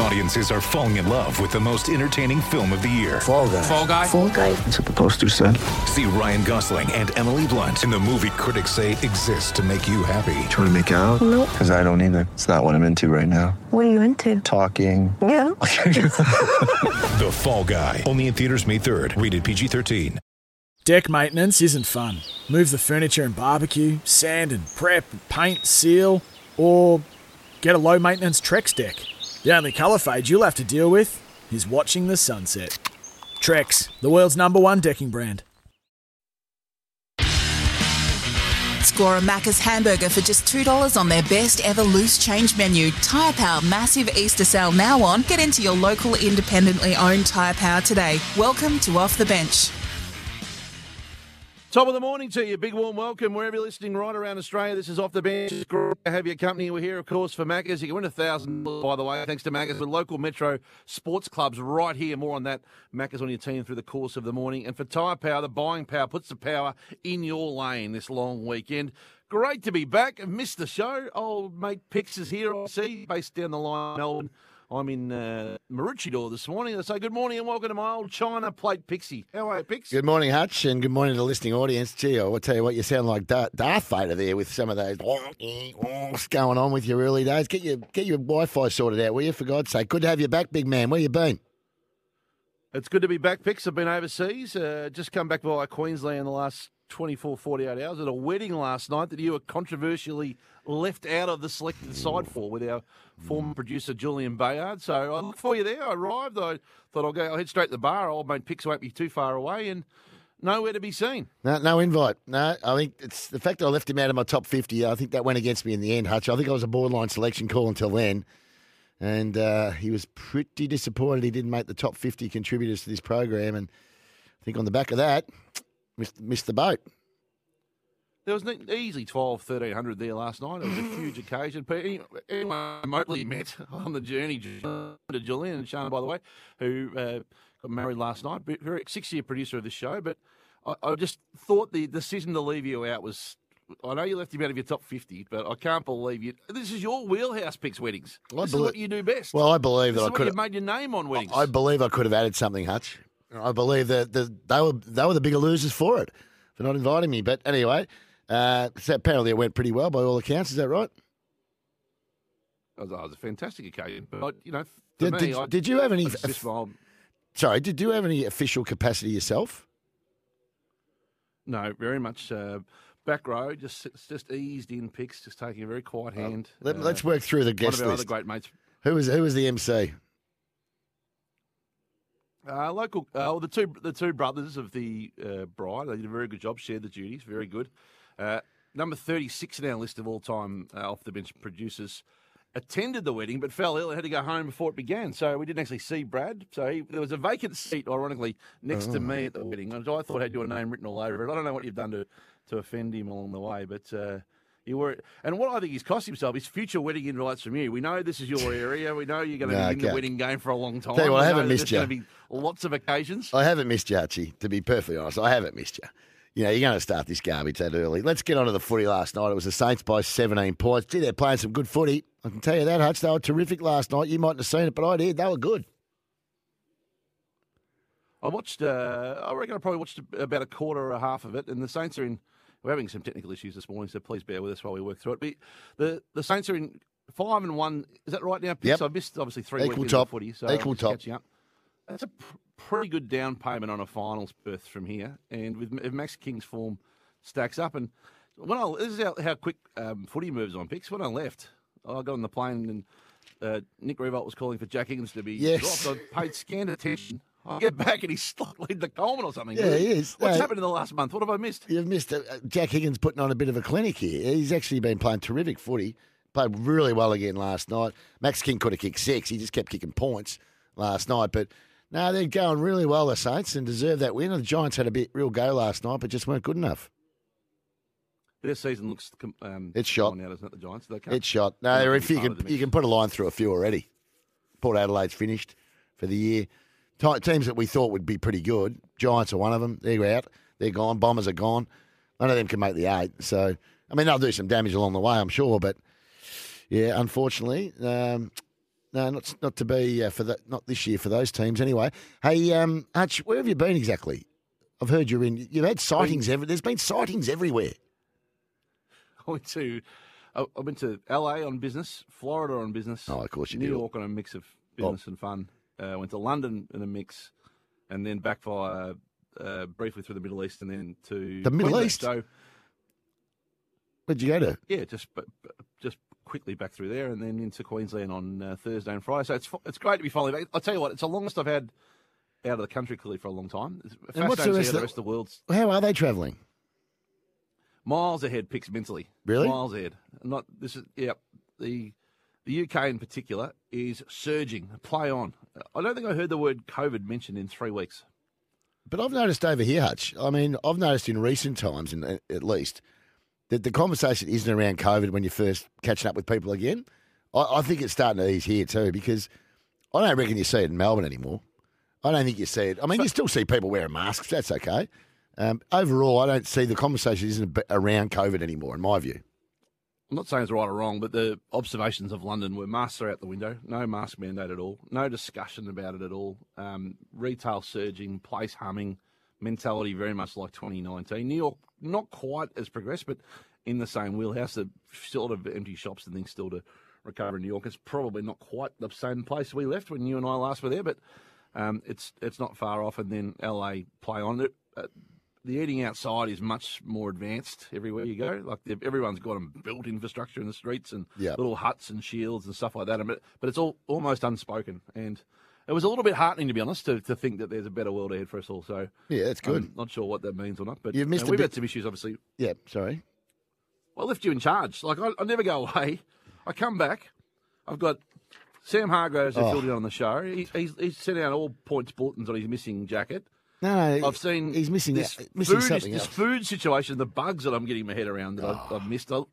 Audiences are falling in love with the most entertaining film of the year. Fall guy. Fall guy. Fall guy. That's what the poster said. See Ryan Gosling and Emily Blunt in the movie critics say exists to make you happy. Trying to make it out? Nope. Because I don't either. It's not what I'm into right now. What are you into? Talking. Yeah. The Fall Guy. Only in theaters May 3rd. Rated PG-13. Deck maintenance isn't fun. Move the furniture and barbecue, sand and prep, paint, seal, or get a low maintenance Trex deck. The only colour fade you'll have to deal with is watching the sunset. Trex, the world's number one decking brand. Score a Macca's hamburger for just $2 on their best ever loose change menu. Tyre Power massive Easter sale now on. Get into your local independently owned Tyre Power today. Welcome to Off the Bench. Top of the morning to you. Big warm welcome wherever you're listening right around Australia. This is Off the Bench. It's great to have your company. We're here, of course, for Maccas. You can win a thousand, by the way, thanks to Maccas with local metro sports clubs right here. More on that. Maccas on your team through the course of the morning. And for Tyre Power, the buying power puts the power in your lane this long weekend. Great to be back. I've missed the show. Old mate Pix is here, I see, based down the line, Melbourne. I'm in uh, Maroochydore this morning. I say good morning and welcome to my old China plate Pixie. How are you, Pix? Good morning, Hutch, and good morning to the listening audience. Gee, I'll tell you what, you sound like Darth, Darth Vader there with some of those what's going on with your early days. Get your get your Wi-Fi sorted out, will you? For God's sake, good to have you back, big man. Where you been? It's good to be back, Pix. I've been overseas. Uh, just come back via Queensland in the last 24, 48 hours at a wedding last night that you were controversially left out of the selected side for with our former producer Julian Bayard. So I looked for you there. I arrived. I thought I'll go. I'll head straight to the bar. Old mate Picks won't be too far away and nowhere to be seen. No, no invite. No, I think it's the fact that I left him out of my top fifty. I think that went against me in the end, Hutch. I think I was a borderline selection call until then. And uh, he was pretty disappointed he didn't make the top 50 contributors to this program. And I think on the back of that, missed, missed the boat. There was an easy 12, 1300 there last night. It was a huge occasion. Anyone remotely met on the journey to Julian and Shana, by the way, who uh, got married last night. Very six-year producer of the show. But I, I just thought the decision to leave you out was. I know you left him out of your top 50, but I can't believe you. This is your wheelhouse picks weddings. I this is what you do best. Well, I believe this that I could you've made your name on weddings. I believe I could have added something, Hutch. I believe that the, they were they were the bigger losers for it for not inviting me. But anyway, uh, so apparently it went pretty well by all accounts. Is that right? It was, was a fantastic occasion. But, you know, Did, me, did, I, did you have any? Sorry, did you have any official capacity yourself? No, very much uh, back row, just just eased in picks, just taking a very quiet hand. Let, Uh, us work through the one guest of our other great mates. Who was who was the MC? Uh, local, uh, well, the two the two brothers of the uh, bride, they did a very good job, shared the duties, very good. Uh, number thirty six in our list of all time uh, off the bench producers attended the wedding, but fell ill and had to go home before it began. So we didn't actually see Brad. So he, there was a vacant seat, ironically, next Oh. to me at the wedding. which I thought had your name written all over it. I don't know what you've done to to offend him along the way, but. Uh, you were, and what I think he's cost himself is future wedding invites from you. We know this is your area. We know you're going to No, be in the okay. wedding game for a long time. Tell you what, I haven't missed there's you. going to be lots of occasions. I haven't missed you, Archie. To be perfectly honest, I haven't missed you. You know, you're going to start this garbage that early. Let's get on to the footy last night. It was the Saints by 17 points. Gee, they're playing some good footy. I can tell you that, Hutch. They were terrific last night. You mightn't have seen it, but I did. They were good. I watched. Uh, I reckon I probably watched about a quarter or a half of it, and the Saints are in. We're having some technical issues this morning, so please bear with us while we work through it. But the the Saints are in five and one. Is that right now? Yep. I missed obviously three Equal top. footy, so Equal top. catching up. That's a pretty good down payment on a finals berth from here, and with if Max King's form stacks up, and when I this is how, how quick um, footy moves on picks. When I left, I got on the plane and. Uh, Nick Riewoldt was calling for Jack Higgins to be Yes. dropped. I paid scant attention. I get back and he's leading the Coleman or something. Yeah, he is. What's No. happened in the last month? What have I missed? You've missed it. Uh, Jack Higgins putting on a bit of a clinic here. He's actually been playing terrific footy. Played really well again last night. Max King could have kicked six. He just kept kicking points last night. But no, they're going really well, the Saints, and deserve that win. The Giants had a bit real go last night, but just weren't good enough. Their season looks um, it's shot. now, doesn't it? The Giants. They can't- It's shot. they're No, if you can, you can put a line through a few already. Port Adelaide's finished for the year. Teams that we thought would be pretty good. Giants are one of them. They're out. They're gone. Bombers are gone. None of them can make the eight. So, I mean, they'll do some damage along the way, I'm sure. But yeah, unfortunately, um, no, not not to be uh, for that. Not this year for those teams anyway. Hey, um, Hutch, where have you been exactly? I've heard you're in. You've had sightings. Every, there's been sightings everywhere. I went to I went to LA on business, Florida on business. Oh, of course you New did. New York on a mix of business and fun. Uh, went to London in a mix, and then back via uh, briefly through the Middle East, and then to The Middle. East? So Where'd you go to? yeah, just but, but just quickly back through there, and then into Queensland on uh, Thursday and Friday. So it's it's great to be finally back. I'll tell you what, it's the longest I've had out of the country clearly for a long time. It's And what's the rest how of the rest of the world's How are they travelling? miles ahead picks mentally. Really? Miles ahead. Not this is yeah. The the UK in particular is surging. Play on. I don't think I heard the word COVID mentioned in three weeks. But I've noticed over here, Hutch. I mean, I've noticed in recent times, in, at least, that the conversation isn't around COVID when you're first catching up with people again. I, I think it's starting to ease here too because I don't reckon you see it in Melbourne anymore. I don't think you see it. I mean, you still see people wearing masks. That's okay. Um, overall, I don't see the conversation isn't around COVID anymore, in my view. I'm not saying it's right or wrong, but the observations of London were masks are out the window. No mask mandate at all. No discussion about it at all. Um, retail surging, place humming, mentality very much like 2019. New York, not quite as progressed, but in the same wheelhouse. The sort of empty shops and things still to recover in New York. It's probably not quite the same place we left when you and I last were there, but um, it's it's not far off. And then LA play on it. Uh, the eating outside is much more advanced everywhere you go. Like everyone's got them built infrastructure in the streets and Yeah. little huts and shields and stuff like that. But but it's all almost unspoken. And it was a little bit heartening to be honest to, to think that there's a better world ahead for us all. So Yeah, that's good. I'm not sure what that means or not. But You've missed uh, a we've had some issues obviously. Yeah, sorry. I left you in charge. Like I, I never go away. I come back. I've got Sam Hargroves who Oh. filled in on the show. He, he's, he's sent out all points bulletins on his missing jacket. No, no, I've seen he's missing this missing food, something this else. food situation, the bugs that I'm getting my head around that Oh. I've, I've missed. I'll,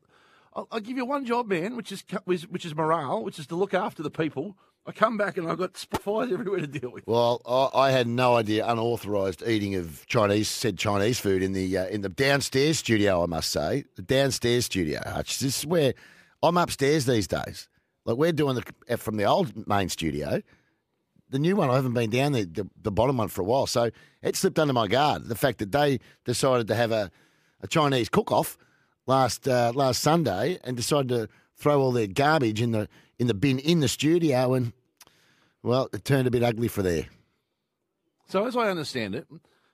I'll, I'll give you one job, man, which is which is morale, which is to look after the people. I come back and I've got fires everywhere to deal with. Well, I, had no idea unauthorised eating of Chinese said Chinese food in the uh, in the downstairs studio. I must say, the downstairs studio. Hutch. This is where I'm upstairs these days. Like we're doing the from the old main studio. The new one, I haven't been down there, the, the bottom one for a while. So it slipped under my guard. The fact that they decided to have a, a Chinese cook off last uh, last Sunday and decided to throw all their garbage in the in the bin in the studio and well, it turned a bit ugly for there. So as I understand it,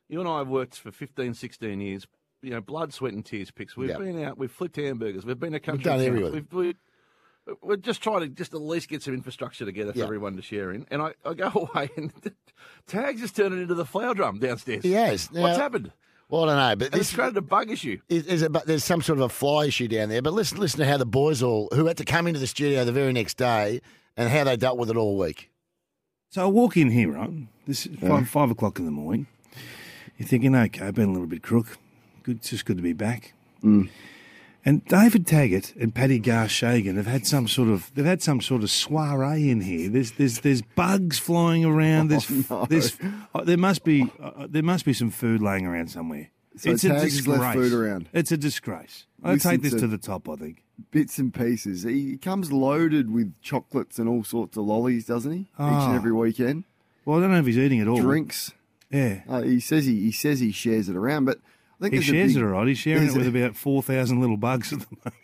you and I have worked for 15, 16 years. You know, blood, sweat, and tears picks. We've Yep. been out. We've flipped hamburgers. We've been a country. done town. everything. We've, we, we're just trying to just at least get some infrastructure together for Yep. everyone to share in. And I, I go away and Tags is turning into the flower drum downstairs. Has. What's happened? Well, I don't know, but And it's this created a bug issue. is, is about, there's some sort of a fly issue down there. But listen, listen to how the boys all who had to come into the studio the very next day and how they dealt with it all week. So I walk in here, right? This is five, five o'clock in the morning. You're thinking, okay, I've been a little bit crook. Good, it's just good to be back. Mm. And David Taggart and Paddy Garshagan have had some sort of they've had some sort of soiree in here. There's there's there's bugs flying around. There's there's uh, there must be uh, there must be some food laying around somewhere. So it's a Tags has disgrace. left food around. It's a disgrace. I Listen take this to- to the top. I think. Bits and pieces. He comes loaded with chocolates and all sorts of lollies, doesn't he? Each Ah. and every weekend. Well, I don't know if he's eating it all. Drinks. Yeah. Uh, he says he, he says he shares it around, but He there's shares big- it all right. He's sharing it with a- about 4,000 little bugs at the moment.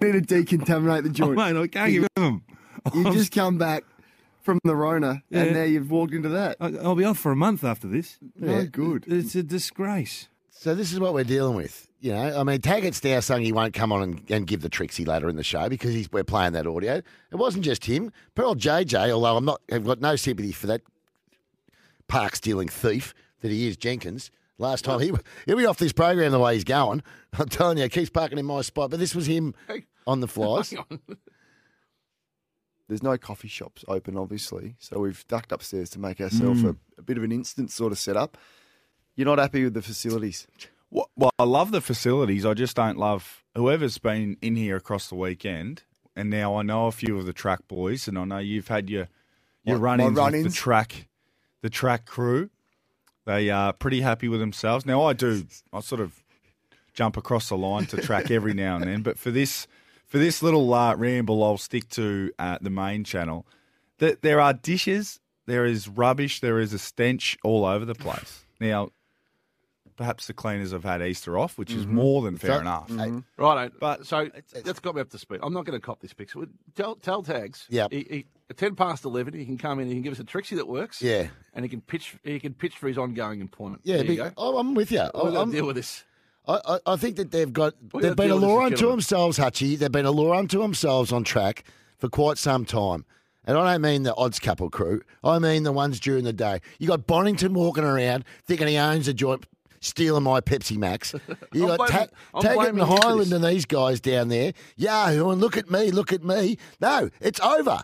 We need to decontaminate the Oh, joint. mate, I can't give him. you just come back from the Rona, Yeah. and now you've walked into that. I- I'll be off for a month after this. No good. It's a disgrace. So this is what we're dealing with. You know, I mean, Taggart's now saying he won't come on and, and give the Trixie later in the show because he's, we're playing that audio. It wasn't just him. Pearl JJ, although I'm not, I've got no sympathy for that park stealing thief that he is, Jenkins. Last time he he'll be off this program the way he's going. I'm telling you, he keeps parking in my spot. But this was him on the flies. On. There's no coffee shops open, obviously, so we've ducked upstairs to make ourselves hmm. a, a bit of an instant sort of setup. You're not happy with the facilities. Well, well, I love the facilities. I just don't love whoever's been in here across the weekend. And now I know a few of the track boys, and I know you've had your your My- my run-ins with the track, the track crew. They are pretty happy with themselves. Now I do. I sort of jump across the line to track every now and then, but for this for this little uh, ramble, I'll stick to uh, the main channel. That there are dishes, there is rubbish, there is a stench all over the place. Now, perhaps the cleaners have had Easter off, which is mm-hmm. more than fair So- enough. Mm-hmm. Right, But so that's got me up to speed. I'm not going to cop this picture. Tell, tell tags. Yep. He, he, at ten past eleven, he can come in. He can give us a Trixie that works. Yeah. and he can pitch. He can pitch for his ongoing employment. Yeah, there you go. oh, I'm with you. We're going oh, I'm- to deal with this. I, I, I think that they've got We're they've been a deal with this law unto themselves, Hutchie. They've been a law unto themselves on track for quite some time. And I don't mean the odds couple crew. I mean the ones during the day. You got Bonington walking around thinking he owns a joint, stealing my Pepsi Max. You got blaming- Ta- I'm Taggart and Highland and these guys down there. Yahoo! And look at me, look at me. No, it's over.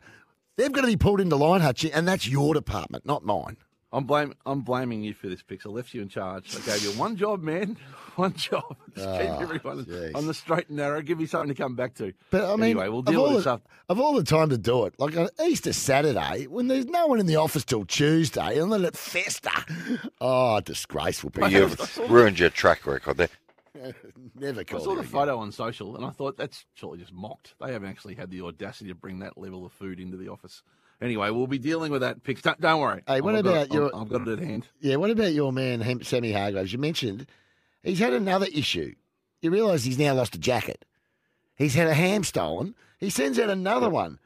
They've got to be pulled into line, Hutchie, and that's your department, not mine. I'm blame. I'm blaming you for this, Pix. I left you in charge. I gave you one job, man. One job. Just keep Ah, everyone jeez. on the straight and narrow. Give me something to come back to. But I mean, anyway, we'll deal all with this the, up. Of all the time to do it, like on Easter Saturday, when there's no one in the office till Tuesday, and let it fester. Oh, disgraceful. But you've ruined your track record there. Never I saw the again. photo on social and I thought that's surely just mocked. They haven't actually had the audacity to bring that level of food into the office. Anyway, we'll be dealing with that. Pix. Don't, don't worry. Hey, what I've got about it- your? I've got it at hand. Yeah, what about your man Sammy Hargraves? You mentioned he's had another issue. You realise he's now lost a jacket. He's had a ham stolen. He sends out another one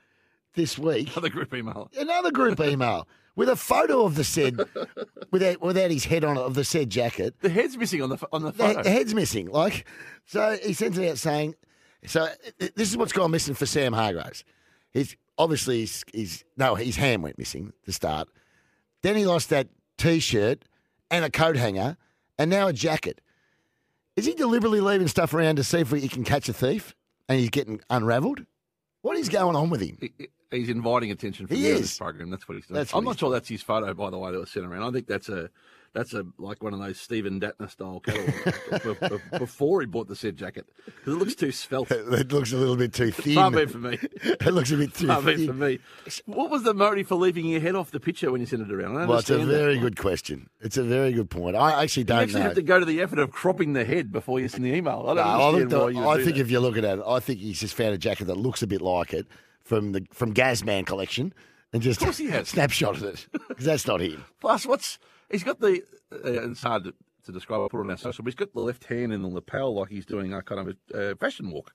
this week. Another group email. Another group email with a photo of the said without without his head on it of the said jacket. The head's missing on the on the photo. the head's missing. Like, so he sends it out saying, so i- this is what's gone missing for Sam Hargraves. He's obviously he's no, his hand went missing to start. Then he lost that t-shirt and a coat hanger, and now a jacket. Is he deliberately leaving stuff around to see if he can catch a thief, and he's getting unravelled? What is going on with him? He- he- He's inviting attention from He on is. program. That's what he's doing. That's I'm not sure that's his photo, by the way, that was sent around. I think that's a that's a like one of those Stephen Datner style catalogs be- be- before he bought the said jacket because it looks too svelte. It looks a little bit too thin. Far be it for me. It looks a bit too Far be thin. for me. What was the motive for leaving your head off the picture when you sent it around? I don't Well, it's a understand that. very good question. It's a very good point. I actually don't actually know. have to go to the effort of cropping the head before you send the email. I don't No, I, understand looked why you would I think that. if you're looking at it, I think he's just found a jacket that looks a bit like it from the from Gazman collection and just Of has. snapshotted it because that's not him. Plus, what's he's got the? Uh, it's hard to, describe. I put on our social, but he's got the left hand in the lapel like he's doing a kind of a uh, fashion walk.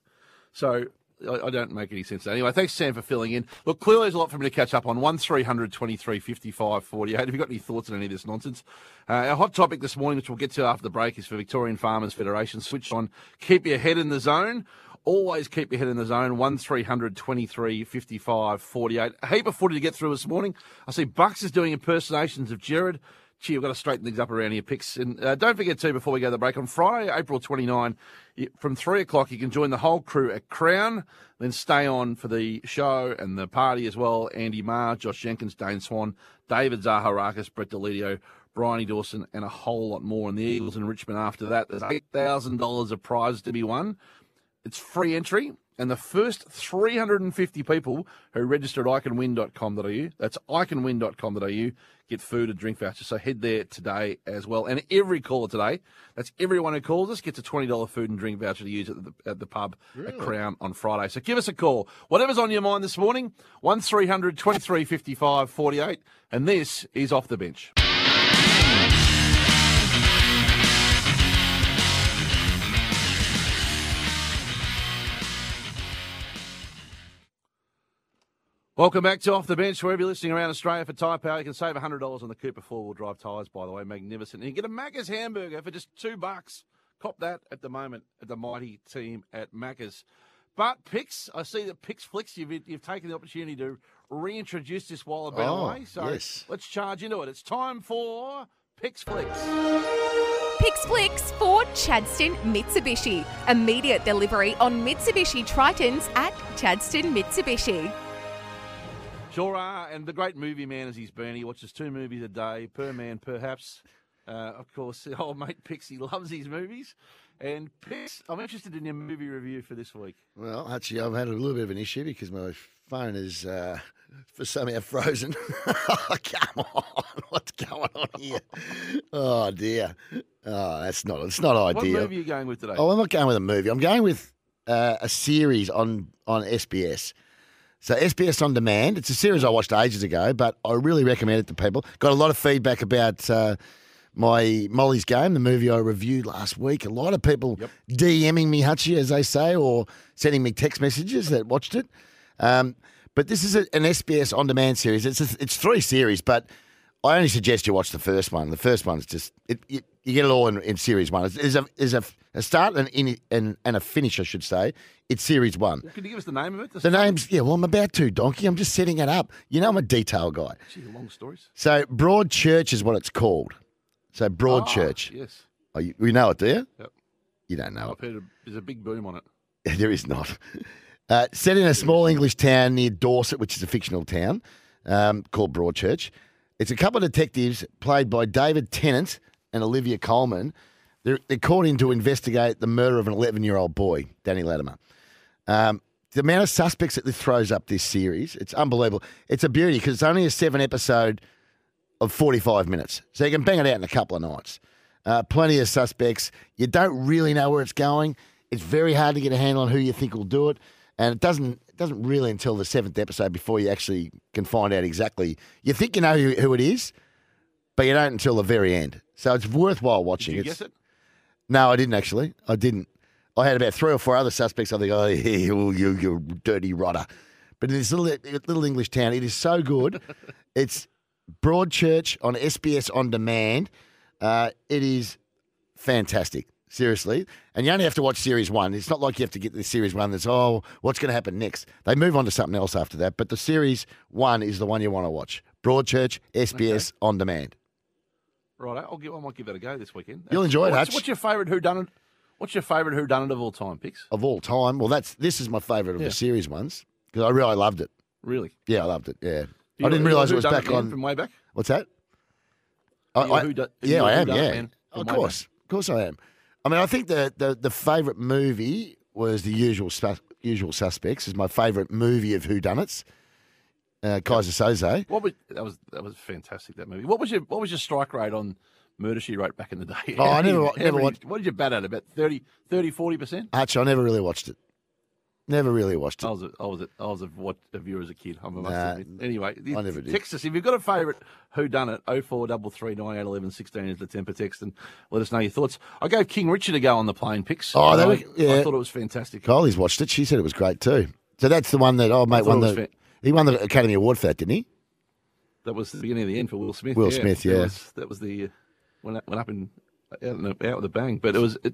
So I, don't make any sense. Anyway, thanks Sam for filling in. Look, clearly there's a lot for me to catch up on. One 23 55 48. Have you got any thoughts on any of this nonsense? Uh, our hot topic this morning, which we'll get to after the break, is for Victorian Farmers Federation. Switch on. Keep your head in the zone. Always keep your head in the zone. 1 23 55 48. A heap of footy to get through this morning. I see Bucks is doing impersonations of Jared. Gee, we've got to straighten things up around here, picks. And uh, don't forget, too, before we go to the break, on Friday, April 29, from 3 o'clock, you can join the whole crew at Crown, then stay on for the show and the party as well. Andy Maher, Josh Jenkins, Dane Swan, David Zaharakis, Brett Deledio, Bryony Dawson, and a whole lot more. And the Eagles in Richmond after that. There's $8,000 of prizes to be won. It's free entry. And the first 350 people who register at iCanWin.com.au, that's iCanWin.com.au, get food and drink vouchers. So head there today as well. And every caller today, that's everyone who calls us, gets a $20 food and drink voucher to use at the, at the pub at Crown on Friday. So give us a call. Whatever's on your mind this morning, 1300 23 55 48. And this is Off the Bench. Welcome back to Off the Bench. Wherever you're listening around Australia for Tyre Power, you can save $100 on the Cooper four-wheel drive tyres, by the way. Magnificent. And you get a Macca's hamburger for just two bucks. Cop that at the moment at the mighty team at Macca's. But Pix, I see that Pix Flicks, you've, you've taken the opportunity to reintroduce this while it's been Oh, away. So yes. let's charge into it. It's time for Pix Flicks. Pix Flicks for Chadstone Mitsubishi. Immediate delivery on Mitsubishi Tritons at Chadstone Mitsubishi. Sure are, and the great movie man as he's been, he watches two movies a day per man, perhaps. Uh, of course, old mate Pixie loves his movies. And Pix, I'm interested in your movie review for this week. Well, actually, I've had a little bit of an issue because my phone is uh, for somehow frozen. oh, come on, what's going on here? Oh dear. Oh, that's not. It's not ideal. What movie are you going with today? Oh, I'm not going with a movie. I'm going with uh, a series on on SBS. So SBS on demand. It's a series I watched ages ago, but I really recommend it to people. Got a lot of feedback about uh, my Molly's Game, the movie I reviewed last week. A lot of people DMing me Hutchie, as they say, or sending me text messages that watched it. Um, but this is a, an SBS on demand series. It's a, it's three series, but I only suggest you watch the first one. The first one's just it, you, you get it all in, in series one. There's a there's a, a start and, in, and and a finish, I should say. It's series one. Can you give us the name of it? The name's yeah. Well, I'm about to, Donkey. I'm just setting it up. You know, I'm a detail guy. Gee, long stories. So Broadchurch is what it's called. So Broadchurch. Ah, yes. Oh, you, you know it, do you? Yep. You don't know I've heard a, there's a big boom on it. it. there is not. Uh, set in a small English town near Dorset, which is a fictional town um, called Broadchurch. It's a couple of detectives played by David Tennant and Olivia Colman. They're, they're called in to investigate the murder of an 11 year old boy, Danny Latimer. Um, the amount of suspects that this throws up this series, it's unbelievable. It's a beauty because it's only a seven episode of 45 minutes. So you can bang it out in a couple of nights. Uh, plenty of suspects. You don't really know where it's going. It's very hard to get a handle on who you think will do it. And it doesn't it doesn't really until the seventh episode before you actually can find out exactly. You think you know who, who it is, but you don't until the very end. So it's worthwhile watching. Did you It's- guess it? no, I didn't actually. I didn't. I had about three or four other suspects. I think, oh, you, you, you dirty rotter. But in this little, little English town, it is so good. it's Broadchurch on SBS On Demand. Uh, it is fantastic, seriously. And you only have to watch series one. It's not like you have to get the series one that's, oh, what's going to happen next? They move on to something else after that. But the series one is the one you want to watch. Broadchurch, SBS On Demand. Right, I'll give. I might give that a go this weekend. You'll enjoy it, What's, Hutch. what's your favourite Who Done It? What's your favourite Who Done It of all time, Picks? Of all time. Well, that's this is my favourite of Yeah. the series ones because I really loved it. Really? Yeah, I loved it. Yeah. You I didn't realise it was a Who Done back on. from way back. What's that? I, I- are yeah, I am. Yeah, of course, of course, I am. I mean, I think the the, the favourite movie was the usual Sus- usual suspects. Is my favourite movie of whodunits. Uh, Keyser Soze. What was that? Was that was fantastic that movie? What was your What was your strike rate on Murder She Wrote back in the day? Oh, I never- never watched- What did you bat at? About 30, 40 percent. Hutch, I never really watched it. Never really watched it. I was a, I was a, I was a, what, a viewer as a kid. I must Nah, admit. Anyway, I never did. text us if you've got a favourite who done it. Oh four double three nine eight eleven sixteen is the temper text, and let us know your thoughts. I gave King Richard a go on the plane picks. Oh, I, were- yeah. I thought it was fantastic. Kylie's watched it. She said it was great too. So that's the one that oh mate won the he won the Academy Award for that, didn't he? That was the beginning of the end for Will Smith. Will Smith, That yeah. was, that was the uh, went up, went up in out, in a- out with a bang. But it was a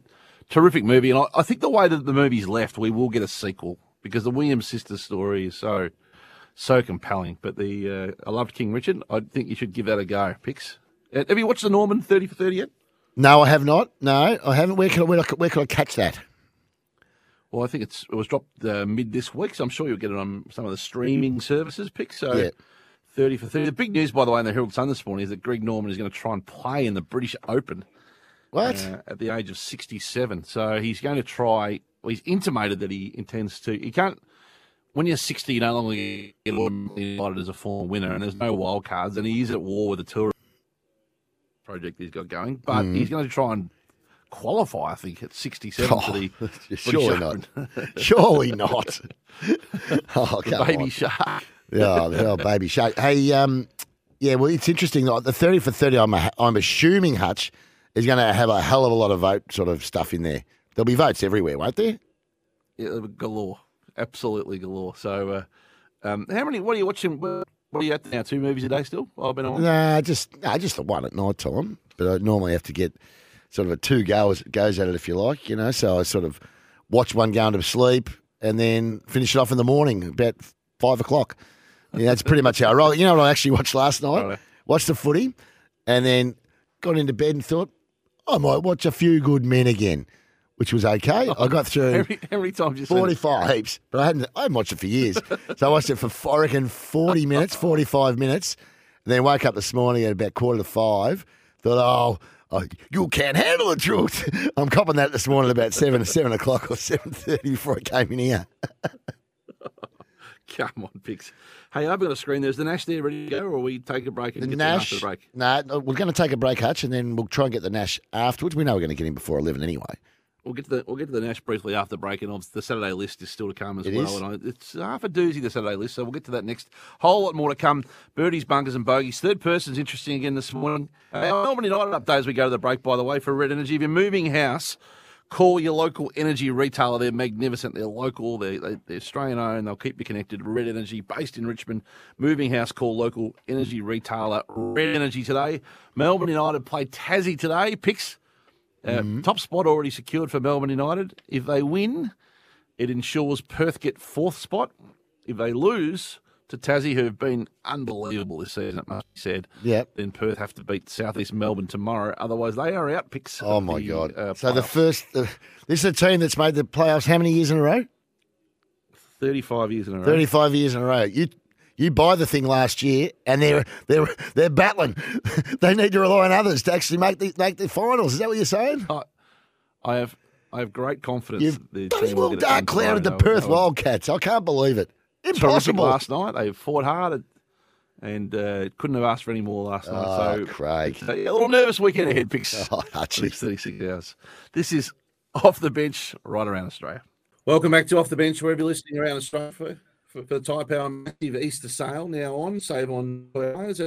terrific movie, and I, I think the way that the movie's left, we will get a sequel because the Williams sisters story is so so compelling. But the uh, I loved King Richard. I think you should give that a go. Pix. Uh, Have you watched the Norman Thirty for Thirty yet? No, I have not. No, I haven't. Where can I where, can I- where can I catch that? Well, I think it's it was dropped uh, mid this week, so I'm sure you'll get it on some of the streaming services. Pix. So. Yeah. 30 for 30. The big news, by the way, in the Herald Sun this morning is that Greg Norman is going to try and play in the British Open. What? Uh, at the age of 67. So he's going to try, well, he's intimated that he intends to. He can't, when you're 60, you no longer get invited as a former winner, and there's no wild cards, and he is at war with the tour project he's got going. But Mm. he's going to try and qualify, I think, at 67 for the. Oh, surely not. Surely not. oh, The baby on. shark. Yeah, the old baby shark. Hey, um, yeah, well, it's interesting. like, The thirty for thirty, I'm I'm assuming Hutch is going to have a hell of a lot of vote sort of stuff in there. There'll be votes everywhere, won't there? Yeah, galore, absolutely galore. So, uh, um, how many? What are you watching? What are you at now? Two movies a day still? I've been on. Nah, just nah, just the one at night time. But I normally have to get sort of a two goes goes at it if you like, you know. So I sort of watch one going to sleep and then finish it off in the morning about five o'clock. Yeah, that's pretty much how I roll. You know what I actually watched last night? Watched the footy, and then got into bed and thought I might watch a few good men again, which was okay. I got through. How many, how many times you seen it? 45 heaps, but I hadn't, I hadn't watched it for years. so I watched it for, I reckon, 40 minutes, 45 minutes. And then woke up this morning at about quarter to five. Thought, oh, oh, you can't handle the truth. I'm copping that this morning at about 7 7 o'clock or 7.30 before I came in here. Come on, Pix. Hey, I've got a screen. There's the Nash there ready to go, or we take a break and The get to after Nash. the break? No, no, we're going to take a break, Hutch, and then we'll try and get the Nash afterwards. We know we're going to get him before eleven anyway. We'll get to the we'll get to the Nash briefly after the break, and obviously the Saturday list is still to come as It well. is? And I, it's half a doozy the Saturday list, so we'll get to that next. Whole lot more to come. Birdies, bunkers, and bogeys. Third person's interesting again this morning. Uh, Melbourne United update as we go to the break. By the way, for Red Energy, if you're moving house. Call your local energy retailer. They're magnificent. They're local. They're, they, they're Australian owned. They'll keep you connected. Red Energy, based in Richmond. Moving house. Call local energy retailer. Red Energy today. Melbourne United play Tassie today. Picks. Uh, Top spot already secured for Melbourne United. If they win, it ensures Perth get fourth spot. If they lose to Tassie, who have been unbelievable this season, it must be said, Yep. then Perth have to beat Southeast Melbourne tomorrow. Otherwise, they are out picks. Oh my the, God! uh, so the first, this is a team that's made the playoffs how many years in a row? 35 years in a row. Thirty-five years in a row. You you buy the thing last year, and they're they're they're battling. they need to rely on others to actually make the make the finals. Is that what you're saying? I, I have I have great confidence. You've the bloody well dark clouded the tomorrow. They were- Perth Wildcats. I can't believe it. Terrific Impossible. last night. They fought hard and uh, couldn't have asked for any more last night. Oh, so Craig. a little nervous weekend ahead, Picks. Oh, Hutchie. 36 hours. This is Off the Bench right around Australia. Welcome back to Off the Bench, wherever you're listening around Australia for, for, for the Tyre Power Massive Easter sale now on. Save on players.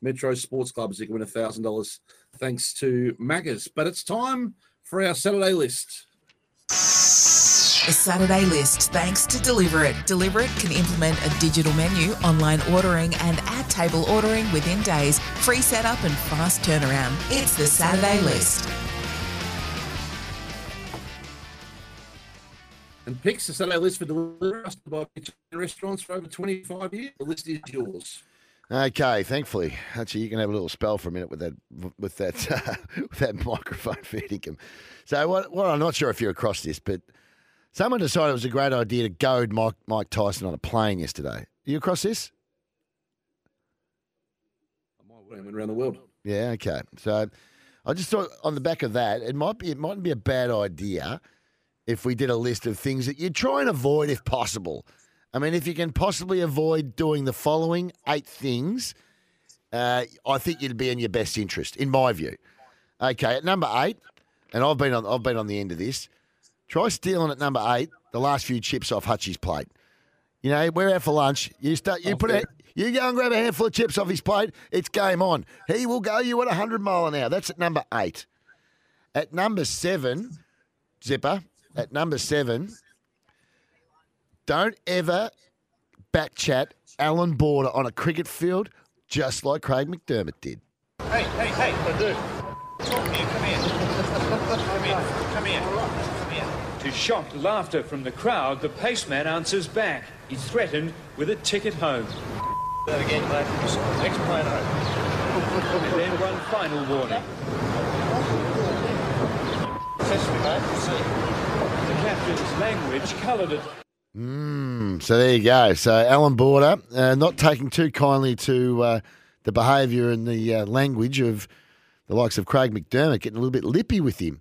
Metro Sports Clubs. You can win $1,000 thanks to Maccas. But it's time for our Saturday list. The Saturday list, thanks to Deliver It. Deliver It can implement a digital menu, online ordering, and at table ordering within days. Free setup and fast turnaround. It's the Saturday list. And picks the Saturday list for delivery trusted by restaurants for over 25 years. The list is yours. Okay, thankfully, actually, you can have a little spell for a minute with that with that with that microphone feeding him. So, what? Well, I'm not sure if you're across this, but someone decided it was a great idea to goad Mike, Mike Tyson on a plane yesterday. Are you across this? I might went around the world. Yeah. Okay. So, I just thought on the back of that, it might be it mightn't be a bad idea if we did a list of things that you try and avoid if possible. I mean, if you can possibly avoid doing the following eight things, uh, I think you'd be in your best interest, in my view. Okay, at number eight, and I've been on I've been on the end of this. Try stealing at number eight the last few chips off Hutchie's plate. You know, we're out for lunch. You start. You put a, You go and grab a handful of chips off his plate. It's game on. He will go you at hundred mile an hour. That's at number eight. At number seven, Zipper. At number seven, don't ever back chat Allan Border on a cricket field, just like Craig McDermott did. Hey, hey, hey, the dude. Come here, come here. Come here, come here, come here. To shocked laughter from the crowd, the paceman answers back. He's threatened with a ticket home. That again, mate. Next plane And then one final warning. Sesame, mate. See. The captain's language coloured it. Mm, so there you go. So Allan Border, uh, not taking too kindly to uh, the behaviour and the uh, language of the likes of Craig McDermott, getting a little bit lippy with him.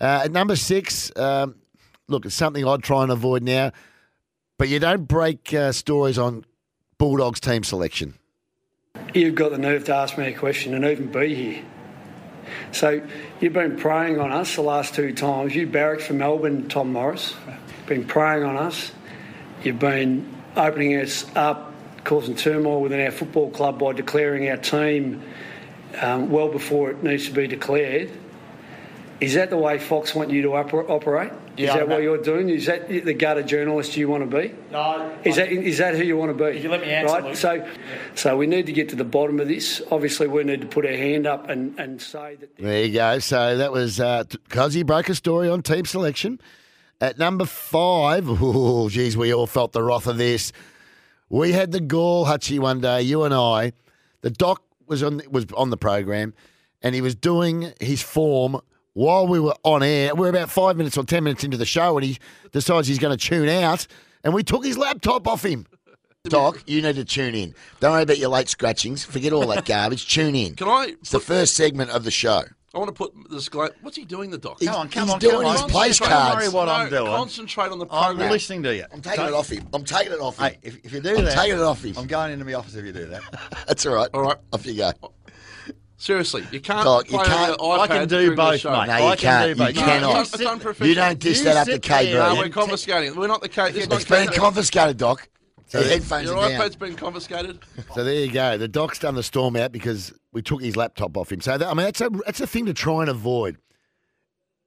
Uh, at number six, um, look, it's something I'd try and avoid now, but you don't break uh, stories on Bulldogs team selection. You've got the nerve to ask me a question and even be here. So you've been preying on us the last two times. You barracked for Melbourne, Tom Morris. Been preying on us. You've been opening us up, causing turmoil within our football club by declaring our team um, well before it needs to be declared. Is that the way Fox want you to oper- operate? Yeah, is that what not- you're doing? Is that the gutter journalist you want to be? No. Is that is that who you want to be? If you let me answer, right? Luke. So, so we need to get to the bottom of this. Obviously, we need to put our hand up and, and say that There you go. So that was uh, because broke a story on team selection. At number five, oh, geez, we all felt the wrath of this. We had the gall, Hutchie, one day, you and I. The doc was on was on the program, and he was doing his form while we were on air. We're about five minutes or ten minutes into the show, and he decides he's going to tune out, and we took his laptop off him. Doc, you need to tune in. Don't worry about your late scratchings. Forget all that garbage. Tune in. Can I? It's the first segment of the show. I want to put this guy. What's he doing, the doc? Come on, come he's on, doing come his on. place Concentrate- cards. No, What I'm doing. Concentrate on the program. I'm listening to you. I'm taking it off him. I'm taking it off him. Hey, if, if you do I'm that, taking it off him. I'm going into my office if you do that. That's all right. All right. Off you go. Oh. Seriously, you can't Doc, you play can't- on the I can do both, mate. No, I you can can't. do You both. No, cannot. it's un- it's. You don't dish You that up to sit K. there No, we're confiscating. We're not the case. It's, It's been confiscated, Doc. So the headphones Your are down. iPad's been confiscated. So there you go. The doc's done the storm out because we took his laptop off him. So that, I mean, that's a that's a thing to try and avoid.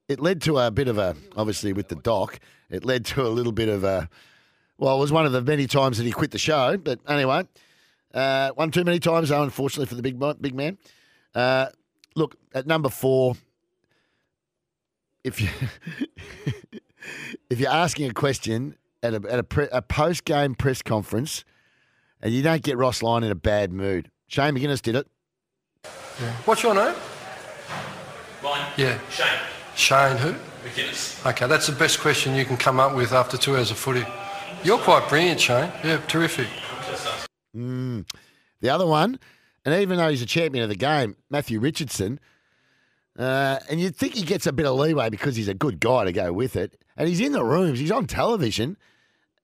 It led to a bit of a obviously with the doc. It led to a little bit of a well, it was one of the many times that he quit the show. But anyway, uh, one too many times though, unfortunately for the big big man. Uh, look at number four. If you if you're asking a question at a at a, pre, a post game press conference and you don't get Ross Lyon in a bad mood. Shane McGuinness did it. What's your name? Mine? Yeah. Shane. Shane who? McGuinness. Okay, that's the best question you can come up with after two hours of footy. You're quite brilliant, Shane. Yeah, terrific. Mm. The other one, and even though he's a champion of the game, Matthew Richardson, uh, and you'd think he gets a bit of leeway because he's a good guy to go with it, and he's in the rooms, he's on television.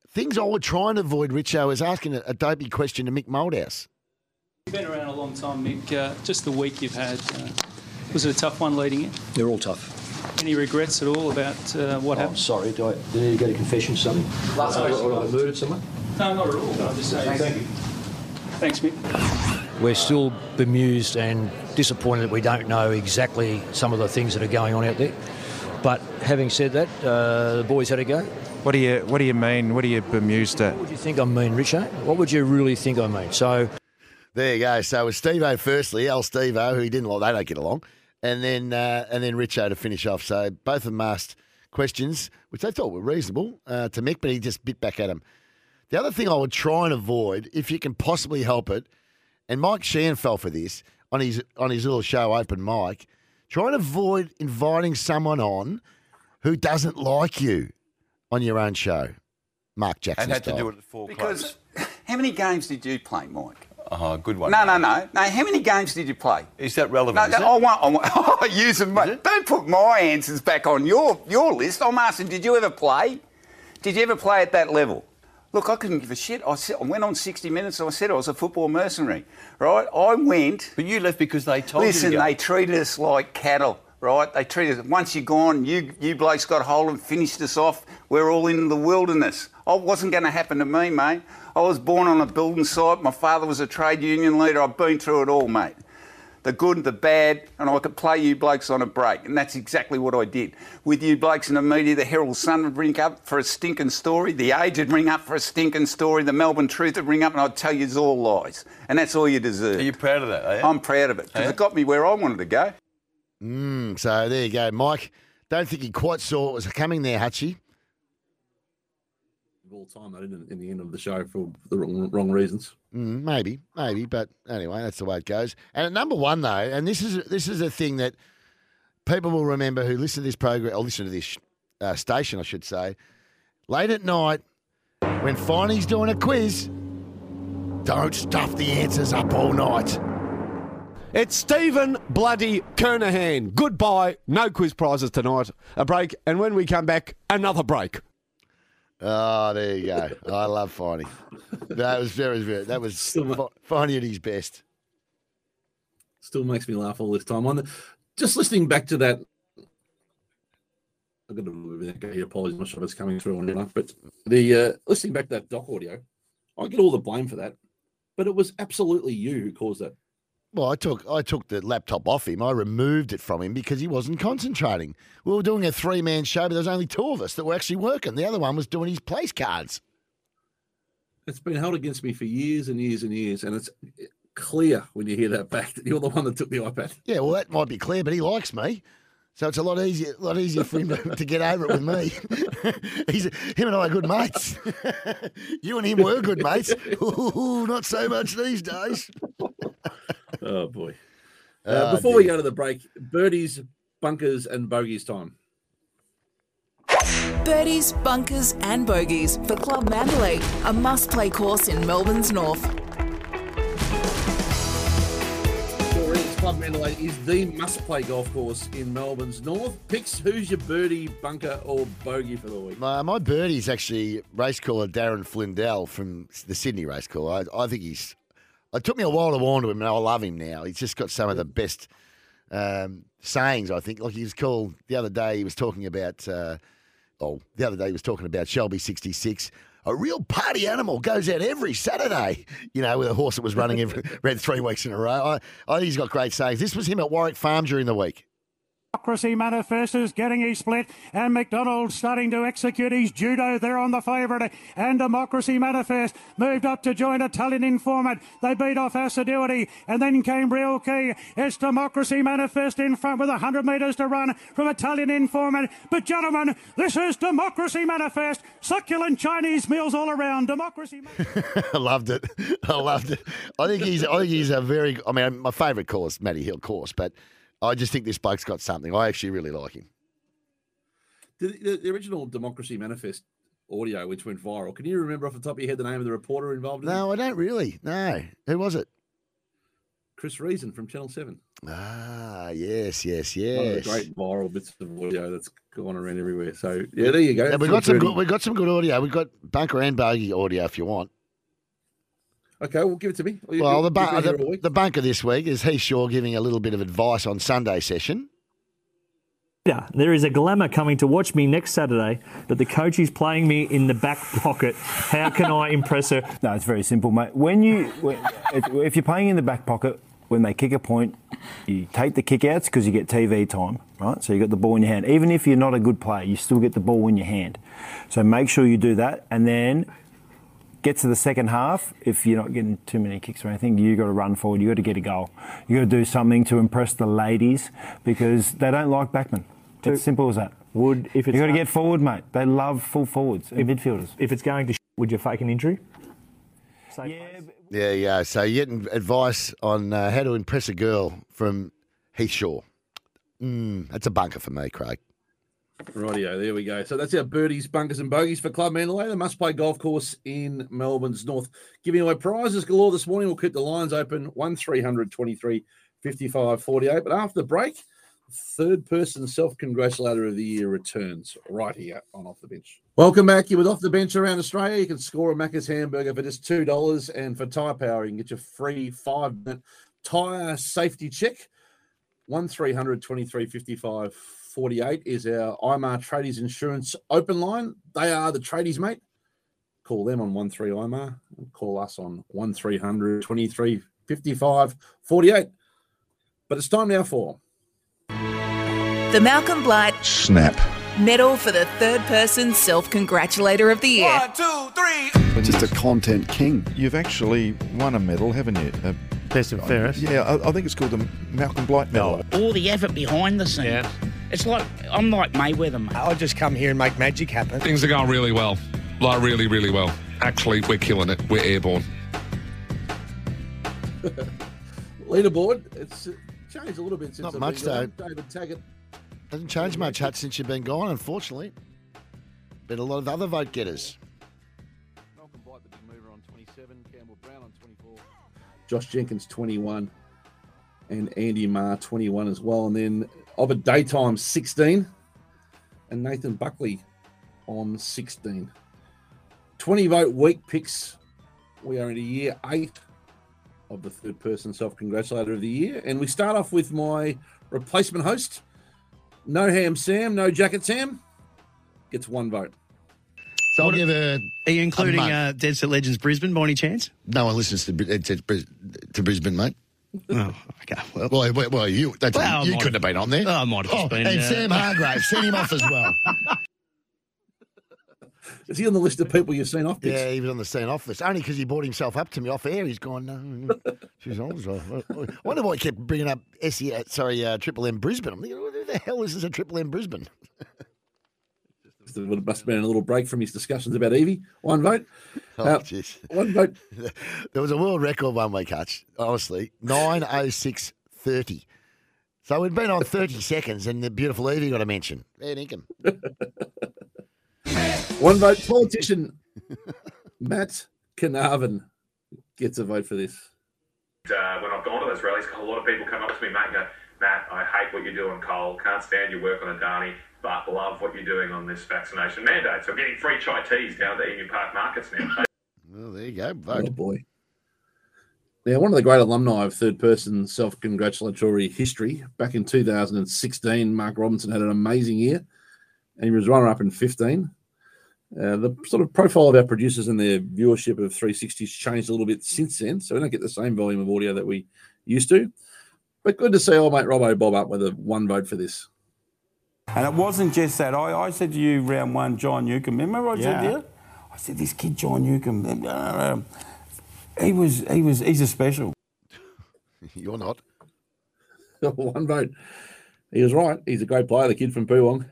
Things I would try and avoid, Richo, is asking a, a dopey question to Mick Malthouse. You've been around a long time, Mick. Uh, just the week you've had, uh, was it a tough one leading in? They're all tough. Any regrets at all about uh, what Oh, happened? sorry, do I, do I need to get a confession or something? Last Uh, question. or I murdered someone? No, not at all. I'm just saying. Thank you. Thanks, Mick. We're still bemused and disappointed that we don't know exactly some of the things that are going on out there. But having said that, uh, the boys had a go. What do you What do you mean? What are you bemused at? What would you think I mean, Richo? What would you really think I mean? So, There you go. So it was Steve O firstly, El Steve O, who he didn't like, they don't get along, and then uh, and then Richo to finish off. So both of them asked questions, which they thought were reasonable uh, to Mick, but he just bit back at him. The other thing I would try and avoid, if you can possibly help it, and Mike Sheehan fell for this on his on his little show, Open Mic, try and avoid inviting someone on who doesn't like you on your own show. Mark Jackson. And had to do it at full Because how many games did you play, Mike? Oh, good one. No, no, no, no. How many games did you play? Is that relevant? No, is no, it? I want, I want oh, use them. Don't put my answers back on your your list. I'm asking, did you ever play? Did you ever play at that level? Look, I couldn't give a shit. I, said, I went on 60 Minutes and I said I was a football mercenary, right? I went. But you left because they told Listen, you to they treated us like cattle, right? They treated us. Once you're gone, you you blokes got hold and finished us off. We're all in the wilderness. Oh, I wasn't going to happen to me, mate. I was born on a building site. My father was a trade union leader. I've been through it all, mate. The good, the bad, and I could play you blokes on a break, and that's exactly what I did. With you blokes in the media, the Herald Sun would ring up for a stinking story, the Age would ring up for a stinking story, the Melbourne Truth would ring up, and I'd tell you it's all lies, and that's all you deserve. Are you proud of that? Are you? I'm proud of it because it got me where I wanted to go. Mm, so there you go, Mike. Don't think he quite saw what was coming there, Hutchie. Of all time, I didn't in the end of the show for the wrong, wrong reasons. Mm, maybe, maybe, but anyway, that's the way it goes. And at number one, though, and this is this is a thing that people will remember who listen to this program or listen to this uh, station, I should say. Late at night, when Finey's doing a quiz, don't stuff the answers up all night. It's Stephen Bloody Kernahan. Goodbye. No quiz prizes tonight. A break, and when we come back, another break. Oh, there you go. I love Finey. That was very, very. That was Fi- Finey at his best. Still makes me laugh all this time. On the, just listening back to that, I've got to okay, apologies. I'm not sure if it's coming through or not, but the uh, listening back to that doc audio, I get all the blame for that, but it was absolutely you who caused that. Well, I took I took the laptop off him. I removed it from him because he wasn't concentrating. We were doing a three man show, but there was only two of us that were actually working. The other one was doing his place cards. It's been held against me for years and years and years, and it's clear when you hear that back that you're the one that took the iPad. Yeah, well, that might be clear, but he likes me, so it's a lot easier, a lot easier for him to, to get over it with me. He's him and I are good mates. you and him were good mates. Ooh, not so much these days. Oh boy! Uh, Oh, before we go to the break, birdies, bunkers, and bogeys time. Birdies, bunkers, and bogeys for Club Mandalay, a must play course in Melbourne's north. Club Mandalay is the must-play golf course in Melbourne's north. Picks who's your birdie, bunker, or bogey for the week? My, my birdie's actually race caller Darren Flindell from the Sydney race caller. I, I think he's. It took me a while to warn to him, and I love him now. He's just got some of the best um, sayings. I think. Like he was called the other day. He was talking about. Uh, oh, the other day he was talking about Shelby sixty six. A real party animal goes out every Saturday. You know, with a horse that was running every, ran three weeks in a row. I, I think he's got great sayings. This was him at Warwick Farm during the week. Democracy Manifestos getting his split, and McDonald starting to execute his judo. They're on the favourite, and Democracy Manifest moved up to join Italian Informant. They beat off Assiduity, and then came Real Key. It's Democracy Manifest in front with 100 metres to run from Italian Informant. But, gentlemen, this is Democracy Manifest. Succulent Chinese meals all around. Democracy I loved it. I loved it. I think he's. I think he's a very. I mean, my favourite course, Matty Hill course, but I just think this bloke's got something. I actually really like him. The, the, the original Democracy Manifest audio, which went viral. Can you remember off the top of your head the name of the reporter involved in it? No, I don't really. No, who was it? Chris Reason from Channel Seven. Ah, yes, yes, One of the yes. great viral bits of audio that's gone around everywhere. So yeah, there you go. Yeah, we That's got some good. We got some good audio. We've got bunker and bogey audio if you want. Okay, well, give it to me. You- Well, the, you've bu- been here all the, week. the bunker this week is Heath Shaw giving a little bit of advice on Sunday session. Yeah, There is a glamour coming to watch me next Saturday, but the coach is playing me in the back pocket. How can I impress her? No, it's very simple, mate. When you, when, if, if you're playing in the back pocket, when they kick a point, you take the kickouts because you get TV time, right? So you got the ball in your hand. Even if you're not a good player, you still get the ball in your hand. So make sure you do that, and then get to the second half. If you're not getting too many kicks or anything, you've got to run forward. You've got to get a goal. You've got to do something to impress the ladies because they don't like backmen. It's simple as that. Would if it's you got to get forward, mate. They love full forwards and midfielders. If it's going to, sh- would you fake an injury? Yeah, yeah. So you're getting advice on uh, how to impress a girl from Heath Shaw. Mm, that's a bunker for me, Craig. Rightio, there we go. So that's our birdies, bunkers, and bogeys for Club Mandalay, the must play golf course in Melbourne's north. Giving away prizes galore this morning. We'll keep the lines open 1 300 23 55 48. But after the break, third person self congratulator of the year returns right here on Off the Bench. Welcome back. You're with Off the Bench around Australia. You can score a Macca's hamburger for just $2. And for Tyre Power, you can get your free five minute tyre safety check. 1 300 23 55 48 is our IMAR Tradies Insurance open line. They are the tradies, mate. Call them on 13 IMAR. and Call us on 1 300 23 55 48. But it's time now for The Malcolm Blight Snap. Medal for the third person self congratulator of the year. two, three. Just a content king. You've actually won a medal, haven't you? Uh, Best and fairest. Yeah, I, I think it's called the Malcolm Blight Medal. all the effort behind the scenes. It's like I'm like Mayweather, mate. I just come here and make magic happen. Things are going really well. Like, really, really well. Actually, we're killing it. We're airborne. leaderboard. It's uh, changed a little bit since Not I've much, been gone. though. David Taggart. Hasn't changed much, Hutch, since you've been gone, unfortunately. Been a lot of other vote getters. Malcolm Blight, the big mover on 27. Campbell Brown on 24. Josh Jenkins 21. And Andy Maher 21 as well. And then of a daytime 16. And Nathan Buckley on 16. 20 vote week picks. We are in a year eight of the third person self congratulator of the year. And we start off with my replacement host. No ham Sam, no jacket Sam. Gets one vote. So I'll give a. Are you including a uh, Dead Set Legends Brisbane by any chance? No one listens to, Bri- to, to Brisbane, mate. Oh, okay. Well, well, well, well, you that's, well, you couldn't have been on there. Oh, I might have just been, And uh, Sam Hargrave, send him off as well. Is he on the list of people you've seen off picks? Yeah, he was on the scene off list. Only because he brought himself up to me off air. He's gone, no. She's I was, uh, I wonder why he kept bringing up SE, uh, sorry, uh, Triple M Brisbane. I'm thinking, who the hell is this a Triple M Brisbane? It must have been a little break from his discussions about Evie. One vote. Oh, Uh, jeez. one vote. there was a world record one way catch, honestly. 906.30. So we'd been on 30 seconds and the beautiful Evie got a mention. Fair dinkum. One vote. Politician Matt Canavan gets a vote for this. Uh, when I've gone to those rallies, a lot of people come up to me, mate, and go, Matt, I hate what you're doing, Cole. Can't stand your work on Adani, but love what you're doing on this vaccination mandate. So I'm getting free chai teas down at the Emu Park markets now. Well, there you go. Oh Vote. boy. Now, one of the great alumni of third person self congratulatory history, back in 2016, Mark Robinson had an amazing year and he was runner up in 15. Uh, the sort of profile of our producers and their viewership of 360s changed a little bit since then, so we don't get the same volume of audio that we used to. But good to see old mate Robbo Bob up with a one vote for this. And it wasn't just that. I, I said to you round one, John Newcomb. Remember I said Yeah. to you? I said this kid John Newcomb. uh, He was he was he's a special. You're not. one vote. He was right. He's a great player, the kid from Poowong.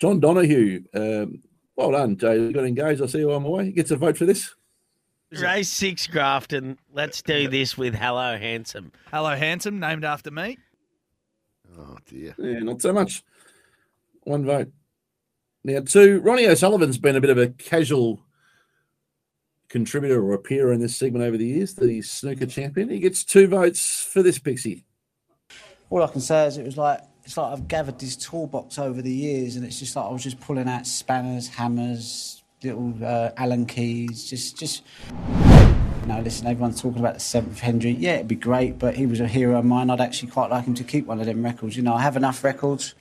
John Donahue. Um, well done, Jay. You got engaged. I see you on my way. He gets a vote for this. Race six, Grafton. Let's do this with Hello Handsome. Hello Handsome, named after me. Oh dear. Yeah, not so much. One vote. Now, two, Ronnie O'Sullivan's been a bit of a casual contributor or appearer in this segment over the years, the snooker champion. He gets two votes for this, Pixie. all I can say is it was like it's like I've gathered this toolbox over the years, and it's just like I was just pulling out spanners, hammers, little uh, Allen keys, just just. Know, listen, everyone's talking about the seventh Hendry. Yeah, it'd be great, but he was a hero of mine. I'd actually quite like him to keep one of them records. You know, I have enough records.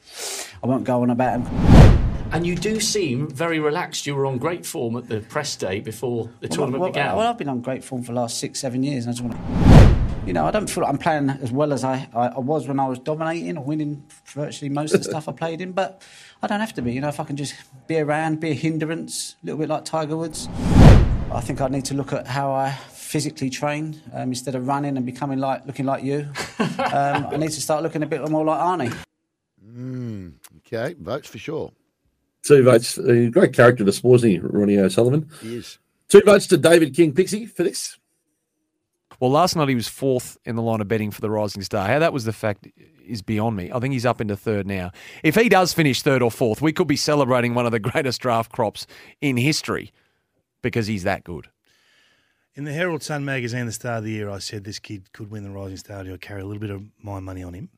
I won't go on about them. And you do seem very relaxed. You were on great form at the press day before the tournament well, began. Well, I've been on great form for the last six, seven years. And I just want to, you know, I don't feel like I'm playing as well as I, I, I was when I was dominating or winning virtually most of the stuff I played in. But I don't have to be. You know, if I can just be around, be a hindrance, a little bit like Tiger Woods. I think I need to look at how I physically train um, instead of running and becoming like looking like you. um, I need to start looking a bit more like Arnie. Mm, okay, votes for sure. Two votes. A great character this wasn't he, Ronnie O'Sullivan? He is. Two votes to David King Pixie for this. Well, last night he was fourth in the line of betting for the Rising Star. How that was the fact is beyond me. I think he's up into third now. If he does finish third or fourth, we could be celebrating one of the greatest draft crops in history because he's that good. In the Herald Sun magazine, the start of the year, I said this kid could win the Rising Star. I'll carry a little bit of my money on him.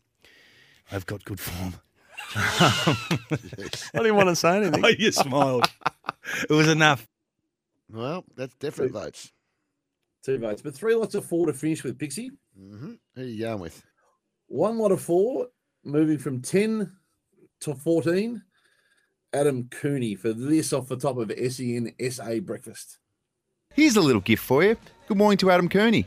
I've got good form. I didn't want to say anything. Oh, you smiled. it was enough. Well, that's definite votes. Two votes, but three lots of four to finish with Pixie. Mm-hmm. Who are you going with? One lot of four, moving from 10 to 14. Adam Cooney for this off the top of E SEN SA Breakfast. Here's a little gift for you. Good morning to Adam Kearney.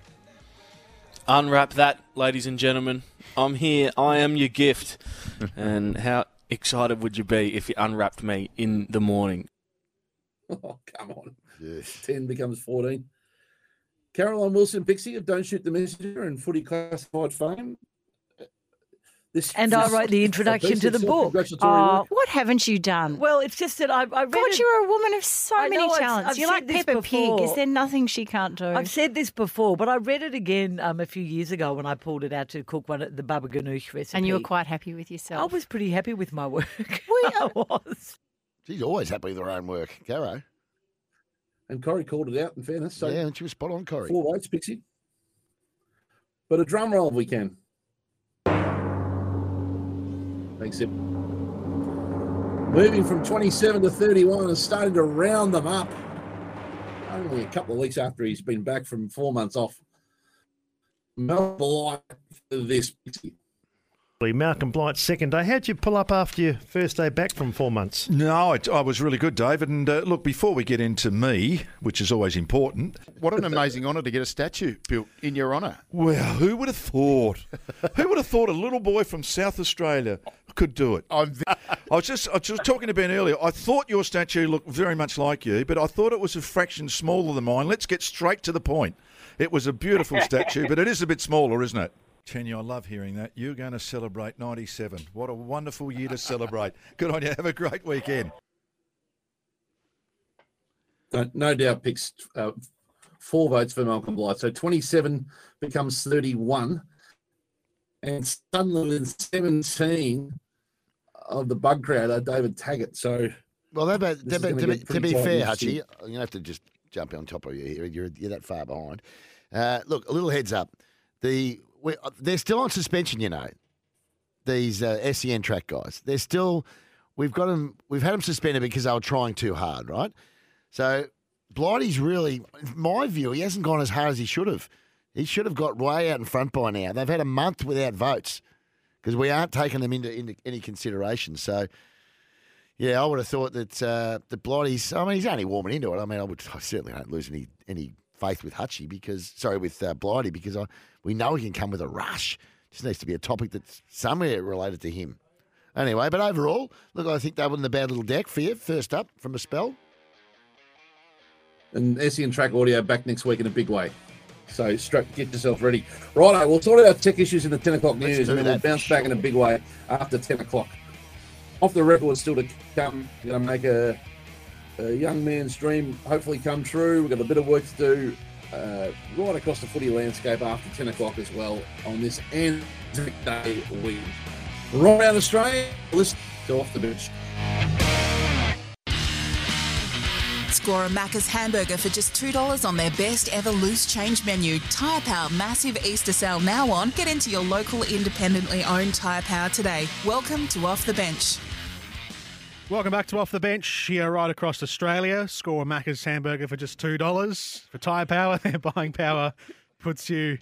Unwrap that, ladies and gentlemen. I'm here. I am your gift. and how excited would you be if you unwrapped me in the morning? Oh, come on. Yes. 10 becomes 14. Caroline Wilson Pixie of Don't Shoot the Messenger and Footy Classified fame. This, And I wrote the introduction to the book. self-congratulatory Oh, what haven't you done? Well, it's just that I, I read God, it- you're a woman of so I many know, I've- talents. I've You're like this Peppa Pig. Is there nothing she can't do? I've said this before, but I read it again um, a few years ago when I pulled it out to cook one of the baba ganoush recipe. and you were quite happy with yourself. I was pretty happy with my work. I was. She's always happy with her own work, Caro. And Corey called it out, in fairness. So yeah, and she was spot on, Corey. Four votes, Pixie. But a drum roll if we can. Thanks, Zip. Moving from 27 to 31 and starting to round them up. Only a couple of weeks after he's been back from four months off. Mal Blight for this. Pixie. Malcolm Blight, second day. How'd you pull up after your first day back from four months? No, I, I was really good, David. And uh, look, before we get into me, which is always important, What an amazing honour to get a statue built in your honour. well, who would have thought? who would have thought a little boy from South Australia could do it? I was just I was just talking to Ben earlier. I thought your statue looked very much like you, but I thought it was a fraction smaller than mine. Let's get straight to the point. It was a beautiful statue, but it is a bit smaller, isn't it? Tanya, I love hearing that. You're going to celebrate 97. What a wonderful year to celebrate. Good on you. Have a great weekend. No, no doubt picks uh, four votes for Malcolm Blight. So 27 becomes 31. And suddenly within 17 of the bug crowd are David Taggart. So Well, that, this to, is be- gonna be, to be fair, next year. Hutchie, I'm going to have to just jump on top of you here. You're, you're that far behind. Uh, look, a little heads up. The we, uh, they're still on suspension, you know. These uh, SEN track guys, they're still. We've got them. We've had them suspended because they were trying too hard, right? So Blighty's really, in my view, he hasn't gone as hard as he should have. He should have got way out in front by now. They've had a month without votes because we aren't taking them into, into any consideration. So, yeah, I would have thought that uh, that Blighty's. I mean, he's only warming into it. I mean, I would I certainly don't lose any any faith with Hutchie because sorry with uh, Blighty because I we know he can come with a rush. Just needs to be a topic that's somewhere related to him. Anyway, but overall, look, I think they were in the bad little deck for you. First up from a spell. And SEN Track Audio back next week in a big way. So strap, get yourself ready. Righto, we'll sort out tech issues in the 10 o'clock Let's news and then we'll that bounce back in a big way after 10 o'clock. Off the record still to come. Going to make a, a young man's dream hopefully come true. We've got a bit of work to do uh, right across the footy landscape after 10 o'clock as well on this Anzac Day week. Right around Australia, listen to Off the Bench. Score a Macca's hamburger for just $2 on their best ever loose change menu. Tyre Power massive Easter sale now on. Get into your local independently owned Tyre Power today. Welcome to Off the Bench. Welcome back to Off the Bench here right across Australia. Score a Macca's hamburger for just two dollars for tyre power. Their buying power puts you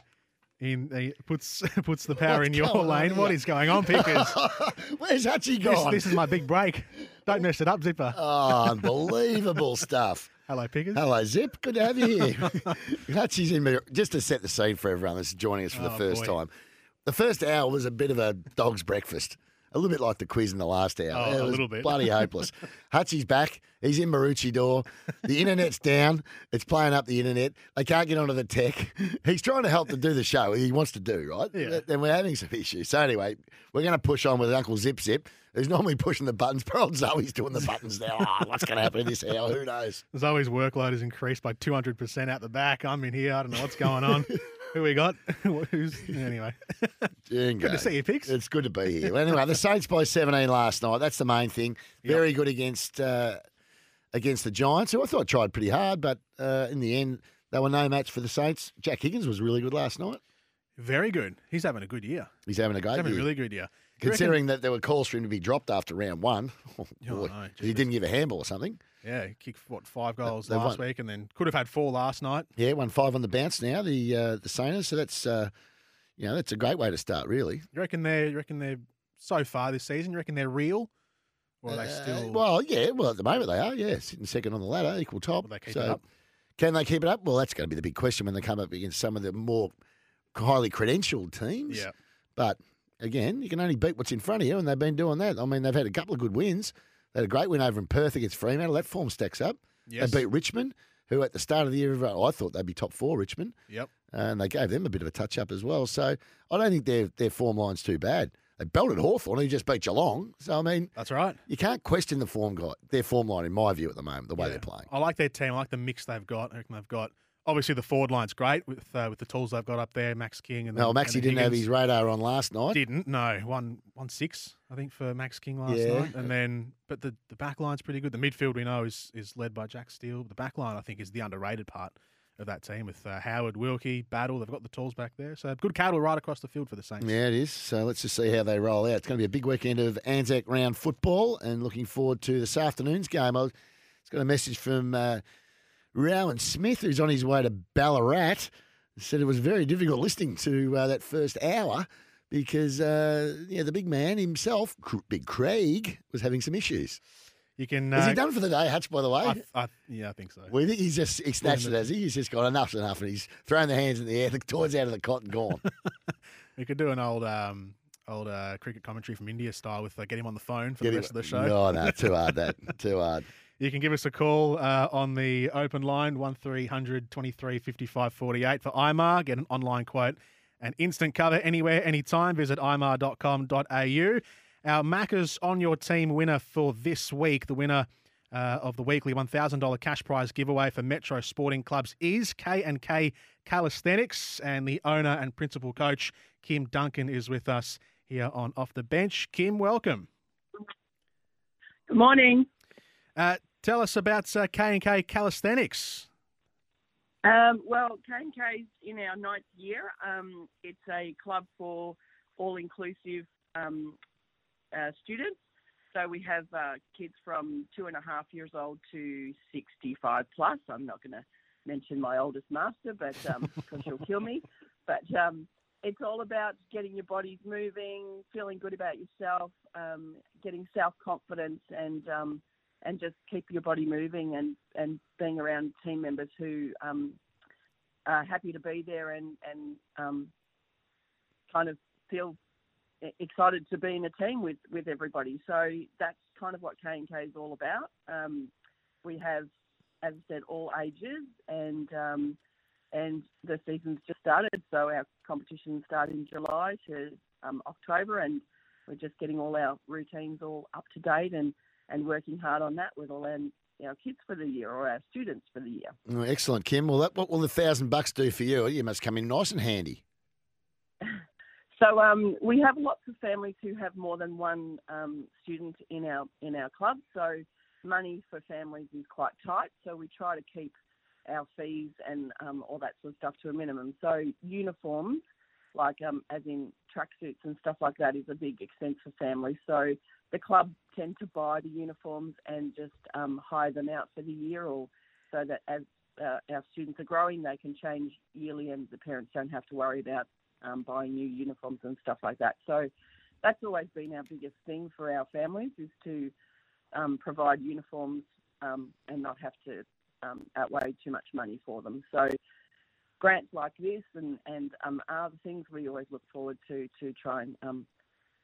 in the puts puts the power What's in your lane. What is going on, Pickers? Where's Hutchie this, gone? this is my big break. Don't mess it up, Zipper. Oh, unbelievable stuff. Hello, Pickers. Hello, Zip. Good to have you here. Hutchie's in. Just to set the scene for everyone that's joining us for the Oh, first boy. time. The first hour was a bit of a dog's breakfast. A little bit like the quiz in the last hour. Oh, a little bit. Bloody hopeless. Hutchie's back. He's in Maroochydore. The internet's down. It's playing up the internet. They can't get onto the tech. He's trying to help to do the show. He wants to do, right? Yeah. And we're having some issues. So anyway, we're going to push on with Uncle Zip Zip, who's normally pushing the buttons. But old Zoe's doing the buttons now. Oh, what's going to happen in this hour? Who knows? Zoe's workload has increased by 200% out the back. I'm in here. I don't know what's going on. Who we got? Who's anyway? Jingo. Good to see you, Pix. It's good to be here. Well, anyway, the Saints by 17 last night. That's the main thing. Very good against uh, against the Giants, who I thought tried pretty hard, but uh, in the end, they were no match for the Saints. Jack Higgins was really good last night. Very good. He's having a good year. He's having a great He's having a really good year. Considering that there were calls for him to be dropped after round one. Oh, boy. no, he didn't give a handball or something. Yeah, he kicked what five goals they last won. week, and then could have had four last night. Yeah, won five on the bounce now, the uh, the Saints. So that's uh, you know, that's a great way to start, really. You reckon they're you reckon they're so far this season? You reckon they're real, or are they Uh, well, yeah. Well, at the moment they are. Yeah, sitting second on the ladder, equal top. they keep so it up? can they keep it up? Well, that's going to be the big question when they come up against some of the more highly credentialed teams. Yeah. But again, you can only beat what's in front of you, and they've been doing that. I mean, they've had a couple of good wins. They had a great win over in Perth against Fremantle. That form stacks up. Yes. They beat Richmond, who at the start of the year, I thought they'd be top four. Richmond. Yep. And they gave them a bit of a touch up as well. So I don't think their their form line's too bad. They belted Hawthorn, who just beat Geelong. So I mean, That's right. you can't question the form guy, their form line, in my view, at the moment, the way they're playing. I like their team. I like the mix they've got. I reckon they've got obviously the forward line's great with uh, with the tools they've got up there. Max King and No, then- Maxie and didn't have his radar on last night. Didn't no one one six I think for Max King last Yeah. night, and then but the the back line's pretty good. The midfield we know is is led by Jack Steele. The back line I think is the underrated part of that team with uh, Howard, Wilkie, Battle. They've got the tools back there, so good cattle right across the field for the Saints. Yeah, it is. So let's just see how they roll out. It's going to be a big weekend of Anzac round football, and looking forward to this afternoon's game. I was, it's got a message from uh, Rowan Smith, who's on his way to Ballarat. Said it was very difficult listening to uh, that first hour because uh, yeah, the big man himself, Cr- Big Craig, was having some issues. You can. Is uh, he done for the day, Hutch? By the way, I, I, yeah, I think so. well, think he's just he snatched it, has he? He's just got enough's enough, and he's throwing the hands in the air. The toys out of the cot and gone. We could do an old um, old uh, cricket commentary from India style with uh, get him on the phone for Get the him- rest of the show. No, no, too hard. That too hard. You can give us a call uh, on the open line, 1300 23 55 48 for IMAR. Get an online quote and instant cover anywhere, anytime. Visit imar.com.au. Our Maccas on your team winner for this week, the winner uh, of the weekly $1,000 cash prize giveaway for Metro Sporting Clubs is K&K Calisthenics, and the owner and principal coach, Kim Duncan, is with us here on Off the Bench. Kim, welcome. Good morning. Uh, tell us about uh, K&K Calisthenics. Um, well, K&K's in our ninth year. Um, it's a club for all-inclusive um, uh, students. So we have uh, kids from two and a half years old to 65 plus. I'm not going to mention my oldest master, but because she'll kill me. But um, it's all about getting your bodies moving, feeling good about yourself, um, getting self confidence, and um, and just keep your body moving and and being around team members who um, are happy to be there and and um, kind of feel excited to be in a team with with everybody. So that's kind of what K and K is all about. Um, we have, as I said, all ages, and um, and the season's just started. So our competition started in July to um, October, and we're just getting all our routines all up to date and and working hard on that with all our, our kids for the year or our students for the year. Oh, excellent, Kim. Well, that, what will the thousand bucks do for you? You must come in nice and handy. So um, we have lots of families who have more than one um, student in our in our club. So money for families is quite tight. So we try to keep our fees and um, all that sort of stuff to a minimum. So uniforms, like um, as in tracksuits and stuff like that, is a big expense for families. So the club tend to buy the uniforms and just um, hire them out for the year, or so that as uh, our students are growing, they can change yearly, and the parents don't have to worry about um, buying new uniforms and stuff like that. So that's always been our biggest thing for our families is to um, provide uniforms um, and not have to um, outweigh too much money for them. So grants like this and, and um, are the things we always look forward to to try and um,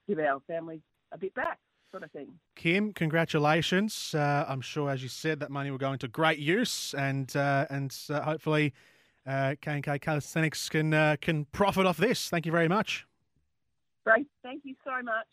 give our families a bit back, sort of thing. Kim, congratulations. Uh, I'm sure, as you said, that money will go into great use, and uh, and uh, hopefully, uh, K&K Calisthenics can uh, can profit off this. Thank you very much. Great, thank you so much.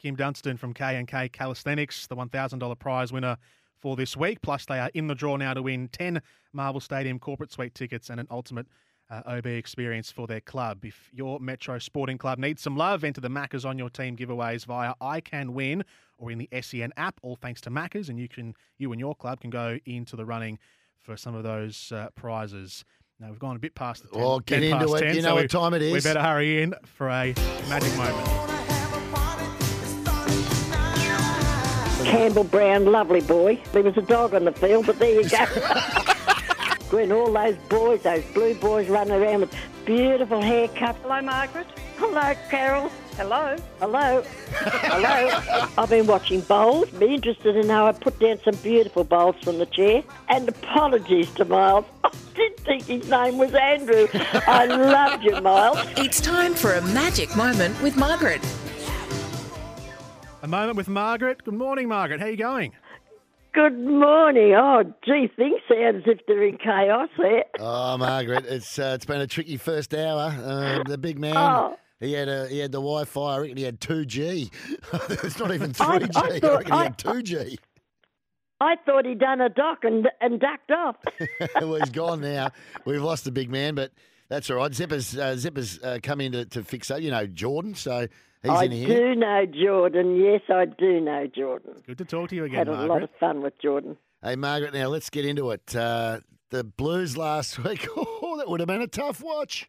Kim Dunstan from K&K Calisthenics, the $1,000 prize winner for this week. Plus, they are in the draw now to win 10 Marvel Stadium corporate suite tickets and an ultimate uh, OB experience for their club. If your Metro Sporting Club needs some love, enter the Maccas on your team giveaways via I Can Win or in the SEN app, all thanks to Maccas, and you can you and your club can go into the running for some of those uh, prizes. Now we've gone a bit past the 10, Oh, get 10 into past it. 10, You know we- what time it We better hurry in for a magic moment. Campbell Brown, lovely boy. There was a dog on the field, but there you go. when all those boys, those blue boys running around with beautiful haircuts. Hello, Margaret. Hello, Carol. Hello. Hello. Hello. I've been watching bowls. Be interested in how I put down some beautiful bowls from the chair. And apologies to Miles. I didn't think his name was Andrew. I loved you, Miles. It's time for a magic moment with Margaret. A moment with Margaret. Good morning, Margaret. How are you going? Good morning. Oh, gee, things sound as if they're in chaos there. Oh, Margaret, it's uh, it's been a tricky first hour. Uh, the big man, Oh. he had a, he had the Wi-Fi. I reckon he had two G. it's not even three I- G. I I, thought- reckon he I- had two G. I thought he'd done a dock and, and ducked off. well, he's gone now. We've lost the big man, but that's all right. Zipper's uh, Zipper's uh, come in to, to fix that. You know, Jordan. So he's I in here. do know Jordan. Yes, I do know Jordan. Good to talk to you again, Margaret. Had a Margaret. lot of fun with Jordan. Hey, Margaret. Now let's get into it. Uh, the Blues last week. Oh, that would have been a tough watch.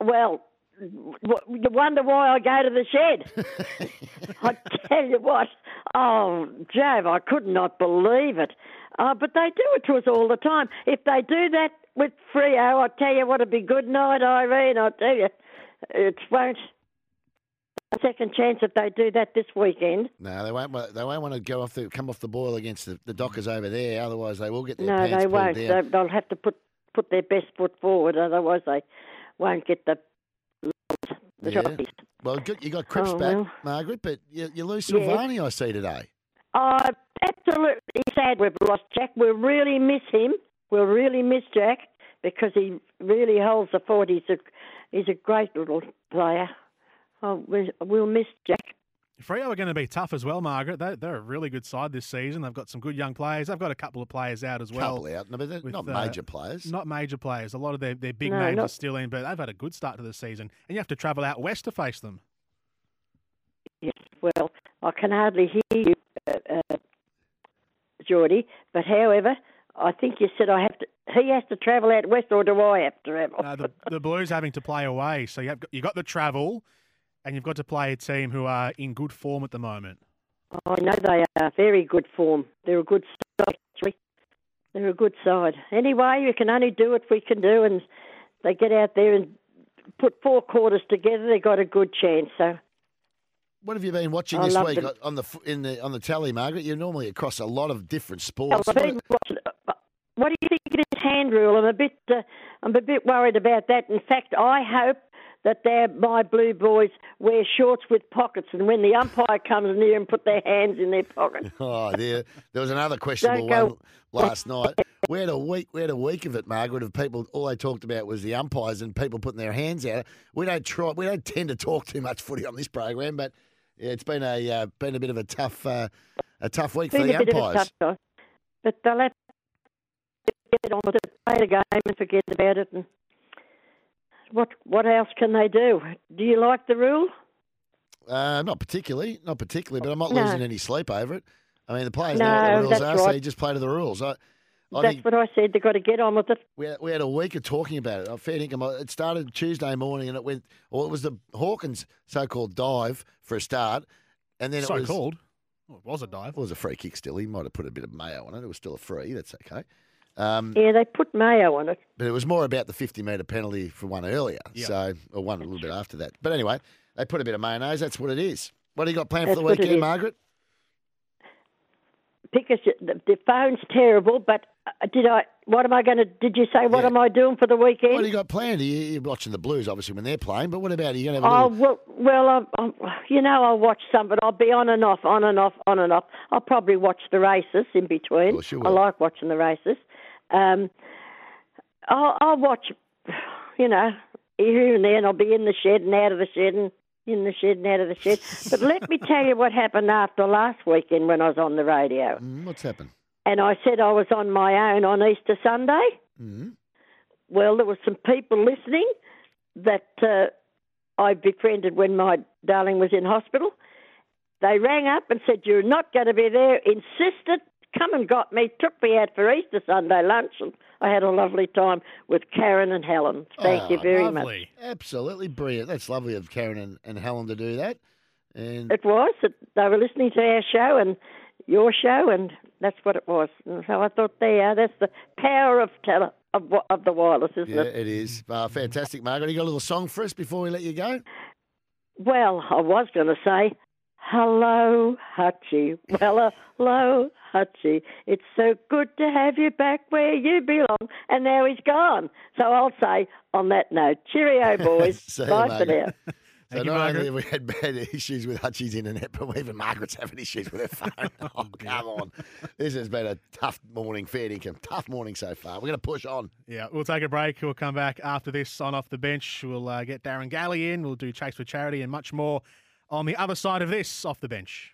Well, you wonder why I go to the shed. I tell you what. Oh, Jove, I could not believe it. Uh, but they do it to us all the time. If they do that with Freo, I tell you what, it'd be good night, Irene. I tell you, it won't. A second chance if they do that this weekend. No, they won't. They won't want to go off the come off the boil against the, the Dockers over there. Otherwise, they will get their No, pants they pulled won't. They, they'll have to put put their best foot forward. Otherwise, they won't get the the Yeah. Well, good, you got Cripps Oh, back, well. Margaret, but you, you lose. Silvagni, I see today. Oh, absolutely sad we've lost Jack. We really miss him. We'll really miss Jack because he really holds the fort. He's a he's a great little player. Oh, we, we'll miss Jack. Freo are going to be tough as well, Margaret. They're, they're a really good side this season. They've got some good young players. They've got a couple of players out as well. Couple out, no, but they're with, not uh, major players. Not major players. A lot of their, their big No, names are still in, but they've had a good start to the season. And you have to travel out west to face them. Yes, well, I can hardly hear you, uh, uh, Geordie. But however, I think you said I have to. He has to travel out west, or do I have to travel? No, the, the Blues having to play away, so you have got, you got the travel, and you've got to play a team who are in good form at the moment. I know they are very good form. They're a good side. They're a good side. Anyway, you can only do what we can do, and they get out there and put four quarters together. They got a good chance. So What have you been watching I this week them. on the f- in the on the tally, Margaret? You're normally across a lot of different sports. I've been watching- uh, what do you think of this hand rule? I'm a bit, uh, I'm a bit worried about that. In fact, I hope that their my blue boys wear shorts with pockets, and when the umpire comes near and put their hands in their pockets. Oh, there, there was another questionable one last night. We had a week, we had a week of it, Margaret. Of people, all they talked about was the umpires and people putting their hands out. We don't try, we don't tend to talk too much footy on this program, but yeah, it's been a uh, been a bit of a tough uh, a tough week for the a bit of a umpires. tough but they'll have to get on with it, play the game, and forget about it. And what what else can they do? Do you like the rule? Uh, not particularly, not particularly, but I'm not No. losing any sleep over it. I mean, the players know what the rules that's are, so you just play to the rules. I, I That's think what I said. They've got to get on with it. we had, we had a week of talking about it. I fair dinkum. It started Tuesday morning, and it went. Well, it was the Hawkins so-called dive for a start, and then it was So-called? Well, it was a dive. It was a free kick. Still, he might have put a bit of mayo on it. It was still a free. That's okay. Um, Yeah, they put mayo on it. but it was more about the 50 metre penalty for one earlier. Yeah. So, or one a little bit after that. But anyway, they put a bit of mayonnaise. That's what it is. What do you got planned That's for the weekend. Margaret? Because the, the phone's terrible, but uh, did I? What am I going to? Did you say what am I doing for the weekend? What do you got planned? You- You're watching the Blues, obviously, when they're playing. But what about are you going to have a Oh little... well, well, I'm, I'm, you know, I'll watch some, but I'll be on and off, on and off, on and off. I'll probably watch the races in between. you I like watching the races. Um, I'll, I'll watch, you know, here and there, and I'll be in the shed and out of the shed and in the shed and out of the shed. But let me tell you what happened after last weekend when I was on the radio. Mm, what's happened? And I said I was on my own on Easter Sunday. Mm. Well, there were some people listening that uh, I befriended when my darling was in hospital. They rang up and said, You're not going to be there. Insisted, come and got me, took me out for Easter Sunday lunch, and I had a lovely time with Karen and Helen. Thank you Oh, very lovely. Absolutely brilliant. That's lovely of Karen and, and Helen to do that. And. It was. It, they were listening to our show and your show, and that's what it was. And so I thought, there, that's the power of tele, of, of the wireless, isn't yeah, it? it is. Uh, fantastic, Margaret. You got a little song for us before we let you go? Well, I was going to say, hello, Hutchie. Well, hello, Hutchie. It's so good to have you back where you belong. And now he's gone. So I'll say, on that note, cheerio, boys. See you, Bye for now. So not only have we had bad issues with Hutchie's internet, but even Margaret's having issues with her phone. oh, come on. This has been a tough morning, fair dinkum. Tough morning so far. We're going to push on. Yeah, we'll take a break. We'll come back after this on Off the Bench. We'll uh, get Darren Galley in. We'll do Chase for Charity and much more on the other side of this Off the Bench.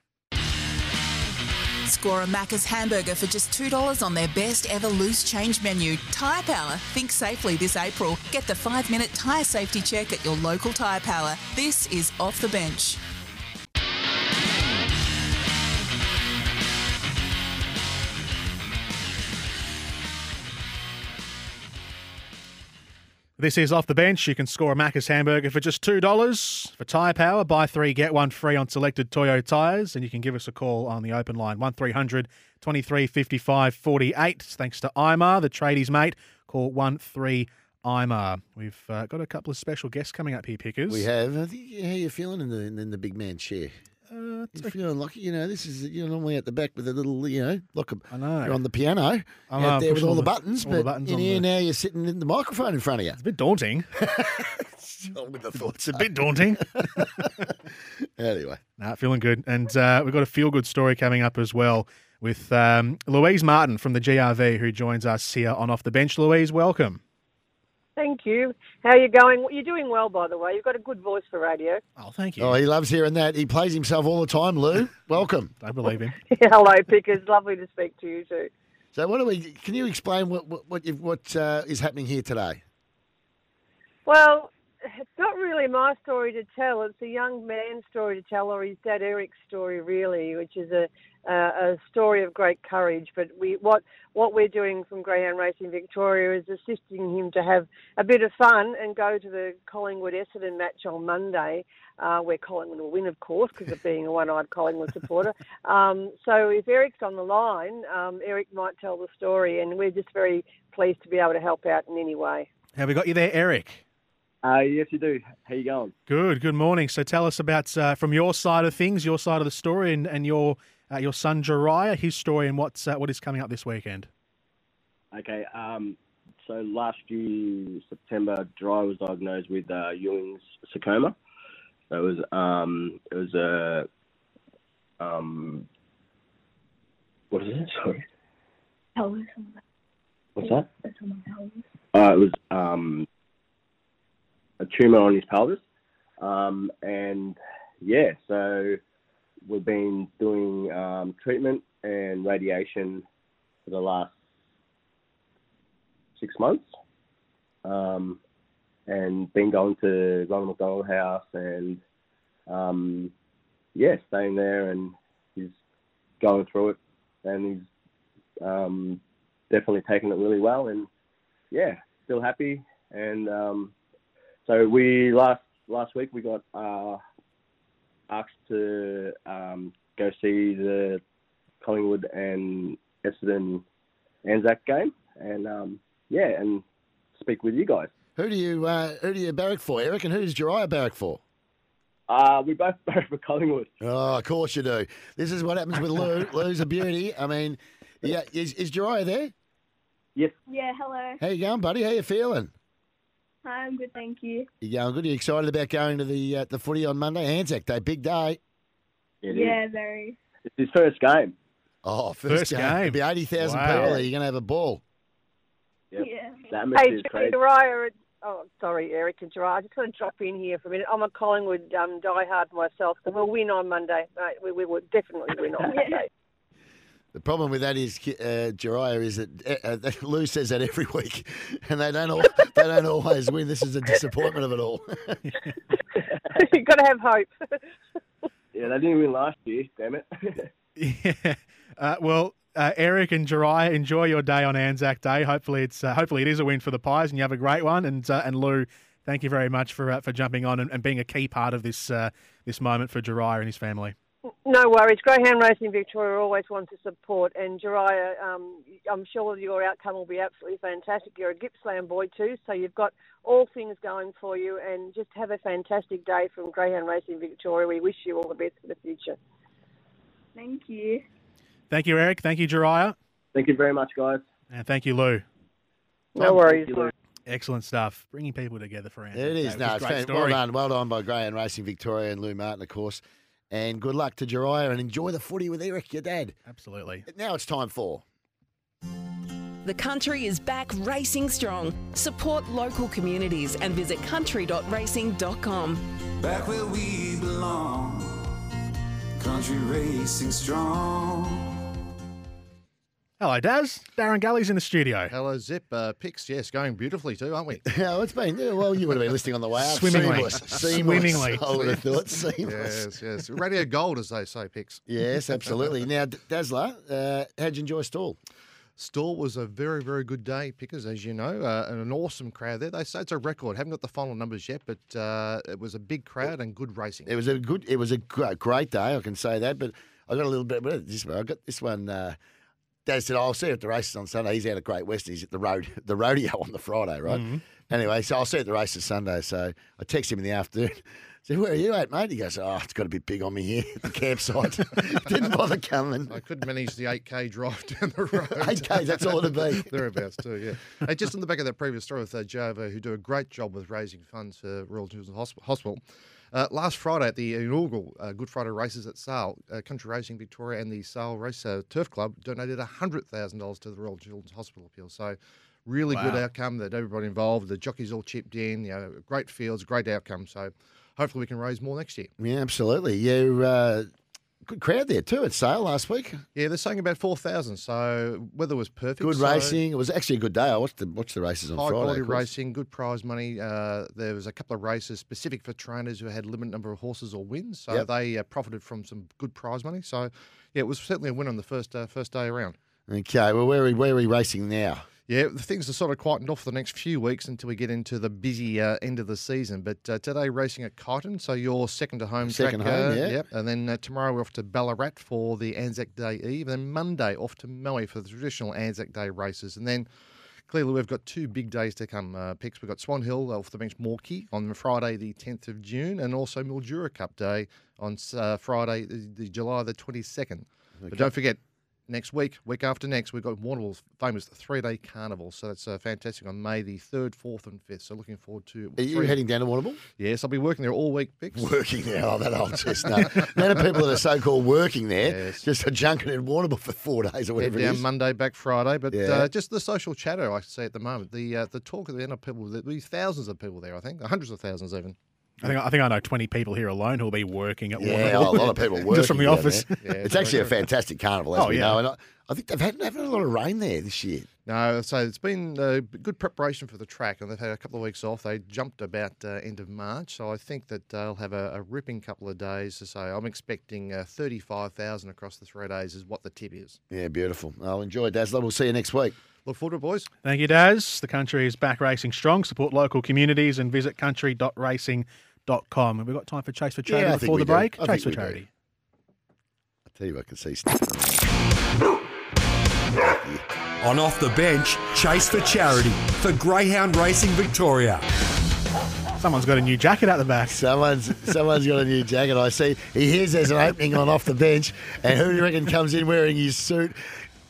Score a Macca's hamburger for just $2 on their best ever loose change menu. Tyre Power. Think safely this April. Get the five minute tyre safety check at your local Tyre Power. This is Off the Bench. This is Off the Bench. You can score a Macca's hamburger for just $2. For tyre power, buy three, get one free on selected Toyo tyres. And you can give us a call on the open line 1300 23 55 48. Thanks to IMAR, the tradies mate. Call 13 IMAR. We've uh, got a couple of special guests coming up here, Pickers. We have. How you feeling in the in the big man chair? Uh, you feeling lucky? You know, this is you're normally at the back with a little, you know, look, I know. you're on the piano I'm, out there with all all the the- buttons, all the buttons in here the- now you're sitting in the microphone in front of you. It's a bit daunting. with the thoughts. It's a bit daunting. anyway, Nah, feeling good. And uh, we've got a feel good story coming up as well with um, Louise Martin from the GRV who joins us here on Off the Bench. Louise, welcome. Thank you. How are you going? You're doing well, by the way. You've got a good voice for radio. Oh, thank you. Oh, he loves hearing that. He plays himself all the time, Lou. Welcome. I believe him. Hello, Pickers. Lovely to speak to you too. So, what do we? Can you explain what what what, you've, what uh, is happening here today? Well, it's not really my story to tell. It's a young man's story to tell, or his dad Eric's story, really, which is a uh, a story of great courage. But we what what we're doing from Greyhound Racing Victoria is assisting him to have a bit of fun and go to the Collingwood Essendon match on Monday, uh, where Collingwood will win, of course, because of being a one-eyed Collingwood supporter. Um, so if Eric's on the line, um, Eric might tell the story, and we're just very pleased to be able to help out in any way. Have we got you there, Eric? Uh, yes, you do. How you going? Good, good morning. So tell us about, uh, from your side of things, your side of the story, and, and your uh, your son Jariah, his story, and what's uh, what is coming up this weekend. Okay. Um, so last year September, Dry was diagnosed with uh, Ewing's sarcoma. So it was um, it was a um, what is it? Sorry, what's that? Uh, it was um, a tumor on his pelvis, um, and yeah, so we've been doing um, treatment and radiation for the last six months, um, and been going to Ronald McDonald House and um, yeah, staying there, and he's going through it, and he's um, definitely taking it really well, and yeah, still happy, and um, so we last last week we got uh, asked to um, go see the Collingwood and Essendon Anzac game, and um, yeah, and speak with you guys. Who do you uh, who do you barrack for, Eric, and who does Jariah barrack for? Uh, we both barrack for Collingwood. Oh, of course you do. This is what happens with Lou. Lou's a beauty. I mean, yeah, is, is Jariah there? Yes. Yeah, hello. How you going, buddy? How you feeling? Hi, I'm good, thank you. You going good? Are you excited about going to the uh, the footy on Monday? Anzac Day, big day. It is. yeah, very. It's his first game. Oh, first, First game. game. There'll be eighty thousand Wow. people there. You're going to have a ball. Yep. Yeah. The atmosphere Hey, is crazy. Jariah, oh, sorry, Eric and Jariah. I just want to drop in here for a minute. I'm a Collingwood um, diehard myself, so we'll win on Monday. Mate, we, we will definitely win on Monday. The problem with that is, uh, Jariah, is that uh, uh, Lou says that every week, and they don't all, they don't always win. This is a disappointment of it all. You've got to have hope. Yeah, they didn't win last year. Damn it. Yeah. Uh, well, uh, Eric and Jariah, enjoy your day on Anzac Day. Hopefully, it's uh, hopefully it is a win for the Pies, and you have a great one. And uh, and Lou, thank you very much for uh, for jumping on and, and being a key part of this uh, this moment for Jariah and his family. No worries. Greyhound Racing Victoria always wants to support, and Jariah, um, I'm sure your outcome will be absolutely fantastic. You're a Gippsland boy too, so you've got all things going for you, and just have a fantastic day from Greyhound Racing Victoria. We wish you all the best for the future. Thank you. Thank you, Eric. Thank you, Jariah. Thank you very much, guys. And thank you, Lou. No worries. You, Lou. Excellent stuff. Bringing people together for Anzac It Day, No, it's great fan- story. well done. Well done by Greyhound Racing Victoria and Lou Martin, of course. And good luck to Jariah and enjoy the footy with Eric, your dad. Absolutely. Now it's time for. The country is back racing strong. Support local communities and visit country.racing.com. Back where we belong. Country racing strong. Hello, Daz. Darren Gully's in the studio. Hello, Zip. Uh, picks, yes, going beautifully too, aren't we? Yeah, it's been, yeah, well, you would have been listening on the way up. Swimmingly. Seamless. Seamless. Swimmingly. I would have thought seamless. Yes, yes. Radio gold, as they say, picks. Yes, absolutely. Now, D- Dazzler, uh, how'd you enjoy Stall? Stall was a very, very good day, Pickers, as you know, uh, and an awesome crowd there. They say it's a record. Haven't got the final numbers yet, but uh, it was a big crowd and good racing. It was a good, it was a great day, I can say that. But I got a little bit, this one, I got this one. Uh, Dad said, "I'll see you at the races on Sunday." He's out at Great Western. He's at the road, the rodeo on the Friday, right? Mhm. Anyway, so I'll see you at the races Sunday. So I text him in the afternoon. said, "Where are you at, mate?" He goes, "Oh, it's got a bit big on me here at the campsite." Didn't bother coming. I couldn't manage the 8K drive down the road. 8K, that's all it'd be. Thereabouts, too, yeah. Hey, just on the back of that previous story with uh, Java, who do a great job with raising funds for Royal Children's Hospital. Uh, last Friday at the inaugural uh, Good Friday races at Sale, uh, Country Racing Victoria and the Sale Race Turf Club donated $100,000 to the Royal Children's Hospital appeal. So, really good outcome that everybody involved, the jockeys all chipped in, you know, great fields, great outcome. So, hopefully we can raise more next year. Yeah, absolutely. You, uh, good crowd there too at Sale last week. Yeah, they're saying about 4,000, so weather was perfect. Good so racing. It was actually a good day. I watched the watched the races on High Friday. quality racing, good prize money. Uh, there was a couple of races specific for trainers who had limited number of horses or wins, so Yep. they uh, profited from some good prize money. So, yeah, it was certainly a win on the first uh, first day around. Okay, well, where are we, where are we racing now? Yeah, the things are sort of quietened off for the next few weeks until we get into the busy uh, end of the season. But uh, today, racing at Kyneton, so you're second to home. Second track, home, uh, yeah. Yep. And then uh, tomorrow we're off to Ballarat for the Anzac Day Eve. And then Monday off to Maui for the traditional Anzac Day races. And then clearly we've got two big days to come. Uh, picks we've got Swan Hill off the bench Morkey on Friday the 10th of June, and also Mildura Cup Day on uh, Friday the, the July the 22nd. But don't forget. Next week, week after next, we've got Warrnambool's famous three-day carnival. So that's uh, fantastic on May the third, fourth, and fifth. So looking forward to. Are you three- heading down to Warrnambool? Yes, I'll be working there all week. Working there, oh, that old chestnut. the amount of people that are so-called working there, just a junket in Warrnambool for four days or whatever it down. Monday, back Friday, but Yeah. uh, just the social chatter I say at the moment. The uh, the talk of the end of people. There'll be thousands of people there. I think hundreds of thousands even. I think I think I know twenty people here alone who'll be working at Yeah, Warrnambool. a lot of people working just from the down office. there. it's actually a fantastic carnival, as Oh, we yeah. know. And I, I think they've had, they've had a lot of rain there this year. No, so it's been uh, good preparation for the track, and they've had a couple of weeks off. They jumped about uh, end of March, so I think that they'll have a, a ripping couple of days. So I'm expecting uh, thirty-five thousand across the three days is what the tip is. Yeah, beautiful. I'll enjoy Dazzler. We'll see you next week. Look forward to it, boys. Thank you, Daz. The country is back racing strong. Support local communities and visit country.racing.com. Have we got time for Chase for Charity Yeah, before the do. break? I Chase for we do. Charity. I tell you, I can see. On Off the Bench, Chase for Charity for Greyhound Racing Victoria. Someone's got a new jacket out the back. Someone's someone's got a new jacket. I see. He hears there's an opening on off the bench, and who do you reckon comes in wearing his suit?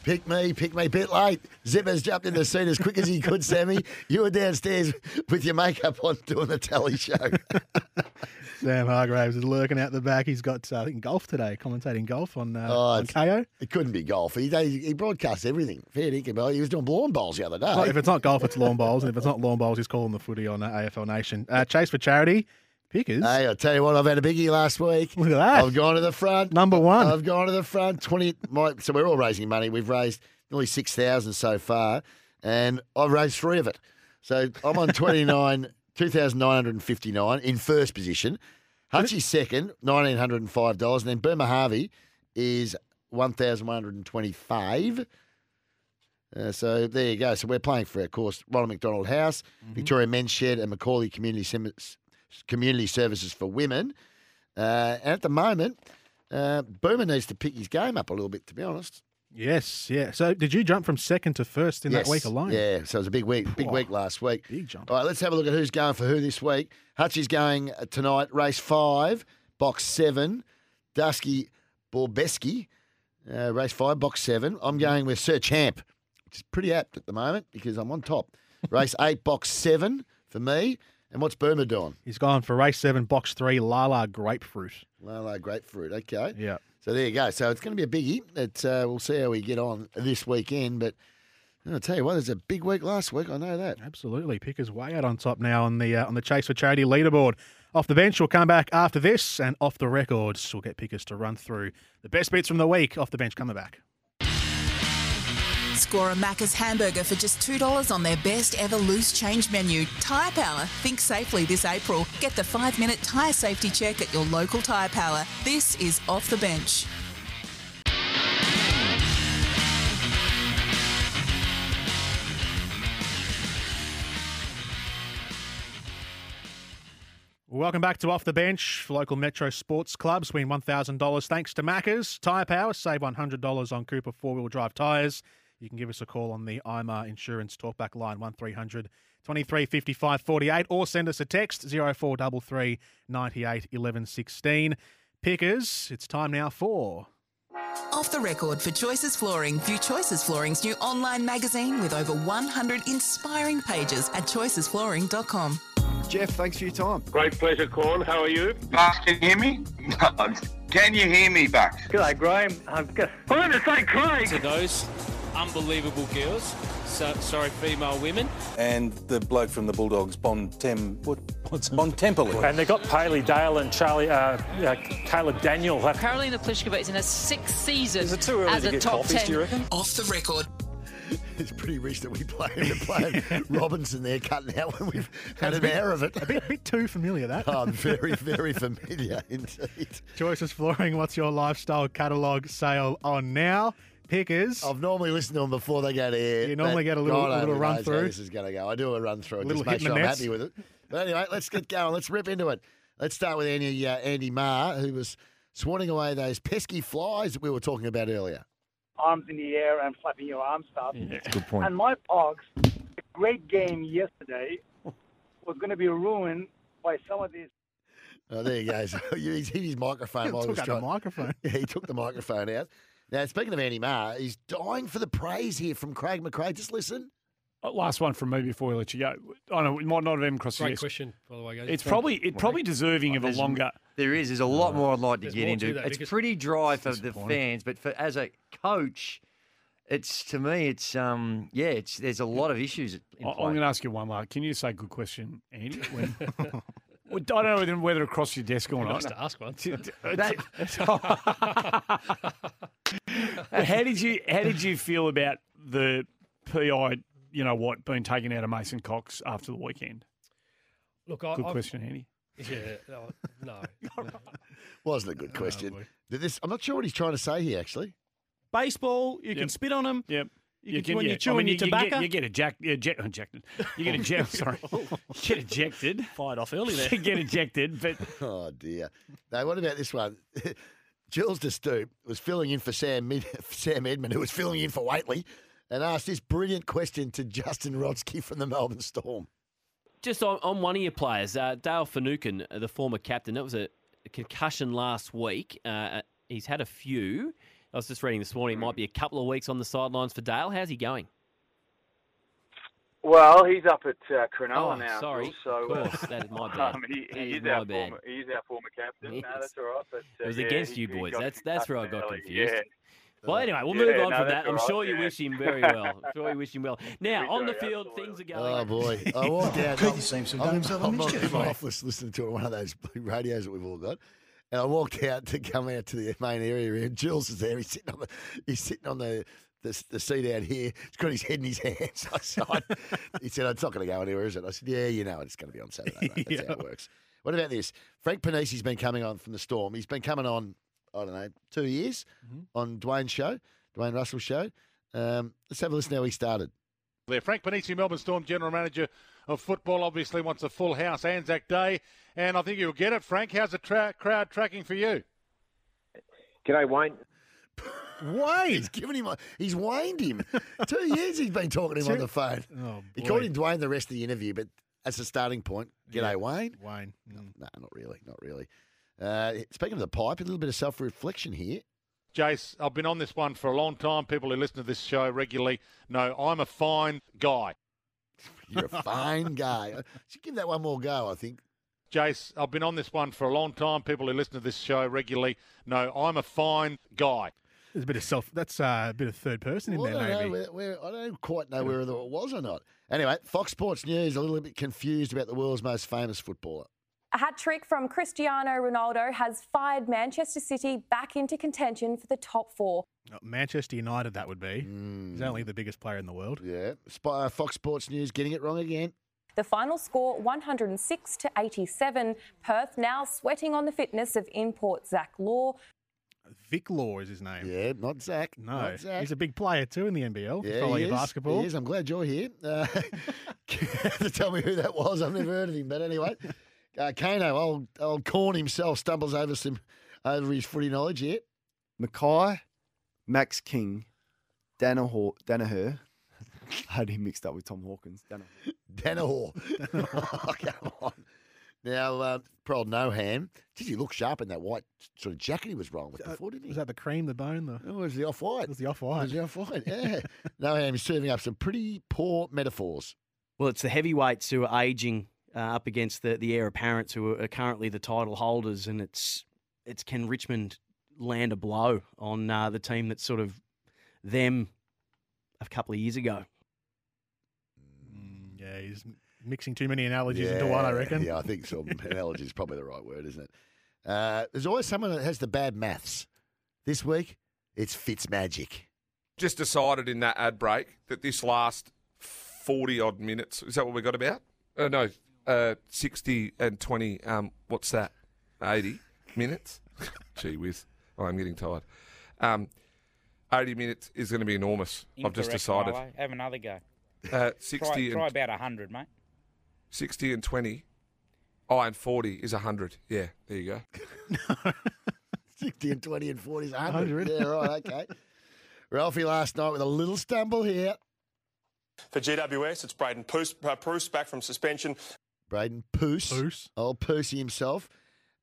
Pick me, pick me. Bit late. Zipper's jumped in the seat as quick as he could. Sammy, you were downstairs with your makeup on doing the tally show. Sam Hargraves is lurking out the back. He's got, uh, I think, golf today, commentating golf on, uh, Oh, on Kayo. It couldn't be golf. He, he, broadcasts everything. Fair dinkum. He was doing lawn bowls the other day. Well, if it's not golf, it's lawn bowls. And if it's not lawn bowls, he's calling the footy on uh, AFL Nation. Uh, Chase for Charity. Pickers. Hey, I'll tell you what, I've had a biggie last week. Look at that. I've gone to the front. Number one. I've gone to the front. Twenty. My, so we're all raising money. We've raised nearly six thousand so far, and I've raised three of it. So I'm on twenty nine, two thousand nine hundred and fifty nine in first position. Hutchie second, nineteen hundred and five dollars, and then Boomer Harvey is one thousand one hundred and twenty five. Uh, so there you go. So we're playing for, of course, Ronald McDonald House, Victoria Men's Shed, and McAuley Community Sim- Community Services for Women. Uh, and at the moment, uh, Boomer needs to pick his game up a little bit, to be honest. Yes, yeah. So did you jump from second to first in that week alone? Yeah, so it was a big week, big week last week. Big jump. All right, let's have a look at who's going for who this week. Hutchie's going uh, tonight, race five, box seven. Dusky Borbeski, uh, race five, box seven. I'm going with Sir Champ, which is pretty apt at the moment because I'm on top. Race eight, box seven for me. And what's Boomer doing? He's gone for race seven, box three, Lala Grapefruit. Lala Grapefruit. Okay. Yeah. So there you go. So it's going to be a biggie. It, uh, we'll see how we get on this weekend. But I'll tell you what, there's a big week last week. I know that. Absolutely. Pickers way out on top now on the uh, on the Chase for Charity leaderboard. Off the bench, we'll come back after this, and off the records, we'll get Pickers to run through the best bits from the week. Off the bench, coming back. Score a Macca's hamburger for just $2 on their best ever loose change menu. Tyre Power. Think safely this April. Get the five minute tyre safety check at your local Tyre Power. This is Off the Bench. Welcome back to Off the Bench local Metro Sports Clubs. Win $1,000 thanks to Macca's. Tyre Power, save $100 on Cooper four wheel drive tyres. You can give us a call on the IMAR Insurance Talkback line 1300 23 55 48 or send us a text 0433 98 11 16. Pickers, it's time now for. Off the record for Choices Flooring. View Choices Flooring's new online magazine with over 100 inspiring pages at choicesflooring.com. Jeff, thanks for your time. Great pleasure, Corn. How are you? Bucks, can you hear me? can you hear me, Bucks? G'day, Graham. I'm going to say Craig. To those unbelievable girls. So, sorry, female women. And the bloke from the Bulldogs, Bon Tem, what, what's Bon Temple. And they've got Paley Dale and Charlie, uh, uh, Caleb Daniel. Carolina Pliskova is in her sixth season Is it too early as to a get top coffees, 10. do you reckon? Off the record. It's pretty recent we played, we're playing Robinson there cutting out when we've had That's an a bit- hour of it. A bit, bit too familiar, that. Oh, very, very familiar indeed. Choices Flooring, what's your lifestyle catalogue sale on now? Pickers. I've normally listened to them before they go to air. You normally get a little- God a little run through. This is going to go. I do a run through A little just make sure I'm happy with it. But anyway, let's get going. Let's rip into it. Let's start with Andy, uh, Andy Maher, who was swanning away those pesky flies that we were talking about earlier. arms in the air and flapping your arm stuff. good point. And my Pogs, a great game yesterday, was going to be ruined by some of these. Oh, there he goes. He's hit his microphone. He while he took was out the trying- microphone. Yeah, he took the microphone out. Now, speaking of Andy Maher, he's dying for the praise here from Craig McRae. Just listen. Uh, Last one from me before we let you go. I know it might not have even crossed your Great desk. question, by the way, guys. It's Thank probably it's probably deserving of a longer. There is. There's a lot more I'd like to There's get more to into. it's pretty dry for the fans, but for as a coach, it's to me, it's um, yeah, it's there's a lot of issues. In I- I'm going to ask you one more. Can you say good question, Andy? When, I don't know whether, whether it crossed your desk or not. nice to ask one. how did you How did you feel about the PI? You know what, being taken out of Mason Cox after the weekend? Look, I, Good I've- question, Andy. Yeah, no, no. Wasn't a good question. this, I'm not sure what he's trying to say here, actually. Baseball, you can spit on them. Yep. You can, when yeah. you're chewing I mean, your you, you tobacco. get, you get eject, eject, ejected. You get ejected. Oh. sorry, you get ejected. Fired off early there. You get ejected, but Oh dear. Now, what about this one? Jules de Stoop was filling in for Sam Mid- Sam Edmund, who was filling in for Whateley, and asked this brilliant question to Justin Rodski from the Melbourne Storm. Just on, on one of your players, uh, Dale Finucane, uh, the former captain, that was a, concussion last week. Uh, he's had a few. I was just reading this morning, it might be a couple of weeks on the sidelines for Dale. How's he going? Well, he's up at uh, Cronulla Oh, now. sorry. So, Of course, uh, that is my bad. Um, he, That he is is my our bad. former. He is our former captain. No, that's all right. But uh, It was yeah, against he- you boys. That's that's where I got early. confused. Yeah. Well, anyway, we'll Yeah, move on no, from that. I'm all sure right, you wish him very well. I'm sure you wish him well. Now, We on the field, things are going. Oh boy! I walked out. Keith seems to have done himself a I'm mischief, in my office listening to one of those radios that we've all got, and I walked out to come out to the main area. And Jules is there. He's sitting on the. He's sitting on the. The, the seat out here, he's got his head in his hands. I said, he said, "It's not going to go anywhere, is it?" I said, "Yeah, you know, it's going to be on Saturday. Mate. That's how it works." What about this? Frank Ponissi's been coming on from the Storm. He's been coming on, I don't know, two years on Dwayne's show, Dwayne Russell's show. Um, let's have a listen how he started. There, Frank Ponissi, Melbourne Storm General Manager of football, obviously wants a full house Anzac Day, and I think you'll get it. Frank, how's the tra- crowd tracking for you? G'day, Wayne. Wayne, he's given him. A, he's waned him. Two years he's been talking to him on the phone. Oh, he boy. called him Dwayne the rest of the interview, but as a starting point, g'day Yeah, Wayne. Wayne. No, no, not really, not really. Uh, speaking of the pipe, a little bit of self-reflection here. Jace, I've been on this one for a long time. People who listen to this show regularly know I'm a fine guy. You're a fine guy. Should give that one more go. I think. Jace, I've been on this one for a long time. People who listen to this show regularly know I'm a fine guy. There's a bit of self. That's uh, a bit of third person in Well, there, I don't maybe. know where, where- I don't quite know whether it was or not. Anyway, Fox Sports News a little bit confused about the world's most famous footballer. A hat trick from Cristiano Ronaldo has fired Manchester City back into contention for the top four. Uh, Manchester United, that would be. Mm. He's only the biggest player in the world. Yeah. Spy, uh, Fox Sports News getting it wrong again. The final score 106 to 87. Perth now sweating on the fitness of import Zach Law. Vic Law is his name. Yeah, not Zach. No, not Zach. he's a big player too in the NBL. Yeah, follow he your is. basketball. He is. I'm glad you're here. Uh, to tell me who that was. I've never heard of him. But anyway, uh, Kano, old old Corn himself, stumbles over some over his footy knowledge here. Mackay, Max King, Danaher. Danaher. I had him mixed up with Tom Hawkins. Danaher. Danaher. oh, come on. Now, uh, poor old Noham. did he look sharp in that white sort of jacket he was rolling with before, didn't he? Was that the cream, the bone, the? Oh, it was the off white. It was the off It white. was the off white. Yeah. Noham is serving up some pretty poor metaphors. Well, it's the heavyweights who are aging uh, up against the, the heir apparents who are currently the title holders, and it's it's can Richmond land a blow on uh, the team that's sort of them a couple of years ago. Yeah, he's mixing too many analogies into one, I reckon. Yeah, I think so. analogy is probably the right word, isn't it? Uh, there's always someone that has the bad maths. This week, it's Fitzmagic. Just decided in that ad break that this last 40 odd minutes, is that what we got about? Uh, no, uh, 60 and 20, um, what's that? 80 minutes? Gee whiz. Oh, I'm getting tired. Um, 80 minutes is going to be enormous. I've just decided. Have another go. Uh, 60 try, and try about 100, mate. 60 and 20. Oh, and 40 is 100. Yeah, there you go. 60 and 20 and 40 is 100. 100. Yeah, right, okay. Ralphie last night with a little stumble here. For GWS, it's Braydon Bruce, uh, Bruce back from suspension. Braydon Poos. Poos. Old Percy himself.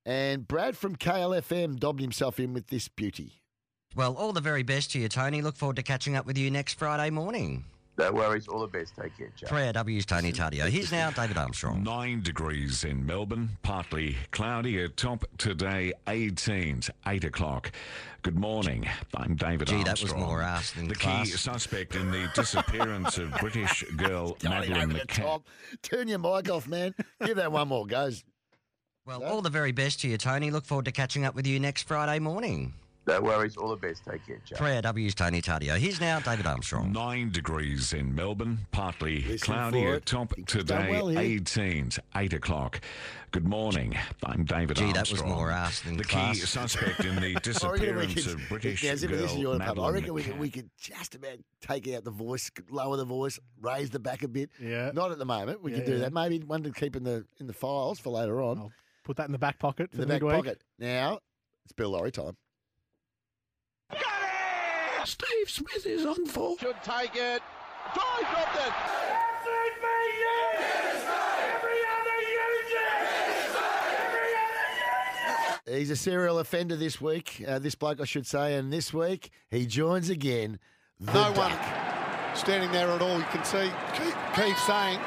And Brad from KLFM dobbed himself in with this beauty. Well, all the very best to you, Tony. Look forward to catching up with you next Friday morning. No worries. All the best. Take care, Joe. 3AW's Tony Tardio. Here's now David Armstrong. Nine degrees in Melbourne, partly cloudy. A top today, 18s, 8 o'clock. Good morning. I'm David Armstrong. Gee, that was more ass than The class. key suspect in the disappearance of British girl Tony Madeline the McCann. top. Turn your mic off, man. Give that one more go. Well, all the very best to you, Tony. Look forward to catching up with you next Friday morning. No worries. All the best. Take care, Joe. 3AW's Tony Tardio. Here's now David Armstrong. Nine degrees in Melbourne, partly Listen cloudy. for A it. top today, well here. 18s, 8 o'clock. Good morning. I'm David Gee, that was Armstrong. more ass than The class. key suspect in the I reckon we disappearance could- of British Now, as this is girl your pub, I reckon we could, we could just about take out the voice, lower the voice, raise the back a bit. Yeah. Not at the moment. We Yeah, could do yeah. that. Maybe one to keep in the in the files for later on. I'll put that in the back pocket for in the, the, back midweek. pocket. Now it's Bill Lawry time. Steve Smith is on for. Should take it. Try dropped it. He's a serial offender this week. Uh, this bloke, I should say, and this week he joins again. The No one standing there at all. You can see Keith, Keith saying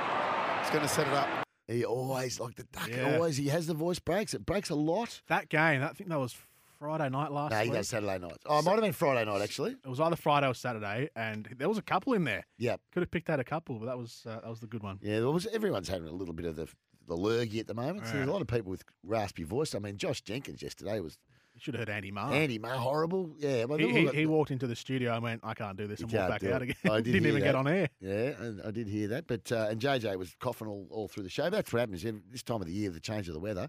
he's going to set it up. He always like the duck. Yeah. Always he has the voice breaks. It breaks a lot. That game, I think that was Friday night last No, he week. does Saturday night. Oh, it might have been Friday night actually. It was either Friday or Saturday, and there was a couple in there. Yep. Could have picked out a couple, but that was uh, that was the good one. Yeah, there was everyone's having a little bit of the the lurgy at the moment. So there's a lot of people with raspy voice. I mean, Josh Jenkins yesterday was You should have heard Andy Maher. Andy Maher horrible. Yeah, but He, he, got- he walked into the studio and went, I can't do this, and walked back out it. again. I did Didn't hear even get on air. Yeah, and I did hear that. But uh, and JJ was coughing all, all through the show. That's what happens this time of the year, the change of the weather.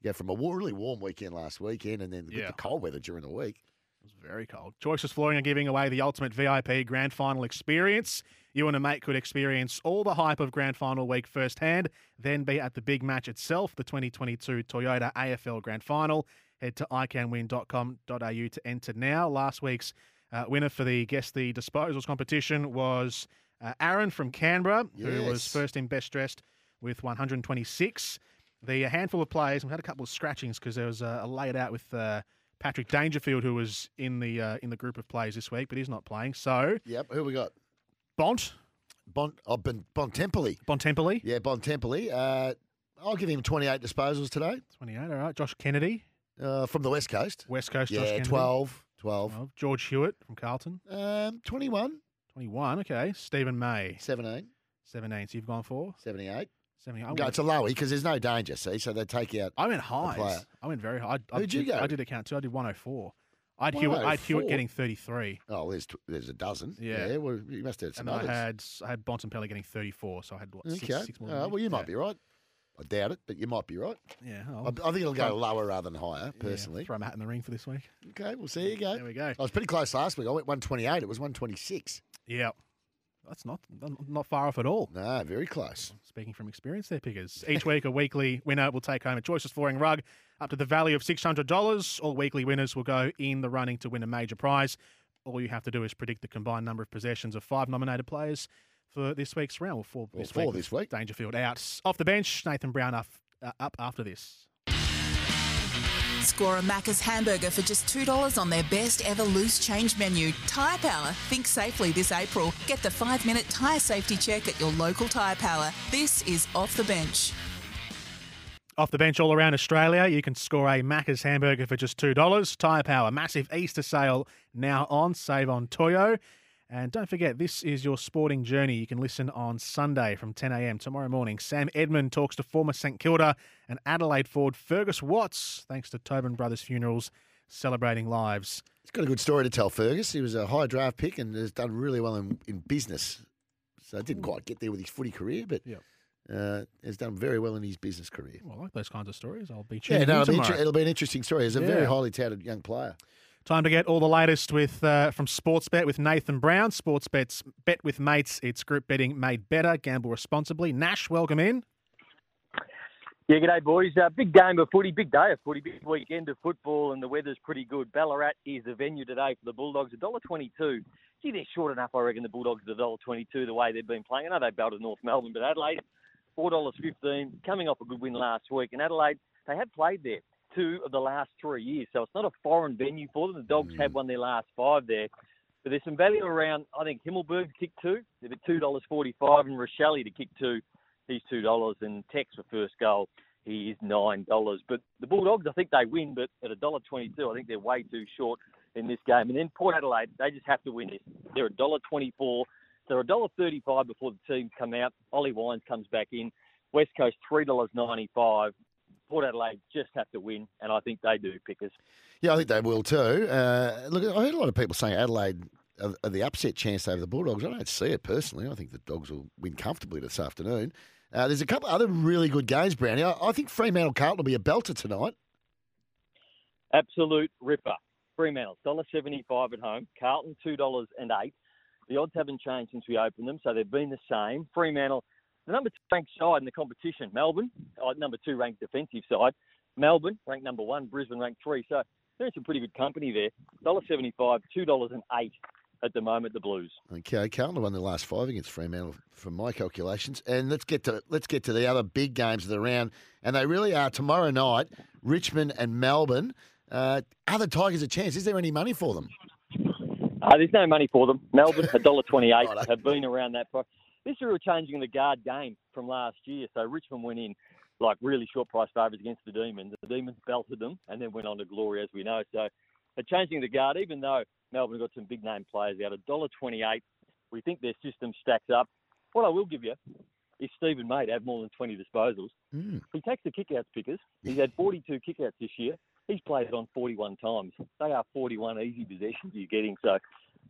You go from a really warm weekend last weekend, and then Yeah. the cold weather during the week. It was very cold. Choices Flooring are giving away the ultimate VIP grand final experience. You and a mate could experience all the hype of grand final week firsthand, then be at the big match itself, the 2022 Toyota AFL Grand Final. Head to icanwin.com.au to enter now. Last week's uh, winner for the Guess the Disposals competition was uh, Aaron from Canberra, who was first in best dressed with 126. The handful of players, we had a couple of scratchings because there was a, a laid out with uh, Patrick Dangerfield, who was in the uh, in the group of players this week, but he's not playing. So Yep, who we got? Bont, Bon, oh, bon, Bontempelli. Bontempelli, Yeah, Bontempelli. Uh, I'll give him 28 disposals today 28. All right, Josh Kennedy, uh, from the West Coast. West Coast. yeah, Josh Kennedy. 12. 12. Well, George Hewett from Carlton, Um, 21. 21. Okay, Steven May, 17. 17. So you've gone for 78. 70. I went, it's a lowie because there's no danger, see? So they take out. I went highs. I went very high. I, I Who'd you did, go? I did a count too. I did 104. I'd Hewett. I'd Hewett 104? getting 33. Oh, there's, there's a dozen. Yeah. well, you must have had some And I had I had Bontempelli getting 34, so I had what Okay. six, six more. Right, well, you might Yeah. be right. I doubt it, but you might be right. Yeah, I, I'll- I think it'll go Throw- lower rather than higher, Yeah, personally. throw my hat in the ring for this week. Okay, well, see you go. There we go. I was pretty close last week. I went 128. It was 126. Yeah, that's not not far off at all. No, very close. Speaking from experience, there, pickers. Each week, a weekly winner will take home a Choices Flooring rug up to the value of six hundred dollars. All weekly winners will go in the running to win a major prize. All you have to do is predict the combined number of possessions of five nominated players for this week's round. Well, four, Well, this, four week, this week. Dangerfield out off the bench. Nathan Brown up, uh, up after this. Score a Macca's hamburger for just $2 on their best ever loose change menu. Tyre Power. Think safely this April. Get the five minute tyre safety check at your local Tyre Power. This is Off the Bench. Off the bench all around Australia, you can score a Macca's hamburger for just $2. Tyre Power, massive Easter sale now on. Save on Toyo. And don't forget, this is your sporting journey. You can listen on Sunday from 10 a.m. tomorrow morning. Sam Edmund talks to former St Kilda and Adelaide forward Fergus Watts, thanks to Tobin Brothers Funerals, celebrating lives. He's got a good story to tell, Fergus. He was a high draft pick and has done really well in, in business. So didn't quite get there with his footy career, but Yep. uh, has done very well in his business career. Well, I like those kinds of stories. I'll be Yeah, no, in it'll be, tomorrow. inter- it'll be an interesting story. He's a very highly touted young player. Time to get all the latest with uh, from Sportsbet with Nathan Brown. Sportsbet's bet with mates. It's group betting made better. Gamble responsibly. Nash, welcome in. Yeah, good day, boys. Uh, big game of footy, big day of footy, big weekend of football, and the weather's pretty good. Ballarat is the venue today for the Bulldogs. $1.22. Gee, they're short enough, I reckon, the Bulldogs at $1.22 the way they've been playing. I know they belted North Melbourne, but Adelaide, $4.15, coming off a good win last week. And Adelaide, they have played there two of the last three years, so it's not a foreign venue for them. The Dogs have mm. won their last five there. But there's some value around, I think, Himmelberg to kick two. They're at $2.45, and Rachele to kick two. He's two dollars, and Tex for first goal. He is nine dollars. But the Bulldogs, I think they win, but at a dollar twenty-two, I think they're way too short in this game. And then Port Adelaide, they just have to win this. They're a dollar twenty-four. They're a dollar thirty-five before the teams come out. Ollie Wines comes back in. West Coast three dollars ninety-five. Port Adelaide just have to win, and I think they do, Pickers. Yeah, I think they will too. Uh, look, I heard a lot of people saying Adelaide are, are the upset chance over the Bulldogs. I don't see it personally. I think the Dogs will win comfortably this afternoon. Uh, there's a couple other really good games, Brownie. I, I think Fremantle Carlton will be a belter tonight. Absolute ripper. Fremantle, $1.75 at home. Carlton, $2.08. The odds haven't changed since we opened them, so they've been the same. Fremantle, the number two ranked side in the competition. Melbourne, uh, number two ranked defensive side. Melbourne, ranked number one. Brisbane, ranked three. So they're in some pretty good company there. $1.75, $2.08 at the moment, the Blues. Okay, Carlton won their last five against Fremantle, from my calculations. And let's get to let's get to the other big games of the round, and they really are tomorrow night. Richmond and Melbourne. Uh, are the Tigers a chance? Is there any money for them? Uh, there's no money for them. Melbourne, $1.28, have been around that price. This year we're changing the guard game from last year. So Richmond went in like really short price favourites against the Demons. The Demons belted them and then went on to glory, as we know. So they're changing the guard, even though Melbourne got some big name players out. $1.28. We think their system stacks up. What I will give you is Steven May to have more than 20 disposals. Mm. He takes the kickouts pickers. He's had 42 kickouts this year. He's played it on 41 times. They are 41 easy possessions you're getting. So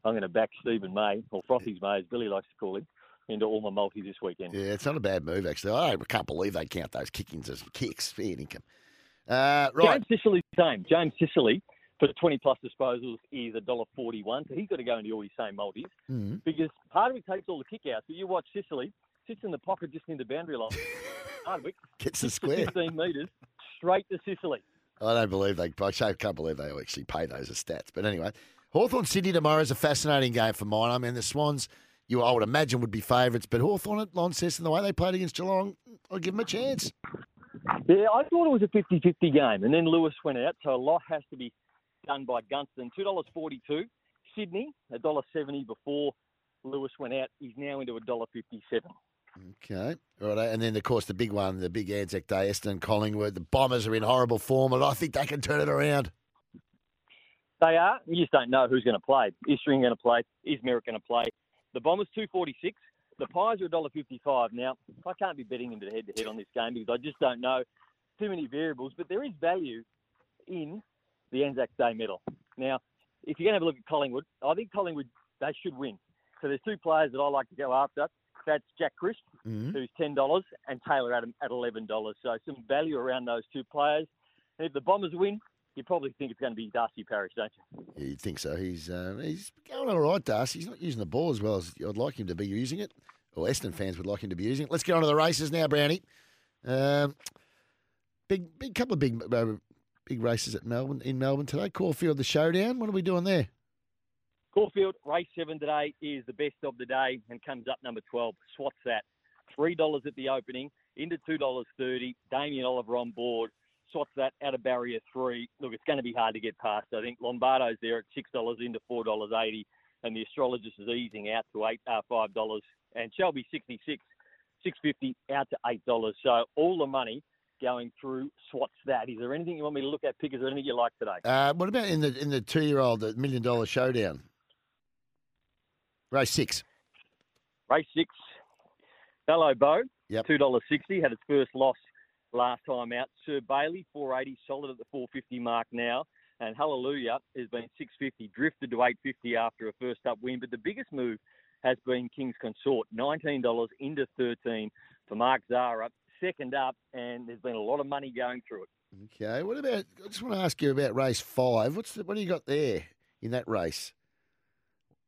I'm going to back Steven May, or Frothy's May, as Billy likes to call him, into all my multis this weekend. Yeah, it's not a bad move actually. I can't believe they count those kick-ins as kicks. Fair income. Uh, right. James Sicily, same. James Sicily for 20 plus disposals is $1.41. So he's got to go into all his same multis Mm. because part of it takes all the kickouts. But you watch Sicily, sits in the pocket just near the boundary line. it, Gets the square. 15 metres straight to Sicily. I don't believe they. I can't believe they actually pay those as stats. But anyway, Hawthorn City tomorrow is a fascinating game for mine. I mean, the Swans, you I would imagine would be favourites, but Hawthorn at Launceston, the way they played against Geelong, I'll give them a chance. Yeah, I thought it was a 50-50 game, and then Lewis went out, so a lot has to be done by Gunston. $2.42. Sydney, $1.70 before Lewis went out. He's now into $1.57. Okay, right, and then of course the big one, the big Anzac Day, Eston Collingwood. The Bombers are in horrible form, and I think they can turn it around. They are. You just don't know who's going to play. Is String going to play? Is Merrick going to play? The Bombers two forty six. The Pies are $1.55. Now I can't be betting into the head to head on this game because I just don't know too many variables. But there is value in the Anzac Day medal. Now, if you're going to have a look at Collingwood, I think Collingwood they should win. So there's two players that I like to go after. That's Jack Crisp, Mhm. who's ten dollars, and Taylor Adam at eleven dollars. So some value around those two players. And if the Bombers win, you probably think it's going to be Darcy Parish, don't you? Yeah, you'd think so. He's uh, he's going all right, Darcy. He's not using the ball as well as I'd like him to be using it, or Eston fans would like him to be using it. Let's get on to the races now, Brownie. Um, big, big couple of big, uh, big races at Melbourne in Melbourne today. Caulfield, the showdown. What are we doing there? Caulfield, race seven today is the best of the day and comes up number 12. Swats that. $3 at the opening, into $2.30. Damien Oliver on board. Swats that out of barrier three. Look, it's going to be hard to get past. I think Lombardo's there at $6 into $4.80. And the astrologist is easing out to eight, uh, $5. And Shelby 66, 650 out to $8. So all the money going through Swats that. Is there anything you want me to look at, Pick? Is there anything you like today? Uh, what about in the in the two year old, the million dollar showdown? Race six. Race six. Hello, Bo. Yep. Two dollars sixty. Had its first loss last time out. Sir Bailey, four eighty, solid at the four fifty mark now. And Hallelujah has been six fifty, drifted to eight fifty after a first up win. But the biggest move has been King's Consort, nineteen dollars into thirteen for Mark Zara, second up, and there's been a lot of money going through it. Okay. What about? I just want to ask you about race five. What's the, what do you got there in that race?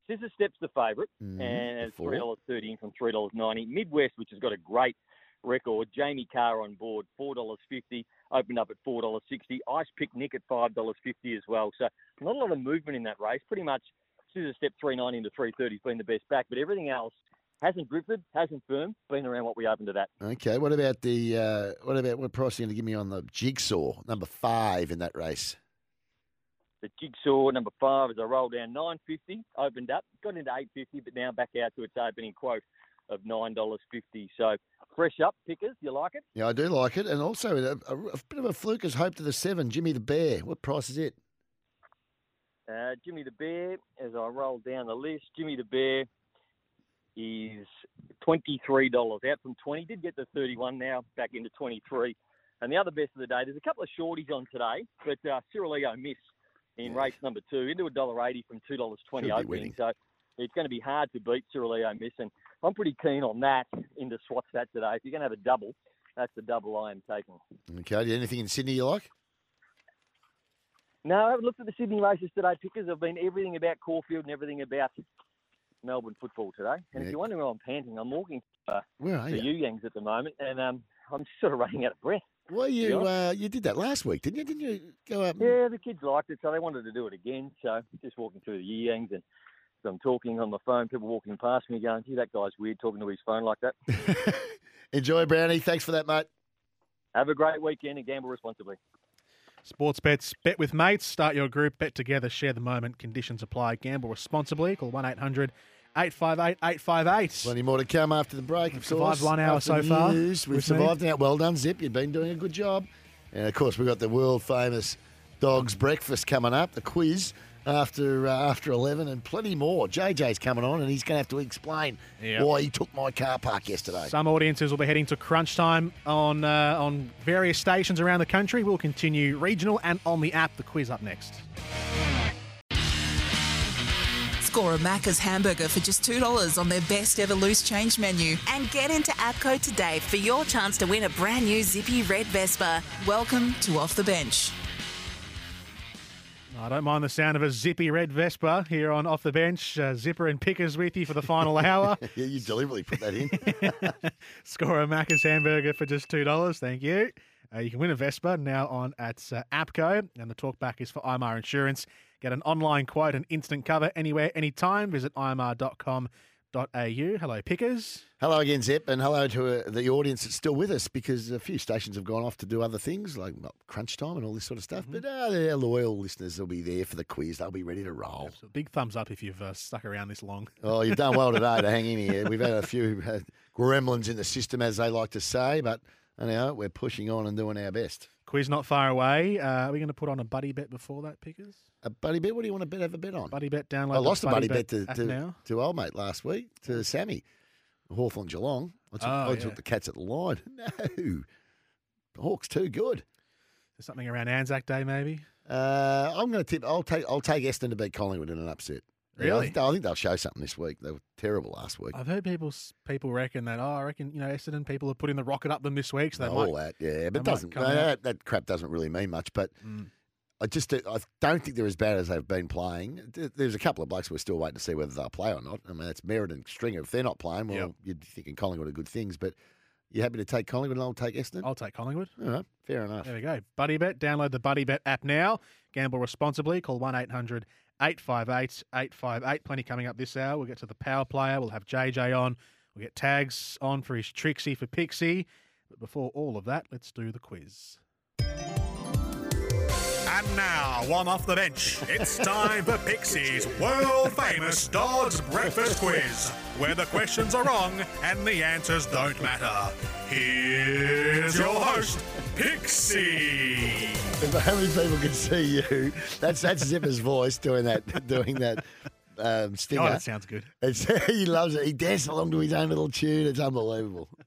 Scissor Step's the favourite, Mhm, and it's three dollars thirty in from three dollars ninety. Midwest, which has got a great record. Jamie Kah on board, four dollars fifty. Opened up at four dollars sixty. Ice Pick Nick at five dollars fifty as well. So not a lot of movement in that race. Pretty much Scissor Step three ninety into three thirty has been the best back, but everything else hasn't drifted, hasn't firmed, been around what we opened to that. Okay. What about the? Uh, what about what price are you going to give me on the jigsaw number five in that race? The Jigsaw number five as I roll down nine fifty, opened up, got into eight fifty, but now back out to its opening quote of nine dollars fifty. So fresh up pickers, you like it? Yeah, I do like it, and also a, a, a bit of a fluke is hope to the seven. Jimmy the Bear. What price is it? Uh, Jimmy the Bear, as I roll down the list, Jimmy the Bear is twenty-three dollars out from twenty. Did get to thirty-one now, back into twenty-three. And the other best of the day, there's a couple of shorties on today, but uh, Miss in race number two into a dollar eighty from two dollars twenty opening. So it's going to be hard to beat Cyrilio Miss, and I'm pretty keen on that into Swats that today. If you're going to have a double, that's the double I am taking. Okay. Anything in Sydney you like? No, I haven't looked at the Sydney races today, Pickers. I've been everything about Caulfield and everything about Melbourne football today. And Yeah. if you're wondering why I'm panting, I'm walking uh, Where are to you? Yangs at the moment, and um, I'm sort of running out of breath. Well, you uh, you did that last week, didn't you? Didn't you go up? and- Yeah, the kids liked it, so they wanted to do it again. So just walking through the Yangs, and so I'm talking on the phone. People walking past me, going, "Gee, that guy's weird talking to his phone like that." Enjoy, Brownie. Thanks for that, mate. Have a great weekend and gamble responsibly. Sports bets, bet with mates. Start your group, bet together, share the moment. Conditions apply. Gamble responsibly. Call 1 800 858 858. Plenty more to come after the break. Of survived course. one hour After so the far news, We've with me. survived now. Well done, Zip. You've been doing a good job. And of course, we've got the world famous dogs breakfast coming up, the quiz after uh, after eleven, and plenty more. JJ's coming on, and he's going to have to explain Yep. why he took my car park yesterday. Some audiences will be heading to crunch time on uh, on various stations around the country. We'll continue regional and on the app. The quiz up next. Score a Macca's hamburger for just $2 on their best ever loose change menu. And get into APCO today for your chance to win a brand new zippy red Vespa. Welcome to Off the Bench. I don't mind the sound of a zippy red Vespa here on Off the Bench. Uh, Zipper and Pickers with you for the final hour. yeah, you deliberately put that in. Score a Macca's hamburger for just $2. Thank you. Uh, you can win a Vespa now on at uh, APCO, and the talkback is for IMAR Insurance. Get an online quote and instant cover anywhere, anytime. Visit imar.com.au. Hello, Pickers. Hello again, Zip, and hello to uh, the audience that's still with us because a few stations have gone off to do other things like well, crunch time and all this sort of stuff. But uh, their loyal listeners will be there for the quiz. They'll be ready to roll. So big thumbs up if you've uh, stuck around this long. Oh, you've done well today to hang in here. We've had a few uh, gremlins in the system, as they like to say, but you know, we're pushing on and doing our best. Quiz not far away. Uh, are we going to put on a buddy bet before that, Pickers? A buddy bet? What do you want to bet? Have a bet on? Buddy bet download. I lost the a buddy bet, bet to, to, to old mate last week, to Sammy, Hawthorn Geelong. I took, Oh, I yeah. the Cats at the line. No. The Hawks too good. There's something around Anzac Day, maybe. Uh, I'm going to tip. I'll take. I'll take Eston to beat Collingwood in an upset. Yeah, I Really? think, I think they'll show something this week. They were terrible last week. I've heard people people reckon that. Oh, I reckon you know Essendon people are putting the rocket up them this week, so they all might. that, yeah, but doesn't come no, out. that, that crap doesn't really mean much. But Mm. I just uh, I don't think they're as bad as they've been playing. There's a couple of blokes we're still waiting to see whether they'll play or not. I mean, that's Merrett and Stringer. If they're not playing, well, Yep. you're thinking Collingwood are good things. But you happy to take Collingwood and I'll take Essendon? I'll take Collingwood. All right, fair enough. There we go. Buddy Bet. Download the Buddy Bet app now. Gamble responsibly. Call 1 800 858 858. Plenty coming up this hour. We'll get to the power player. We'll have JJ on. We'll get tags on for his Trixie for Pixie. But before all of that, let's do the quiz. And now, one off the bench, it's time for Pixie's world famous Dodds Breakfast Quiz, where the questions are wrong and the answers don't matter. Here's your host, Pixie. If how many people can see you? That's that's Zipper's voice doing that doing that um, stinger. Oh, that sounds good. It's, he loves it. He dances along to his own little tune. It's unbelievable.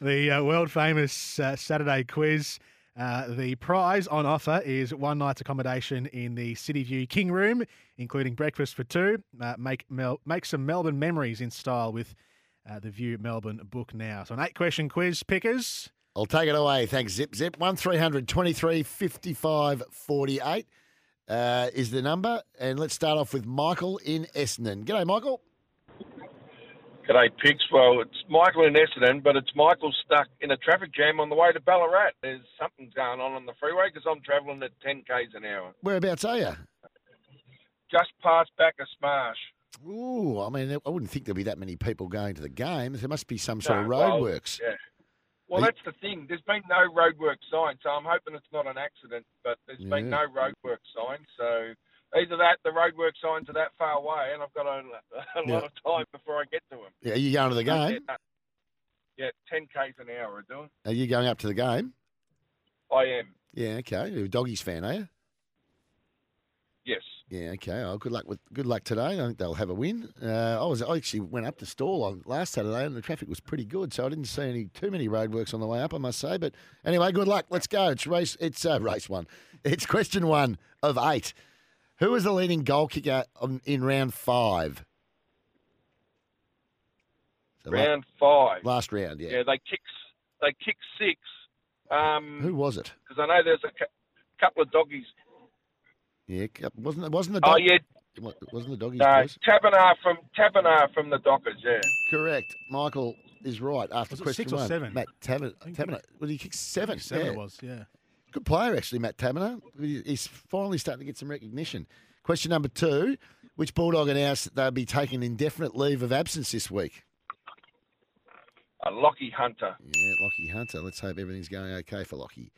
The uh, world famous uh, Saturday quiz. Uh, the prize on offer is one night's accommodation in the City View King Room, including breakfast for two. Uh, make Mel- make some Melbourne memories in style with uh, the View Melbourne book now. So an eight question quiz, pickers. I'll take it away. Thanks, Zip Zip. 1300 23 55 48 uh, is the number. And let's start off with Michael in Essendon. G'day, Michael. G'day, Pigs. Well, it's Michael in Essendon, but it's Michael stuck in a traffic jam on the way to Ballarat. There's something going on on the freeway because I'm travelling at 10 k's an hour. Whereabouts are you? Just past back a smash. Ooh, I mean, I wouldn't think there'd be that many people going to the games. There must be some sort of No, well, roadworks. Yeah. Well, that's the thing. There's been no roadwork sign, so I'm hoping it's not an accident. But there's been no roadwork sign, so either that, the roadwork signs are that far away, and I've got a, a Yeah. lot of time before I get to them. Yeah, are you going to the game? Yeah, 10 k's an hour. I do. Are you going up to the game? I am. Yeah, okay. You're a doggies fan, are you? Yes. Yeah, okay. Oh, good luck with good luck today. I think they'll have a win. Uh, I was I actually went up to Stall on last Saturday, and the traffic was pretty good, so I didn't see any too many roadworks on the way up. I must say, but anyway, good luck. Let's go. It's race. It's uh, race one. It's question one of eight. Who was the leading goal kicker in round five? So la- Round five. last round, yeah. Yeah, they kicked, they kick six. Um, Who was it? Because I know there's a cou- couple of doggies. Yeah, cap- wasn't it? Wasn't the Oh dog? yeah, Wa- Wasn't the doggies? no, boys? Taberner from Taberner from the Dockers. Yeah. Correct. Michael is right after Was it question six or one. seven? Matt Taberner. I think Well, he kicked seven. Seven yeah. it was, yeah. Good player, actually, Matt Taberner. He's finally starting to get some recognition. Question number two Which Bulldog announced that they'll be taking indefinite leave of absence this week? A Lachie Hunter. Yeah, Lachie Hunter. Let's hope everything's going okay for Lachie.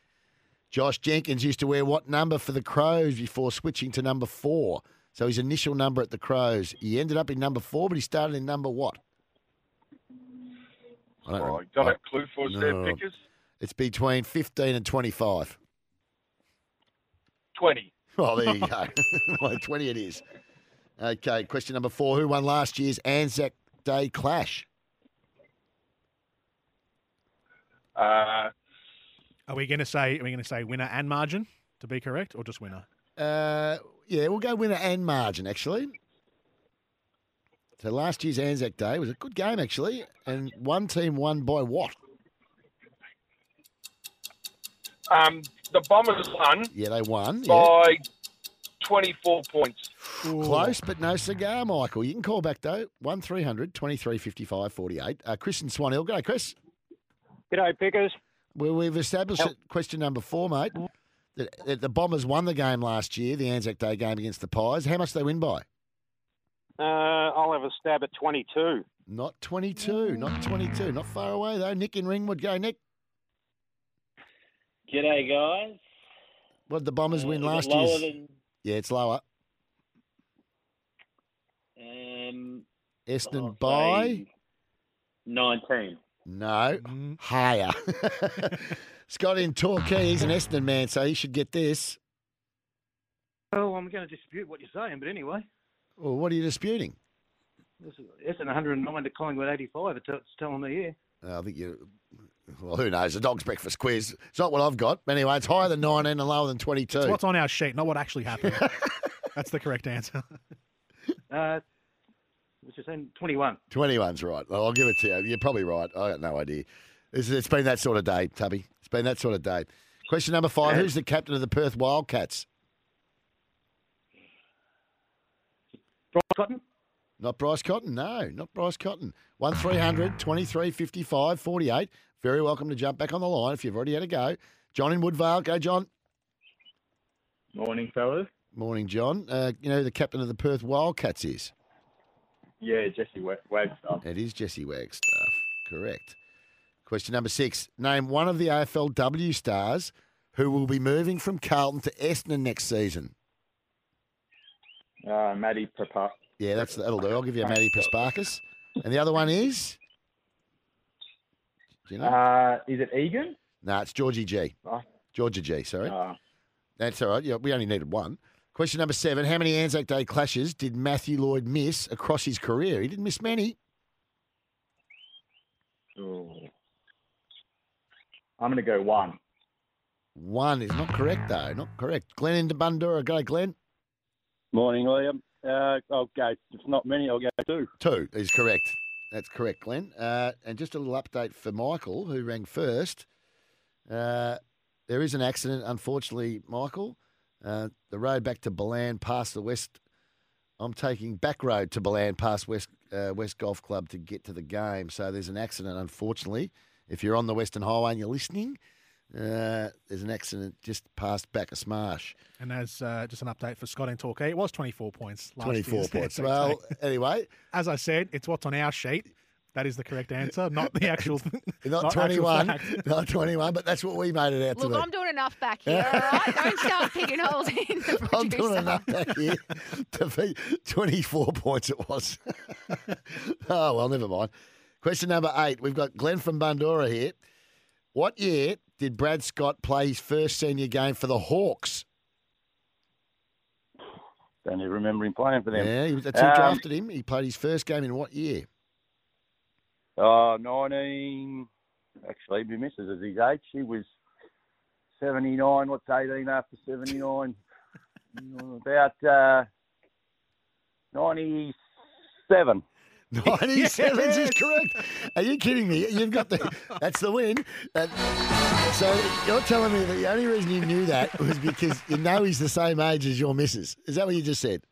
Josh Jenkins used to wear what number for the Crows before switching to number four? So his initial number at the Crows. He ended up in number four, but he started in number what? I don't Oh, know. got a clue for us there, Pickers? It's between 15 and 25. 20. Well, there you go. well, 20 it is. Okay, question number four. Who won last year's Anzac Day clash? Uh, Are we going to say? Are we going to say winner and margin to be correct, or just winner? Uh, yeah, we'll go winner and margin, actually. So last year's Anzac Day was a good game, actually, and one team won by what? Um, the Bombers won Yeah, they won. Yeah. by 24 points. Close, but no cigar, Michael. You can call back, though. 1300 23 55 48. Uh, Chris and Swan Hill. G'day, Chris. G'day, Pickers. Well, we've established Help. question number four, mate, that, that the Bombers won the game last year, the Anzac Day game against the Pies. How much they win by? Uh, I'll have a stab at 22. Not 22. Not 22. Not far away, though. Nick in Ringwood. Go, Nick. G'day, guys. What did the Bombers win Uh, is last year? than Yeah, it's lower. um, Essendon I'll by? 19. No. Higher. Scott in Torquay. He's an Essendon man, so he should get this. Well, I'm going to dispute what you're saying, but anyway, Well, what are you disputing? this is Essendon 109 to Collingwood 85. It's, it's telling me here. Uh, I think you. Well, who knows? The dog's breakfast quiz. It's not what I've got. But anyway, it's higher than 19 and lower than 22. It's what's on our sheet, not what actually happened. That's the correct answer. Uh, what's you saying? 21. 21's right. Well, I'll give it to you. You're probably right. I got no idea. It's, it's been that sort of day, Tubby. It's been that sort of day. Question number five Who's the captain of the Perth Wildcats? Bryce Cotton? Not Bryce Cotton. No, not Bryce Cotton. 1300 23 55 48. Very welcome to jump back on the line if you've already had a go. John in Woodvale. Go, John. Morning, fellas. Morning, John. Uh, you know who the captain of the Perth Wildcats is? Yeah, Jesse Wa- Wagstaff. It is Jesse Wagstaff. Correct. Question number six. Name one of the AFLW stars who will be moving from Carlton to Essendon next season. Uh, Matty. Yeah, that's that'll do. I'll give you a Maddy Prespakis. And the other one is? Do you know? Uh, is it Egan? no, it's Georgie Gee. Oh. Georgia Gee, sorry. Uh, That's all right. Yeah, we only needed one. Question number seven. How many Anzac Day clashes did Matthew Lloyd miss across his career? He didn't miss many. Oh. I'm going to go one. One is not correct, though. Not correct. Glenn into Bundoora. Go, Glenn. Morning, Liam. Uh, I'll go. If not many, I'll go two. Two is correct. That's correct, Glenn. Uh, and just a little update for Michael, who rang first. Uh, there is an accident, unfortunately, Michael. Uh, the road back to Ballan past the West. I'm taking back road to Ballan past West uh, West Golf Club to get to the game. So there's an accident, unfortunately. If you're on the Western Highway and you're listening, uh, there's an accident just past Bacchus Marsh. And as uh, just an update for Scott and Torquay, it was 24 points. Last 24 year's points. Well, anyway, as I said, it's what's on our sheet. That is the correct answer, not the actual. not, actual 21, fact. not 21, but that's what we made it out to Look, be. I'm doing enough back here, all right? Don't start picking holes in the I'm doing producer. enough back here to be 24 points it was. oh, well, never mind. Question number eight. We've got Glenn from Bundoora here. What year did Brad Scott play his first senior game for the Hawks? Don't even remember him playing for them. Yeah, he was, that's who Um, drafted him. He played his first game in what year? Oh, 19. Actually, my missus is his age. She was 79. What's 18 after 79? About uh, 97. 97 is correct. Are you kidding me? You've got the. That's the win. That- so you're telling me that the only reason you knew that was because you know he's the same age as your missus. Is that what you just said?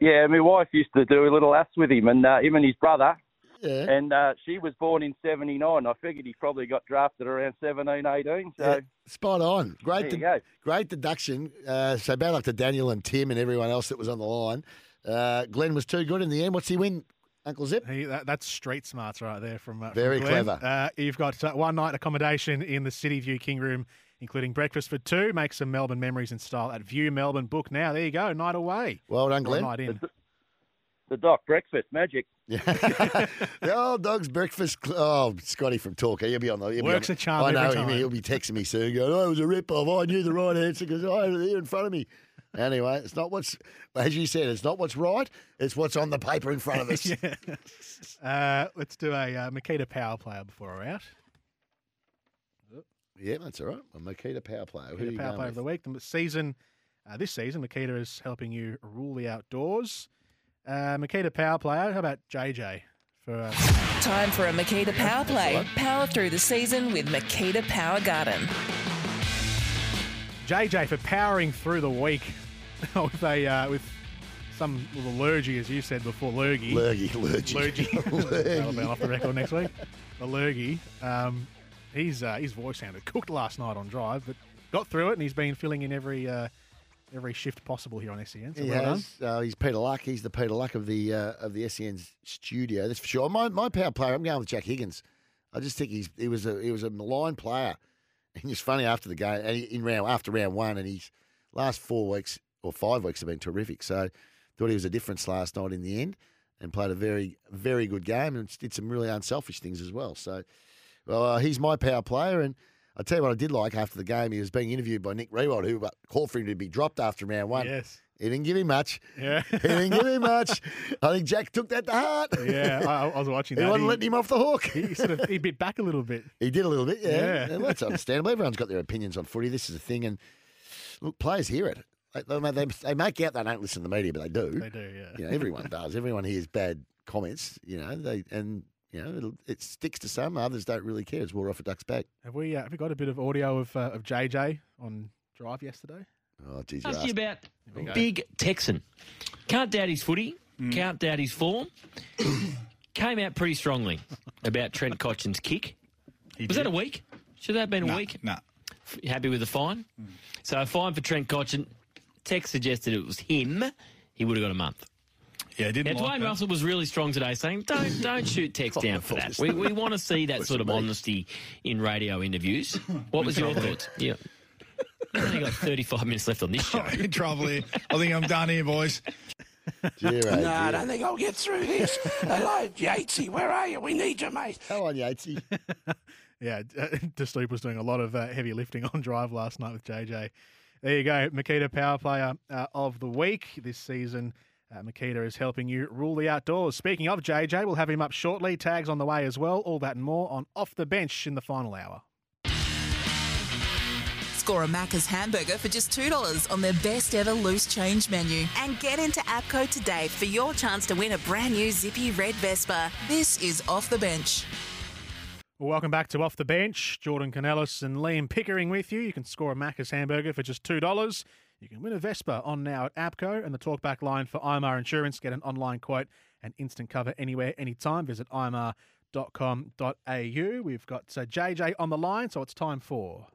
Yeah, my wife used to do a little ass with him, and uh, him and his brother. Yeah. And uh, she was born in 79. I figured he probably got drafted around 17, 18. So Yeah, spot on. Great, There de- great deduction. Uh, so bad luck to Daniel and Tim and everyone else that was on the line. Uh, Glenn was too good in the end. What's he win, Uncle Zip? He, that, that's street smarts right there from uh, Very Glenn. clever. Uh, you've got uh, one night accommodation in the City View King Room, including breakfast for two. Make some Melbourne memories in style at View Melbourne. Book now. There you go. Night away. Well done, Or Glenn. Night in. the doc breakfast magic. Yeah, the old dog's breakfast. Cl- oh, Scotty from Talk. He'll be on the. He'll Works be on, a charm I know every him. time. He'll be texting me soon. Going, "Oh, it was a rip off. I knew the right answer because I had it here in front of me." Anyway, it's not what's as you said. It's not what's right. It's what's on the paper in front of us. yeah. Uh, let's do a uh, Makita power player before we're out. Yeah, that's all right. A Makita power player. Makita you power going player of the week. The season, uh, this season, Makita is helping you rule the outdoors. Uh, Makita power player. How about JJ for? Uh, Time for a Makita Power Play. Power through the season with Makita Power Garden. JJ for powering through the week with a uh, with some little allergy, as you said before, lurgy. Lurgy, lurgy. Lurgy. Lurgy. That'll be off the record next week. The lurgy. Um, he's, uh, his voice sounded cooked last night on drive, but got through it, and he's been filling in every uh, every shift possible here on SEN. So He well has. Uh, he's Peter Luck. He's the Peter Luck of the uh, of the SEN's studio. That's for sure. My my power player. I'm going with Jack Higgins. I just think he's he was a he was a malign player. And it's funny after the game and in round after round one, and his last four weeks or five weeks have been terrific. So thought he was a difference last night in the end, and played a very very good game and did some really unselfish things as well. So well, uh, he's my power player and. I tell you what, I did like after the game. He was being interviewed by Nick Riewoldt, who uh, called for him to be dropped after round one. Yes. He didn't give him much. Yeah. he didn't give him much. I think Jack took that to heart. Yeah, I, I was watching He that. wasn't letting him off the hook. He sort of he bit back a little bit. He did a little bit, yeah. Yeah. That's understandable. Everyone's got their opinions on footy. This is a thing, and look, players hear it. They, they, they, make out they don't listen to the media, but they do. They do, yeah. You know, everyone does. Everyone hears bad comments. You know, they and you know it'll, it sticks to some. Others don't really care. It's water off a duck's back. Have we uh, have we got a bit of audio of uh, of JJ on drive yesterday? Oh, geez, you Ask you about. Big Texan. Can't doubt his footy. Can't doubt his form. Came out pretty strongly about Trent Cotchin's kick. Was that a week? Should that have been a Nah, week? nah. F- Happy with the fine? So a fine for Trent Cotchin. Tex suggested it was him. He would have got a month. Yeah, I didn't Now, like Dwayne that. Russell was really strong today, saying, "Don't don't shoot Tex down for that. We, we want to see that sort of honesty in radio interviews." What was your thoughts? Yeah, You've only got thirty five minutes left on this show. in trouble here. I think I'm done here, boys. Giro, no, I don't think I'll get through this. Hello, Yatesy, where are you? We need you, mate. Come on, Yatesy. Yeah, uh, De Stoop was doing a lot of uh, heavy lifting on drive last night with JJ. There you go, Makita Power Player uh, of the Week this season. Uh, Makita is helping you rule the outdoors. Speaking of JJ, we'll have him up shortly. Tags on the way as well. All that and more on Off the Bench in the final hour. Score a Macca's hamburger for just $2 on their best ever loose change menu. And get into APCO today for your chance to win a brand new zippy red Vespa. This is Off the Bench. Welcome back to Off the Bench. Jordan Canellis and Liam Pickering with you. You can score a Macca's hamburger for just $2. You can win a Vespa on now at APCO and the talkback line for IMAR Insurance. Get an online quote and instant cover anywhere, anytime. Visit imar.com.au. We've got uh, JJ on the line, so it's time for.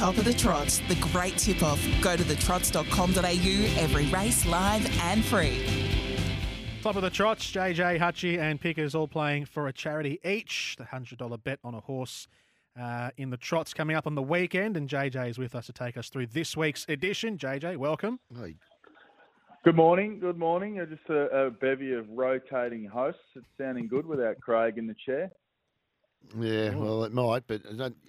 Top of the Trots, the great tip off. Go to thetrots.com.au, every race live and free. Top of the trots, JJ, Hutchie, and Pickers all playing for a charity each. The $100 bet on a horse uh, in the trots coming up on the weekend. And JJ is with us to take us through this week's edition. JJ, welcome. Hey. Good morning. Good morning. Just a, a bevy of rotating hosts. It's sounding good without Craig in the chair. Yeah, well, it might, but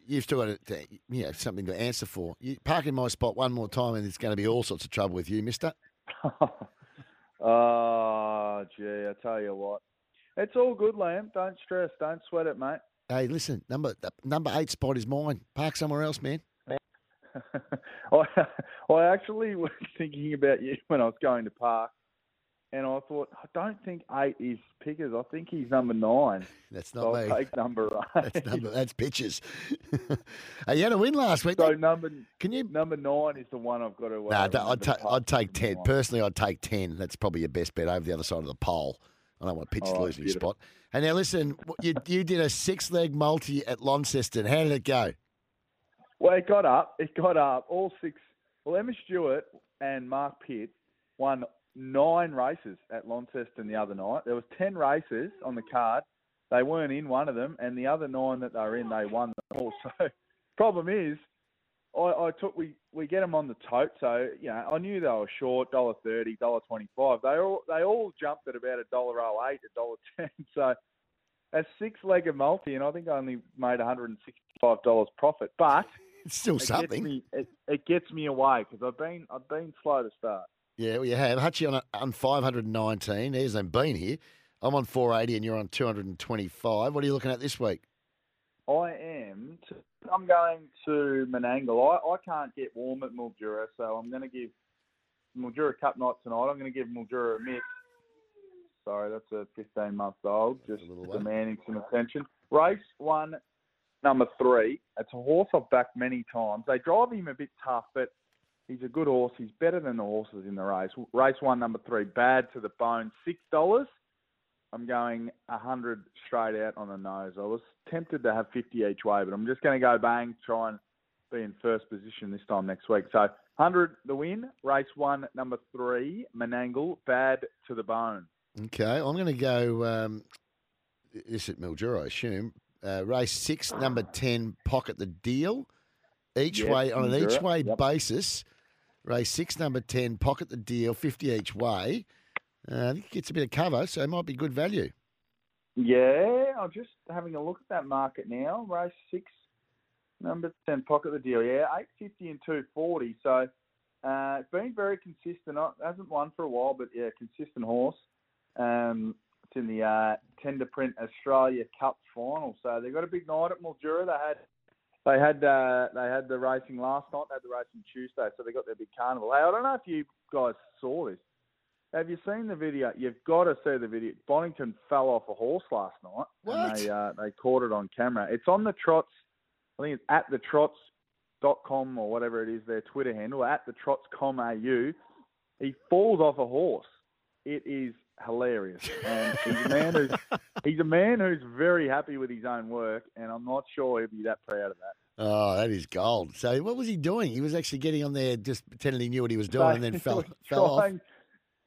you've still got to, you know, something to answer for. You park in my spot one more time, and it's going to be all sorts of trouble with you, Mister. Oh, gee, I tell you what. It's all good, Lamb. Don't stress. Don't sweat it, mate. Hey, listen, number number eight spot is mine. Park somewhere else, man. I, I actually was thinking about you when I was going to park, and I thought, I don't think eight is Pickers. I think he's number nine. That's so not I'll me. take number eight. That's number. That's pitches. you had a win last week. So number can you number nine is the one I've got to. Uh, Nah, I'd, remember I'd, ta- I'd take ten. Personally, I'd take ten. That's probably your best bet over the other side of the pole. I don't want pitch All right, losing your beautiful. spot. And now listen, you you did a six leg multi at Launceston. How did it go? Well, it got up. It got up. All six. Well, Emma Stewart and Mark Pitt won nine races at Launceston the other night. There was ten races on the card. They weren't in one of them, and the other nine that they were in, they won them all. So, problem is, I, I took we we get them on the tote. So you know, I knew they were short, dollar thirty, dollar twenty five. They all they all jumped at about a dollar oh eight, a dollar ten. So a six legged multi, and I think I only made one hundred and sixty five dollars profit. But it's still it something. Gets me, it, it gets me away because I've been I've been slow to start. Yeah, well, you have. Hutchie on, on 519. There's them been here. I'm on 480 and you're on 225. What are you looking at this week? I am. I'm going to Menangle. I, I can't get warm at Mildura, so I'm going to give Mildura Cup night tonight. I'm going to give Mildura a miss. Sorry, that's a 15 month old. Just demanding some attention. Race one, number three. It's a horse I've backed many times. They drive him a bit tough, but he's a good horse. He's better than the horses in the race. Race one, number three, bad to the bone, six dollars. I'm going a hundred straight out on the nose. I was tempted to have fifty each way, but I'm just going to go bang, try and be in first position this time next week. So hundred the win. Race one, number three, Menangle, bad to the bone. Okay, I'm going to go um, this at Mildura, I assume. Uh, race six, number 10, Pocket the Deal. Each Yes, way, on an each way yep. basis. Race six, number 10, Pocket the Deal, 50 each way. Uh, I think it gets a bit of cover, so it might be good value. Yeah, I'm just having a look at that market now. Race six, number ten, pocket the deal. Yeah, eight fifty and two forty. So uh, it's been very consistent. It hasn't won for a while, but yeah, consistent horse. Um, it's in the uh, Tender Print Australia Cup final. So they got a big night at Mildura. They had they had uh, they had the racing last night. They had the racing Tuesday, so they got their big carnival. Hey, I don't know if you guys saw this. Have you seen the video? You've got to see the video. Bonington fell off a horse last night, What? and they uh, they caught it on camera. It's on the Trots. I think it's at the Trots dot com or whatever it is their Twitter handle at the Trots com au. He falls off a horse. It is hilarious, and he's a man who's he's a man who's very happy with his own work, and I'm not sure he'd be that proud of that. Oh, that is gold. So what was he doing? He was actually getting on there just pretending he knew what he was doing and then fell, fell off. trying,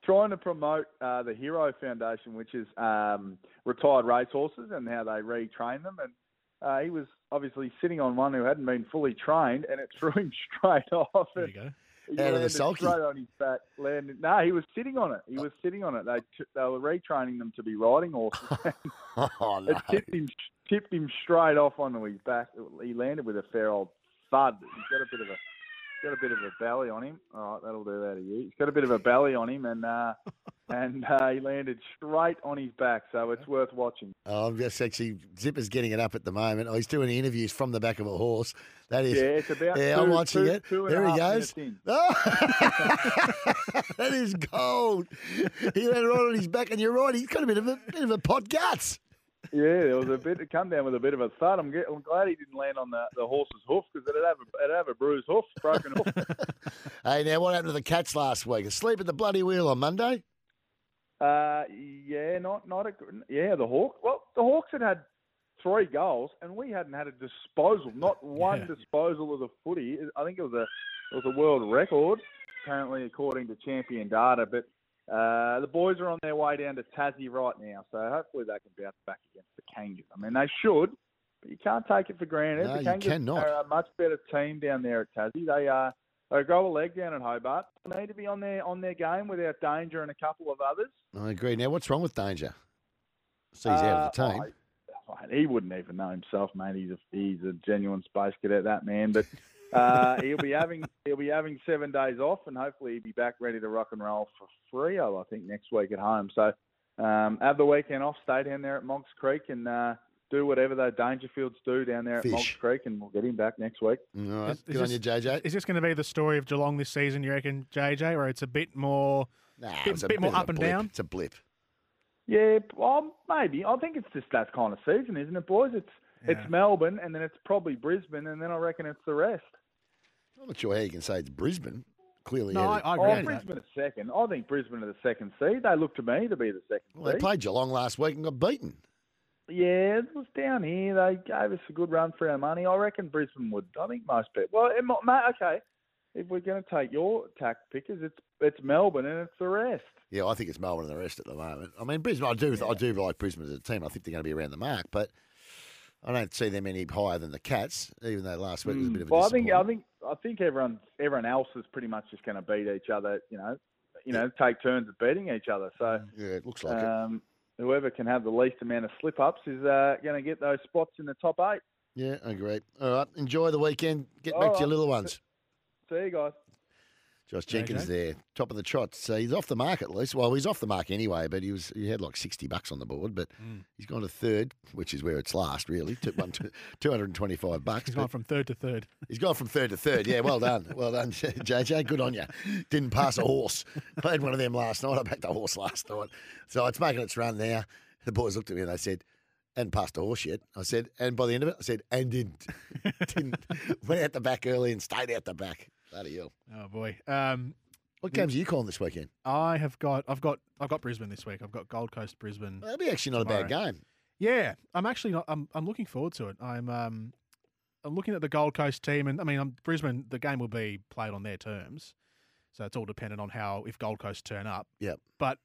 trying to promote uh, the Hero Foundation, which is um, retired racehorses and how they retrain them. And uh, he was obviously sitting on one who hadn't been fully trained, and it threw him straight off. There you go. He Out of the sulky. straight on his back. Landed. No, he was sitting on it. He was sitting on it. They t- they were retraining them to be riding horses. Oh, no. It tipped him tipped him straight off onto his back. He landed with a fair old thud. He's got a bit of a got a bit of a belly on him. All right, that'll do that to you. He's got a bit of a belly on him, and uh, and uh, he landed straight on his back, so it's worth watching. Oh, I'm just actually Zipper's getting it up at the moment. Oh, he's doing interviews from the back of a horse. That is, Yeah, it's about Yeah, two- I'm watching two- it. two there he goes. Oh, that is gold. He landed right on his back, and you're right. He's got a bit of a bit of a pod guts. Yeah, there was a bit. It come down with a bit of a thud. I'm, get, I'm glad he didn't land on the, the horse's hoof because it'd have a, it'd have a bruised hoof, broken hoof. Hey, now what happened to the Cats last week? Asleep at the bloody wheel on Monday. Uh, yeah, not not a yeah. The Hawks. Well, the Hawks had had three goals, and we hadn't had a disposal, not one Yeah. disposal of the footy. I think it was a it was a world record, apparently according to Champion Data. But uh, the boys are on their way down to Tassie right now, so hopefully they can bounce back against the Kangas. I mean, they should, but you can't take it for granted. No, the you Kangas cannot. are a much better team down there at Tassie. They are. They go a leg down at Hobart. They need to be on their on their game without danger and a couple of others. I agree. Now, what's wrong with Danger? So he's out of the Uh, team. I- He wouldn't even know himself, mate. He's a he's a genuine space cadet, that man. But uh, he'll be having he'll be having seven days off, and hopefully he'll be back ready to rock and roll for Freo, I think, next week at home. So um, have the weekend off, stay down there at Moggs Creek, and uh, do whatever those Dangerfields do down there at Moggs Creek, and we'll get him back next week. All right. Is Good on you, this- JJ. Is this going to be the story of Geelong this season, you reckon, JJ, where it's a bit more, Nah, bit, it's a bit more bit of a up and blip. down? It's a blip. Yeah, well, maybe. I think it's just that kind of season, isn't it, boys? It's it's Melbourne, and then it's probably Brisbane, and then I reckon it's the rest. I'm not sure how you can say it's Brisbane. Clearly, No, yeah, I, I agree Oh, with that. Brisbane are second. I think Brisbane are the second seed. They look to me to be the second Well, they seed. played Geelong last week and got beaten. Yeah, it was down here. They gave us a good run for our money. I reckon Brisbane would. I think most people. Well, it, mate, okay. If we're going to take your tack pickers, it's it's Melbourne and it's the rest. Yeah, I think it's Melbourne and the rest at the moment. I mean, Brisbane. I do. I do like Brisbane as a team. I think they're going to be around the mark, but I don't see them any higher than the Cats. Even though last week was a bit of a Mm. well, I think I think I think everyone everyone else is pretty much just going to beat each other. You know, you know, take turns at beating each other. So yeah, it looks like it. um, whoever can have the least amount of slip ups is uh, going to get those spots in the top eight. Yeah, I agree. All right, enjoy the weekend. Get All back to your little ones. See you guys. Josh Jenkins there, top of the trot. So he's off the mark at least. Well, he's off the mark anyway, but he was he had like sixty bucks on the board, but Mm. he's gone to third, which is where it's last really. Took one two hundred and twenty five bucks. He's gone from third to third. He's gone from third to third. Yeah, well done, well done, JJ. Good on you. Didn't pass a horse. I had one of them last night. I backed a horse last night, so it's making its run now. The boys looked at me and they said. And passed a horse yet? I said, and by the end of it, I said, and didn't. didn't. Went out the back early and stayed out the back. Bloody hell. Oh boy. Um, What games are you calling this weekend? I have got, I've got, I've got Brisbane this week. I've got Gold Coast, Brisbane. That'd be actually not a bad game. Yeah, I'm actually not. I'm, I'm looking forward to it. I'm, um, I'm looking at the Gold Coast team, and I mean, I'm, Brisbane. The game will be played on their terms, so it's all dependent on how if Gold Coast turn up. Yep. But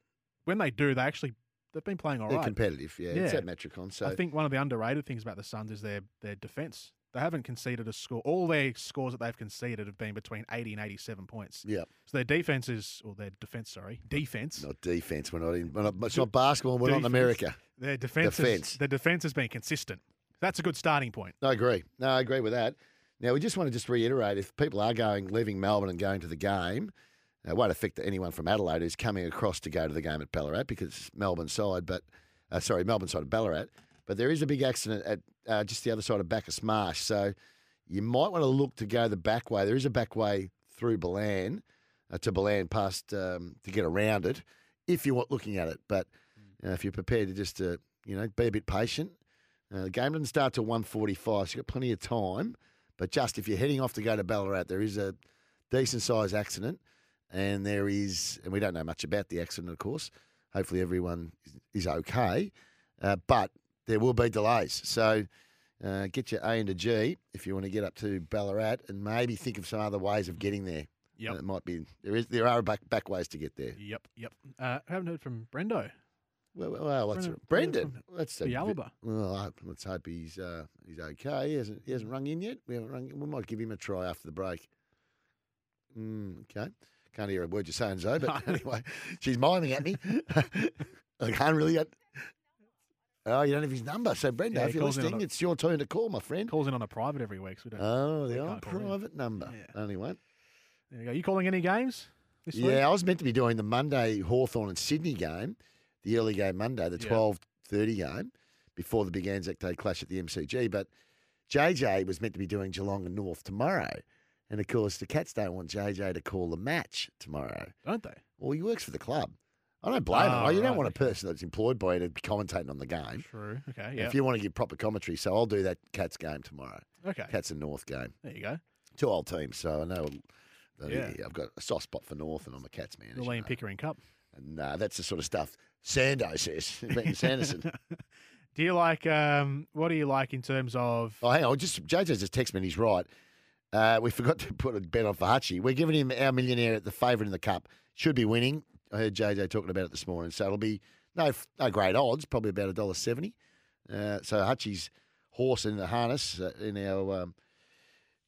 when they do, they actually they've been playing all They're right. competitive, yeah. It's at Metricon, so I think one of the underrated things about the Suns is their their defense. They haven't conceded a score. All their scores that they've conceded have been between 80 and 87 points. Yeah. So their defense is, or their defense, sorry, defense. Not defense. We're not in. We're not, it's not basketball. We're not in America. Their defense, Defense. Is, their defense has been consistent. That's a good starting point. I agree. No, I agree with that. Now we just want to just reiterate: if people are going, leaving Melbourne and going to the game, it won't affect anyone from Adelaide who's coming across to go to the game at Ballarat because it's Melbourne side, but uh, sorry, Melbourne side of Ballarat. But there is a big accident at uh, just the other side of Bacchus Marsh, so you might want to look to go the back way. There is a back way through Ballan uh, to Ballan past um, to get around it if you want looking at it. But uh, if you're prepared to just uh, you know be a bit patient, uh, the game doesn't start till one forty-five, so you've got plenty of time. But just if you're heading off to go to Ballarat, there is a decent sized accident, and there is, and we don't know much about the accident, of course. Hopefully, everyone is, is okay, uh, but there will be delays. So. Uh, get your A into G if you want to get up to Ballarat, and maybe think of some other ways of getting there. Yep. it might be there is there are back back ways to get there. Yep, yep. Uh, I haven't heard from Brendo. Well, well, well what's Brendan- Brendan? Brendan Let's from Well, let's hope he's uh, he's okay. He hasn't he hasn't rung in yet. We haven't rung. We might give him a try after the break. Mm, okay, can't hear a word you're saying, Zoe. But anyway, she's miming at me. I can't really get. Oh, you don't have his number. So, Brenda, Yeah, if you're calls in on listening, a- it's your turn to call, my friend. Calls in on a private every week. So we don't, Oh, the old call in. private number. Only one. There you go. You calling any games this week? Yeah, I was meant to be doing the Monday Hawthorn and Sydney game, the early game Monday, the Yeah. twelve thirty game, before the big Anzac Day clash at the MCG. But JJ was meant to be doing Geelong and North tomorrow. And of course, the Cats don't want JJ to call the match tomorrow. Don't they? Well, he works for the club. I don't blame Oh, him. You don't right, want a person that's employed by you to be commentating on the game. True. Okay. Yeah. If you want to give proper commentary, so I'll do that Cats game tomorrow. Okay. Cats and North game. There you go. Two old teams, so I know. uh, Yeah. I've got a soft spot for North, and I'm a Cats man. The Liam. Pickering Cup. No, that's the sort of stuff Sando says. Brenton Sanderson. Do you like? Um, what do you like in terms of? oh, hang on. Just JJ just texted me and he's right. Uh, we forgot to put a bet on for Hutchie. We're giving him our millionaire at the favourite in the cup. Should be winning. I heard JJ talking about it this morning. So it'll be no no great odds, probably about a dollar seventy. Uh, so Hutchie's horse in the harness uh, in our um,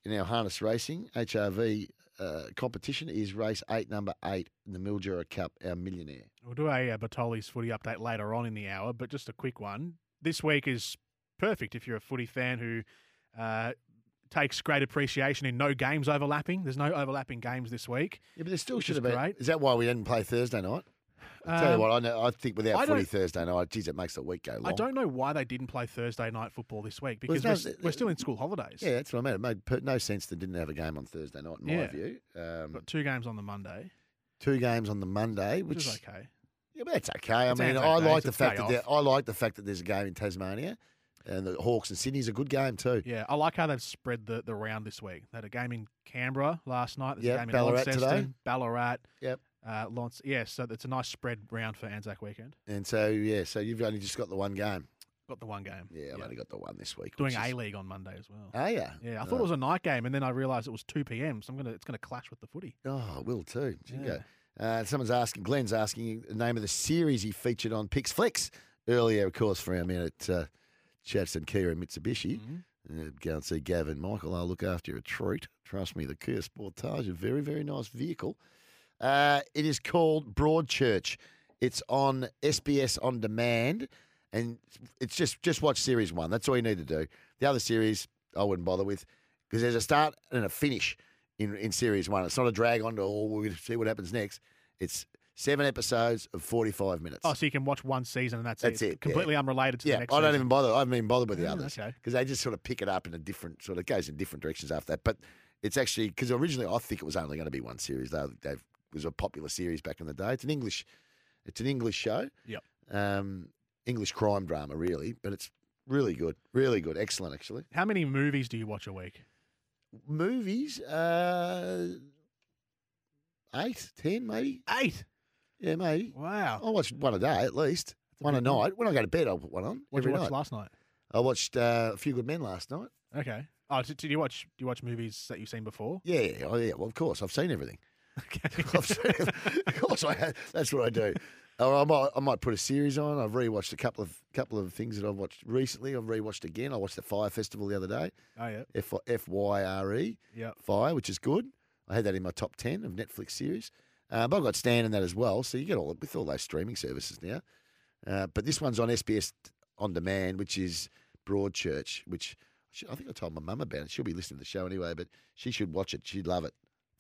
in our harness racing HRV uh, competition is race eight, number eight in the Mildura Cup. Our millionaire. We'll do a, uh Bertoli's footy update later on in the hour, but just a quick one. This week is perfect if you're a footy fan who uh, takes great appreciation in no games overlapping. There's no overlapping games this week. Yeah, but there still should have been. great. Is that why we didn't play Thursday night? I tell you Um, what, I know. I think without I footy Thursday night, geez, it makes the week go long. I don't know why they didn't play Thursday night football this week Well, because we're, we're still in school holidays. Yeah, that's what I mean. It made no sense they didn't have a game on Thursday night, in my view. Um, Got two games on the Monday, two games on the Monday, which which is okay. yeah, but that's okay. I mean, I like the fact that there, I like the fact that there's a game in Tasmania, and the Hawks and Sydney's a good game too. Yeah, I like how they've spread the, the round this week. They had a game in Canberra last night. There's Yep, a game in Ballarat today. Ballarat. Yep. Uh, Launce, yeah, so it's a nice spread round for Anzac weekend. And so yeah, so you've only just got the one game. Got the one game. Yeah, I've only got the one this week. Doing A League on Monday as well. Oh yeah, Yeah, I thought it was a night game, and then I realised it was two p.m. So I'm gonna it's gonna clash with the footy. Oh, I will too. Yeah. Uh, someone's asking, Glenn's asking the name of the series he featured on Pix Flex earlier, of course, for our man at uh, Chadstone Kia and Mitsubishi. Uh, go and see Gavin Michael. I'll look after you a treat. Trust me, the Kia Sportage, a very, very nice vehicle. Uh, it is called Broadchurch. It's on SBS On Demand, and it's just just watch series one. That's all you need to do. The other series I wouldn't bother with because there's a start and a finish in in series one. It's not a drag on to oh we'll see what happens next. It's seven episodes of forty five minutes. Oh, so you can watch one season and that's, That's it, yeah. Completely unrelated to yeah, the next. Yeah, I don't season. even bother. I haven't even bothered with the Oh, others okay. because they just sort of pick it up in a different sort of it goes in different directions after that. But it's actually because originally I think it was only going to be one series. Though they it was a popular series back in the day. It's an English, it's an English show. Yep. Um, English crime drama, really, but it's really good, really good, excellent, actually. How many movies do you watch a week? Movies, uh, eight, ten, maybe eight. Yeah, maybe. Wow. I watch one a day at least. One a night. When I go to bed, I'll put one on. What did every you watch night. last night? I watched uh, A Few Good Men last night. Okay. Oh, did, did you watch? Do you watch movies that you've seen before? Yeah, yeah, oh, yeah. Well, of course, I've seen everything. I've seen, of course, I have. That's what I do. Or I might, I might put a series on. I've rewatched a couple of couple of things that I've watched recently. I've rewatched again. I watched the Fire Festival the other day. Oh yeah. F F Y R E. Yep. Fire, which is good. I had that in my top ten of Netflix series. Uh, but I've got Stan in that as well. So you get all with all those streaming services now. Uh, but this one's on SBS on demand, which is Broadchurch, which I should- I think I told my mum about it. She'll be listening to the show anyway, but she should watch it. She'd love it.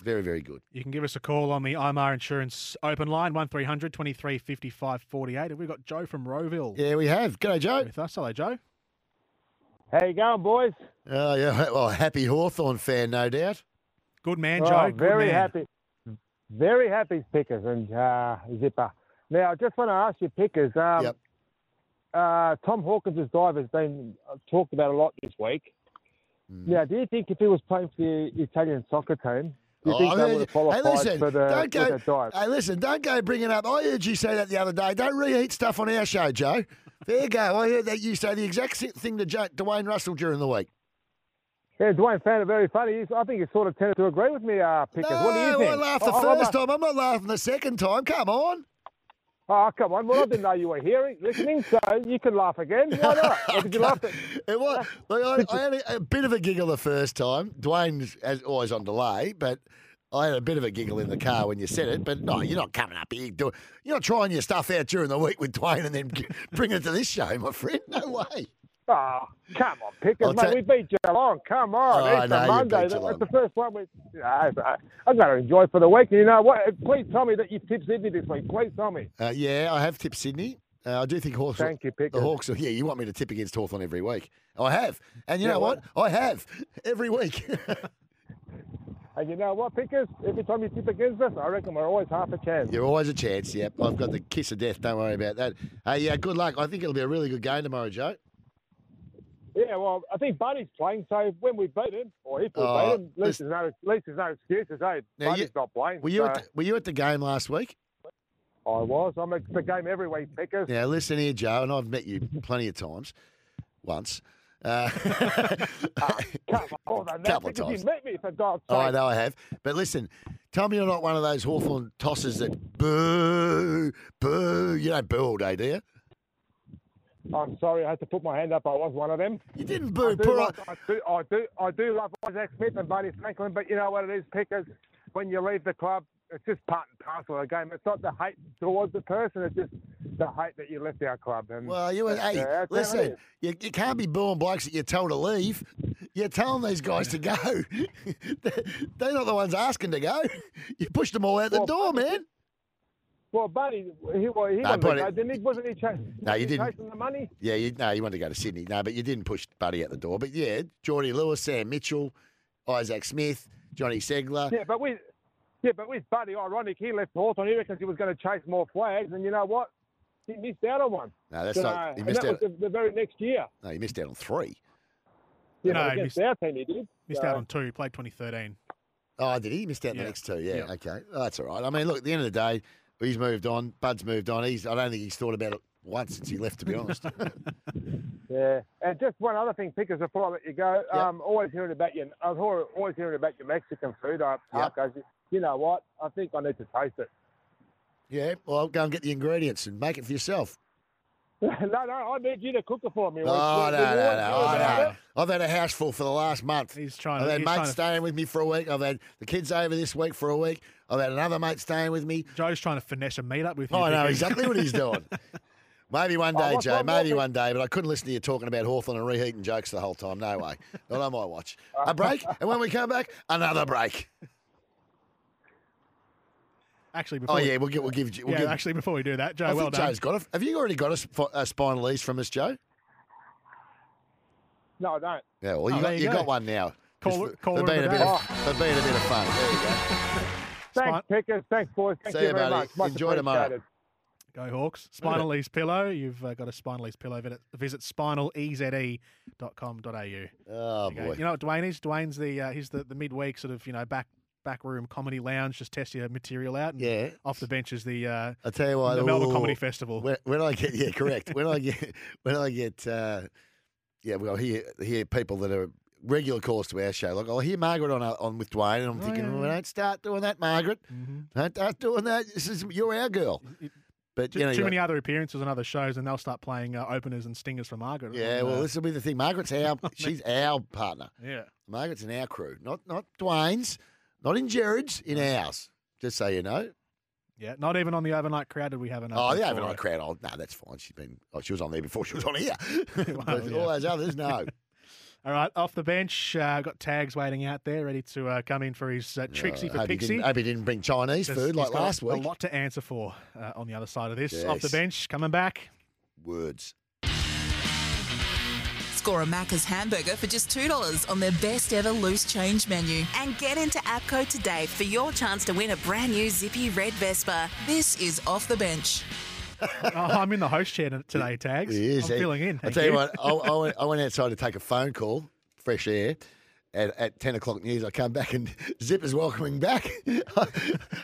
Very, very good. You can give us a call on the IMR Insurance open line, 1300 23 55 48. Have we got Joe from Rowville Yeah, we have. G'day, Joe. with us? Hello, Joe. How you going, boys? Oh, yeah. Well, happy Hawthorn fan, no doubt. Good man, Oh, Joe. Good very man. happy, very happy pickers and uh, Zipper. Now, I just want to ask you, pickers. Um, Yep. uh, Tom Hawkins' dive has been uh, talked about a lot this week. Mm. Now, do you think if he was playing for the Italian soccer team, you Oh, think I they heard- would have qualified hey, listen, for the, don't for go, the dive? Hey, listen, don't go bringing up. I heard you say that the other day. Don't reheat stuff on our show, Joe. There you go. I heard that you say the exact same thing to Dwayne Russell during the week. Yeah, Dwayne found it very funny. I think he sort of tended to agree with me, uh, pickers. what do you think? I laughed the I- I'm first a- time. I'm not laughing the second time. Come on. Oh, come on. Well, I didn't know you were hearing, listening, so you can laugh again. Why not? Did you laugh at, It was. Like, I, I had a, a bit of a giggle the first time. Dwayne's as always on delay, but I had a bit of a giggle in the car when you said it. But no, you're not coming up here. You're not trying your stuff out during the week with Dwayne and then bringing it to this show, my friend. No way. Oh, come on, Pickers, mate. ta- we beat Geelong. Come on. Oh, I Easter know Monday. That-. That's the first one we. Yeah, I've got to enjoy for the week. And you know what? Please tell me that you tipped Sydney this week. Please tell me. Uh, yeah, I have tipped Sydney. Uh, I do think Hawks. Thank you, Pickers. The Hawks. Are, yeah, you want me to tip against Hawthorn every week? I have, and you Yeah, know what? well- I have every week. And you know what, Pickers? Every time you tip against us, I reckon we're always half a chance. You're always a chance. Yep, I've got the kiss of death. Don't worry about that. Hey, yeah, good luck. I think it'll be a really good game tomorrow, Joe. Yeah, well, I think Buddy's playing, so when we beat him, or if we Oh, beat him, at least, there's no, at least there's no excuses, hey? Buddy's you- not playing. Were you so at the, Were you at the game last week? I was. I'm at the game every week, Pickers. Now listen here, Joe, and I've met you plenty of times. Once. Uh, on, then, Couple of times. You met me for God's sake. Oh, I know I have. But listen, tell me you're not one of those Hawthorn tossers that boo, boo. You don't boo all day, do you? I'm sorry, I had to put my hand up. I was one of them. You didn't I boo. do, Poor love, I, do, I do, I do love Isaac Smith and Buddy Franklin, but you know what it is, Pickers. When you leave the club, it's just part and parcel of the game. It's not the hate towards the person; it's just the hate that you left our club. And Well, you were, hey, uh, that's how it listen, you, you can't be booing blokes that you're told to leave. You're telling these guys to go. They're- They're not the ones asking to go. You pushed them all out the Well, door, man. Well, Buddy, he, well, he No, wanted but to go, it- didn't he? Wasn't he, cha- No, you wasn't he didn't. chasing the money? Yeah, you, no, you wanted to go to Sydney. No, but you didn't push Buddy out the door. But yeah, Geordie Lewis, Sam Mitchell, Isaac Smith, Johnny Ceglar. Yeah, but with yeah, but with Buddy, ironic, he left Hawthorn. He reckons he was going to chase more flags, and you know what? He missed out on one. No, that's You not- know, he and missed that out- was the, the very next year. No, he missed out on three. Yeah, No, he against missed- our team he did. Missed So- out on two. He played 2013. Oh, did he? He missed out on Yeah. the next two. Yeah, Yeah. okay. Oh, that's all right. I mean, look, at the end of the day, he's moved on. Bud's moved on. He's. I don't think he's thought about it once since he left, to be honest. Yeah, and just one other thing, Pickers, before I let you go. Um, always hearing about your, I was always hearing about your Mexican food, Yep. tacos. You know what? I think I need to taste it. yeah, well, go and get the ingredients and make it for yourself. no, no, I need you to cook it for me. Oh, We- no, no, no, no. I it. know. I've had a house full for the last month. He's trying I've had mates trying to- staying with me for a week. I've had the kids over this week for a week. I've had another mate staying with me. Joe's trying to finesse a meet up with you. Oh, I know exactly what he's doing. Maybe one day, what- Joe. Maybe one day, but I couldn't listen to you talking about Hawthorn and reheating jokes the whole time. No way. Not on my watch. A break, and when we come back, another break. Actually, oh, before Oh we- yeah, we'll give. We'll give. We'll yeah, give actually, before we do that, Joe, I well think done. Joe's got it. Have you already got a, sp- a spinal ease from us, Joe? No, I don't. Yeah, well, you Oh, got you you go. got one now. Call- Just for, call for being a the bit day. of, for being a bit of fun. There you go. Thanks, Pickers. Thanks, boys. Thank See you you, very buddy. much. Much Enjoy tomorrow. appreciated. Go Hawks. Spinal Ease Pillow. You've uh, got a Spinal Ease Pillow. Visit, visit spinaleze.com.au. Oh There you boy. go. You know what Dwayne is? Dwayne's the uh, he's the, the midweek sort of you know back back room comedy lounge, just test your material out. And Yeah. Off the bench is the uh, I tell you what, the Melbourne ooh, Comedy Festival. When, when I get yeah, correct. when I get when I get uh, yeah, well, hear hear people that are regular calls to our show. Like I'll hear Margaret on uh, on with Dwayne, and I'm Oh, thinking, yeah, well, don't start doing that, Margaret. Don't start doing that. This is you're our girl. But Too, you know, too many other appearances on other shows, and they'll start playing uh, openers and stingers for Margaret. Yeah, well, uh, this will be the thing. Margaret's our she's our partner. Yeah. Margaret's in our crew, not not Dwayne's, not in Jared's, in ours. Just so you know. yeah, not even on the overnight crowd did we have an. Oh, the overnight crowd. Oh, no, that's fine. She's been. Oh, she was on there before she was on here. Well, but yeah. all those others, no. All right, off the bench, uh, got tags waiting out there, ready to uh, come in for his uh, Trixie Uh, for hope he Pixie. didn't- hope he didn't bring Chinese There's- food like he's got last A lot to answer for uh, on the other side of this. Off the Yes. bench, coming back. Words. Score a Macca's hamburger for just $2 on their best ever loose change menu. And get into APCO today for your chance to win a brand new zippy red Vespa. This is Off the Bench. Oh, I'm in the host chair today, Tags. He is. I'm He- filling in. I tell you, you what, I, I, went, I went outside to take a phone call, fresh air. At, at 10 o'clock news, I come back and Zip is welcoming back.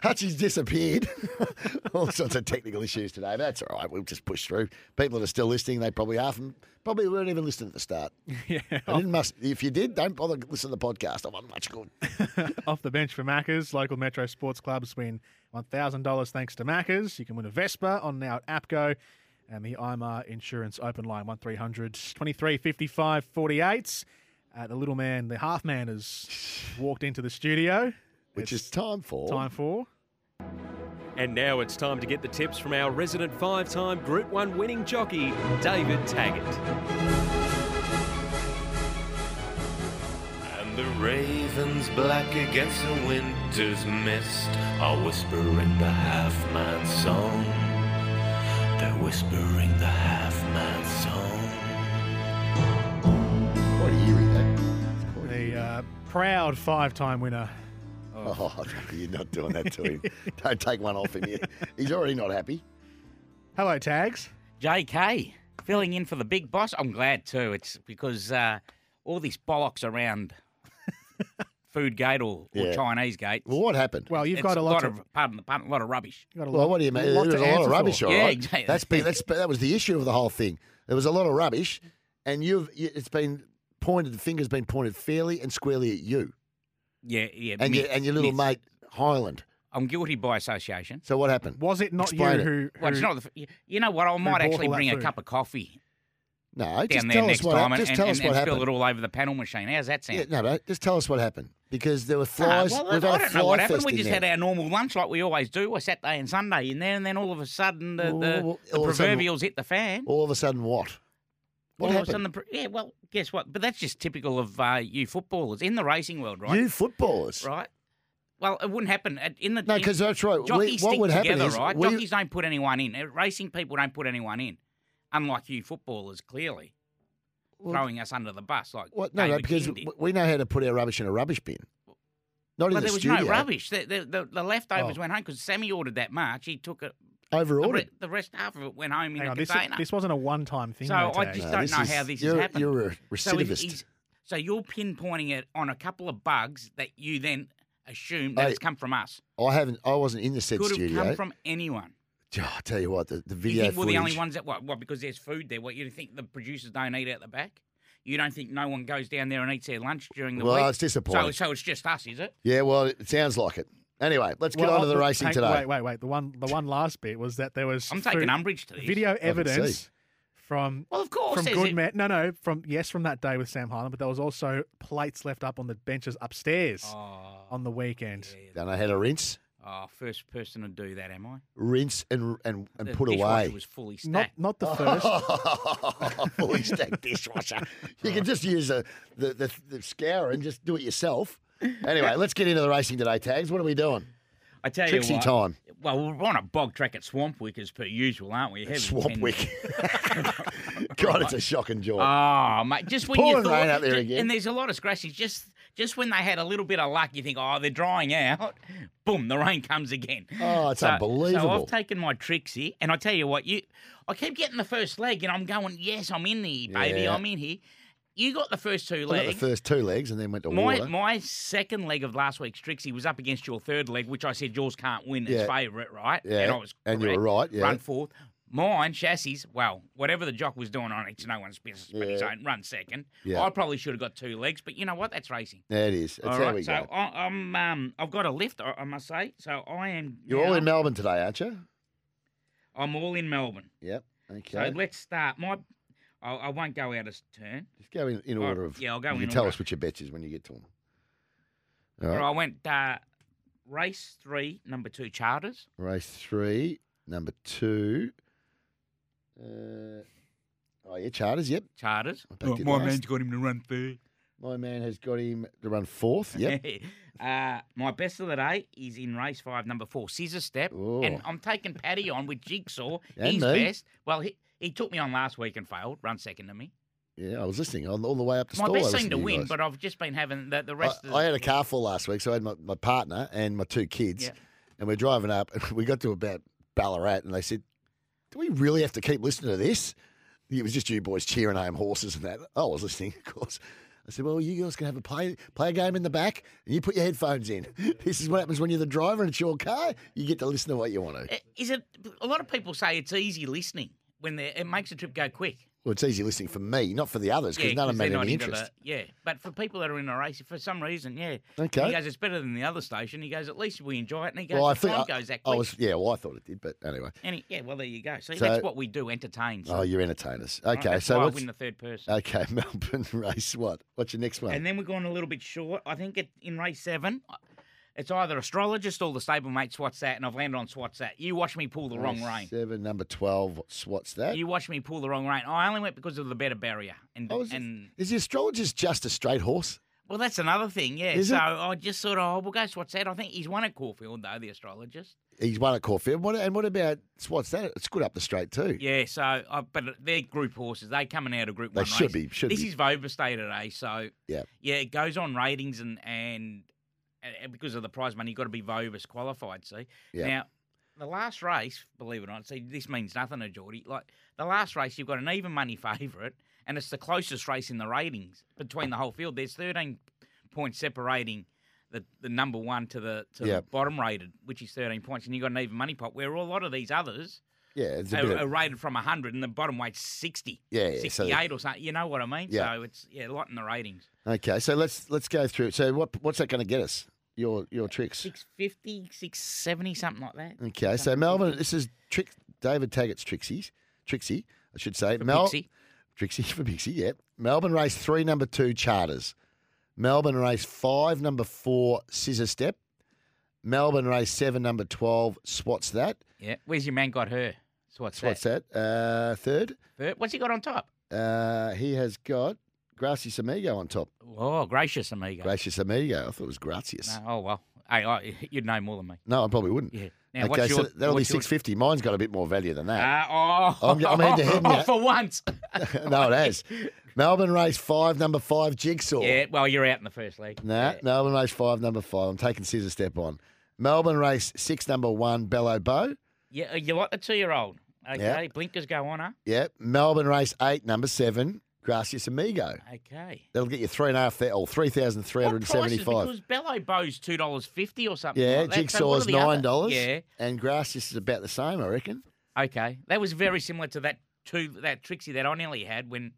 Hutchie's disappeared. All sorts of technical issues today, but that's all right. We'll just push through. People that are still listening, they probably half them probably weren't even listening at the start. yeah. I didn't must. If you did, don't bother listening to the podcast. I'm not much good. Off the bench for Macca's. Local Metro Sports Clubs win $1,000 thanks to Macca's. You can win a Vespa on now at APCO and the IMAR Insurance Open Line 1300 23 55 48. Uh, the little man, the half man, has walked into the studio. Which it's is time for. Time for. And now it's time to get the tips from our resident five time Group 1 winning jockey, David Taggart. And the ravens black against the winter's mist are whispering the half man song. They're whispering the half man song. Proud five-time winner. Oh, you're not doing that to him. Don't take one off him. He- He's already not happy. Hello, Tags. JK filling in for the big boss. I'm glad too. It's because uh, all this bollocks around Food Gate or, or Yeah. Chinese Gate. Well, what happened? Well, you've It's got a lot of, pardon the pun, a lot of rubbish. Well, what do you mean? There was a lot of rubbish, all right. Yeah, exactly. That's been that's that was the issue of the whole thing. There was a lot of rubbish, and you've you, it's been pointed. The finger's been pointed fairly and squarely at you Yeah, yeah. and your and your little myth. mate Highland. I'm guilty by association. So what happened? Was it not Explain you it. who, Well, it's not. The, you know what? I might actually bring a food? cup of coffee No, down just there tell us next what time happened. and, Just and, tell us and what spill it all over the panel machine. How's that sound? Yeah, no, no, just tell us what happened because there were flies. well, We've I had don't fly know what happened. We in just there. had our normal lunch like we always do, a Saturday and Sunday in there, and then all of a sudden the, the, Well, the all of a sudden- proverbials hit the fan. All of a sudden, what? What all happened? the, yeah. Well, guess what? But that's just typical of uh, you footballers in the racing world, right? You footballers, right? Well, it wouldn't happen in the No, 'cause that's right. We- Jockeys what stick would happen together, is right? we- Jockeys don't put anyone in. Uh, Racing people don't put anyone in, unlike you footballers, clearly throwing us under the bus. Like What? No, no, because King we know how to put our rubbish in a rubbish bin. Not in But the there was studio. no rubbish. The, the, the, the leftovers Oh. went home because Sammy ordered that much. He took it. Over The, ordered. re- the rest half of it went home in Hang a on, this, container. this wasn't a one-time thing. So though, I Tags. just don't know how this has you're, happened. You're a So, recidivist. he's- so you're pinpointing it on a couple of bugs that you then assume that Hey, it's come from us. I haven't. I wasn't in the said Could have studio. come from anyone. Oh, I tell you what, the, the You video think we're footage. the only ones that what? What? Because there's food there. What? You think the producers don't eat out the back? You don't think no one goes down there and eats their lunch during the Well, week? it's disappointing. So, so it's just us, is it? Yeah, well, it sounds like it. Anyway, let's get Well, on to the I'll- racing hang- today. Wait, wait, wait. The one, the one last bit was that there was. I'm taking umbrage to this. Video evidence from. Well, of course, From good it- men. No, no. From yes, from that day with Sam Highland, but there was also plates left up on the benches upstairs oh, on the weekend. Don't know how to rinse, Oh, first person to do that, am I? rinse and and, and The put away. was fully Not, stacked. not the first. Fully stacked dishwasher. You can just use a, the, the the scour and just do it yourself. Anyway, let's get into the racing today. Tags, what are we doing? I tell Trixie you what, time. Well, we're on a bog track at Swampwick as per usual, aren't we? Swampwick. God, it's a shocking joy. Oh, mate, just when pouring you thought, rain out there ju- again. and there's a lot of scratches. Just, just when they had a little bit of luck, you think, oh, they're drying out. Boom, the rain comes again. Oh, it's So- unbelievable. So I've taken my Trixie, and I tell you what, you, I keep getting the first leg, and I'm going, yes, I'm in here, baby, Yeah. I'm in here. You got the first two I got legs. the first two legs and then went to My water. my second leg of last week's Trixie was up against your third leg, which I said yours can't win as favourite, right? Yeah, and I was and you were right, yeah. Run fourth. Mine chassis, well, whatever the jock was doing on it, it's no one's business but his Yeah. own. Run second. Yeah. I probably should have got two legs, but you know what? That's racing. Yeah, it is. That's All how right, we so go. I, I'm um I've got a lift, I, I must say. So I am. You're all in Melbourne today, aren't you? I'm all in Melbourne. Yep. So let's start. My, I, I won't go out of turn. Just go in, in All right, order of. yeah, I'll go You in can tell order. us which your bets is when you get to them. All All right. right, I went uh, race three, number two, charters. Race three, number two. Uh, oh, yeah, Charters, yep. Charters. I backed it my last. man's got him to run third. My man has got him to run fourth, yep. uh, my best of the day is in race five, number four, Scissor Step. Oh. And I'm taking Paddy on with Jigsaw. And He's me. best. Well, he, he took me on last week and failed, run second to me. Yeah, I was listening all, all the way up to My stall. I best seemed to win, guys. but I've just been having the, the rest I, of I had a car full last week, so I had my, my partner and my two kids, Yeah. and we're driving up, and we got to about Ballarat, and they said, "Do we really have to keep listening to this?" It was just you boys cheering home horses and that. I was listening, of course. I said, "Well, you guys can have a play play a game in the back, and you put your headphones in. This is what happens when you're the driver and it's your car. You get to listen to what you want to. Is it? A lot of people say it's easy listening when they it makes the trip go quick. Well, it's easy listening for me, not for the others, because none of them any interest. The, yeah, but for people that are in a race, for some reason, yeah. Okay. He goes, it's better than the other station. He goes, at least we enjoy it. And he goes, Well, I the think I, goes that I was, yeah. Well, I thought it did, but anyway. He, yeah, well, there you go. See, So- that's what we do, entertain. So. Oh, you're entertainers. Right, Okay, that's so I win the third person. Okay, Melbourne race. What? What's your next one? And then we're going a little bit short. I think it, in race seven, it's either astrologist or the stablemate swats that, and I've landed on swats that. You watch me pull the wrong rein. Seven, number twelve. What's that? You watch me pull the wrong rein. I only went because of the better barrier. And, Oh, is, and is the astrologist just a straight horse? Well, that's another thing, yeah. Is so it? I just sort of, oh, we'll go Swatsat. I think he's won at Caulfield, though, the astrologist. He's won at Caulfield. What, and what about what's that? It's good up the straight too. Yeah, so, uh, but they're group horses. They coming out of group They one should race. be, should this be. is VOBIS Day today, so Yeah. yeah, it goes on ratings and and, and because of the prize money, you've got to be VOBIS qualified. See, Yeah. now the last race, believe it or not, see this means nothing to Geordie. Like the last race, you've got an even money favourite, and it's the closest race in the ratings between the whole field. There's 13 points separating. The, the number one to the to the bottom rated, which is 13 points, and you've got an even money pot. Where a lot of these others, Yeah, it's a of- are rated from 100 and the bottom weight's 60. Yeah, yeah, so- 68 or something. You know what I mean? Yeah. So it's yeah, a lot in the ratings. Okay, so let's let's go through. So what what's that going to get us? Your your tricks. 650, 670, something like that. Okay, so Melbourne. This is trick David Taggart's Trixie's Trixie, I should say. For Mel Pixie. Trixie for Pixie. Yeah. Melbourne race three, number two, Charters. Melbourne race five, number four, Scissor Step. Melbourne race seven, number twelve, Swats That. Yeah. Where's your man got her? What's that? That. Uh, third. Third? What's he got on top? Uh, he has got Gracias Amigo on top. Oh, gracious amigo. Gracious Amigo. I thought it was Gracias. No, oh well. Hey, I, you'd know more than me. No, I probably wouldn't. Yeah. Now, okay, what's so your- that'll be what's your- six fifty. Mine's got a bit more value than that. Ah, oh, I'm, I'm head to head oh, now. for once. no, it has. Melbourne race five, number five, Jigsaw. Yeah, well, you're out in the first leg. Nah, Melbourne race five, number five. I'm taking scissor step on. Melbourne race six, number one, Bellow Bow. Yeah, you like the two-year-old. Okay, Yeah. blinkers go on, huh? Yep. Melbourne race eight, number seven, Gracias Amigo. Okay. That'll get you three and a half, or oh, three thousand three hundred and prices? seventy-five. Because Bellow Bow's two dollars fifty or something. Yeah, like that. So what Jigsaw's the other- nine dollars. Yeah. and Gracias is about the same, I reckon. Okay, that was very similar to that two that Trixie that I nearly had when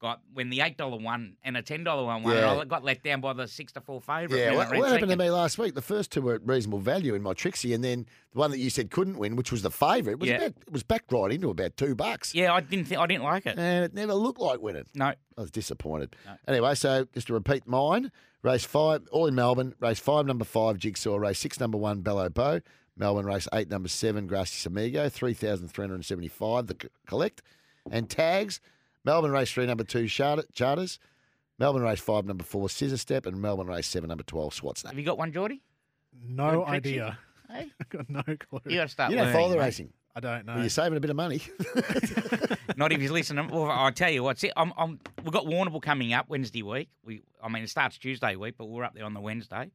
got when the eight dollar one and a ten dollar one won, Yeah. and I got let down by the six to four favourite. Yeah, what, what happened to me last week? The first two were at reasonable value in my Trixie, and then the one that you said couldn't win, which was the favourite, was Yeah. about, it was back right into about two bucks. Yeah, I didn't think I didn't like it. And it never looked like winning. No. I was disappointed. Anyway, so just to repeat mine, race five, all in Melbourne, race five, number five, Jigsaw, race six, number one, Bellow Bow, Melbourne race eight, number seven, Gracias Amigo, 3,375, the c- collect, and tags, Melbourne race three, number two, Charter, Charters, Melbourne race five, number four, Scissor Step, and Melbourne race seven, number 12, Swats That. Have you got one, Geordie? No Good idea. Hey? I've got no clue. You got to start. You don't follow the mate. racing. I don't know. Well, you're saving a bit of money. Not if he's listening. Well, I tell you what, see, I'm, I'm, we've got Warrnambool coming up Wednesday week. We, I mean, it starts Tuesday week, but we're up there on the Wednesday.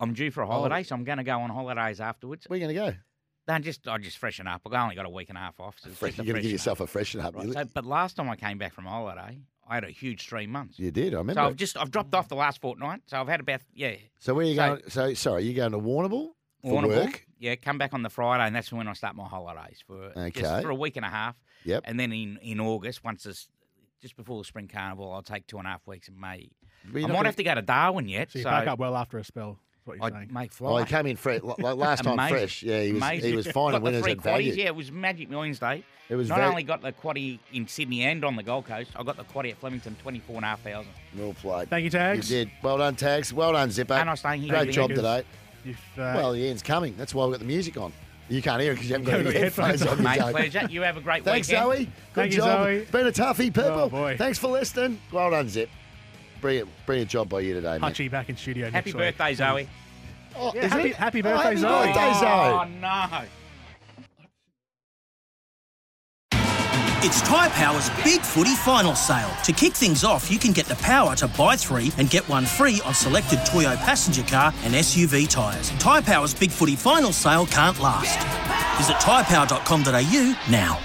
I'm due for a oh, holiday, so I'm going to go on holidays afterwards. Where are you going to go? No, just I just freshen up. I've only got a week and a half off. So it's Fresh, you're going to give freshen yourself a freshen up. Right, so- but last time I came back from holiday, I had a huge three months. You did, I remember. So I've just I've dropped off the last fortnight. So I've had about yeah. So where are you So- going? So sorry, you going to Warrnambool for Warrnambool. work? Yeah, come back on the Friday, and that's when I start my holidays for Okay. just for a week and a half. Yep. And then in, in August, once it's just before the spring carnival, I'll take two and a half weeks in May. I might gonna- have to go to Darwin yet. So So, back up well after a spell. Is what you're I'd saying. make fly. Oh, he came in fresh. Like last time, Amazing. fresh. Yeah, he was. Amazing. He was finding got the winners three at value. quaddies. Yeah, it was Magic Millions Day. It was Not very- only got the quaddy in Sydney and on the Gold Coast, I got the quaddy at Flemington, twenty four and a half thousand. Well played. Thank you, Tags. You did. Well done, Tags. Well done, Zipper. And I'm staying here. Great job today. If, uh, well, the end's coming. That's why we've got the music on. You can't hear it because you haven't got Got any headphones headphones on. on. you Mate, don't. pleasure. You have a great Thanks, weekend. Zoe. Good Thank you, job. Zoe. It's been a toughie, people. Oh, boy. Thanks for listening. Well done, Zip. Brilliant, brilliant job by you today, mate. Hutchie back in studio Happy next week. birthday, Zoe. Oh, Yeah, is happy, it? happy Oh, birthday, happy Zoe. birthday, Zoe. Oh no. It's Tyre Power's Big Footy Final Sale. To kick things off, you can get the power to buy three and get one free on selected Toyo passenger car and SUV tyres. Tyre Power's Big Footy Final Sale can't last. Visit tyrepower.com.au now.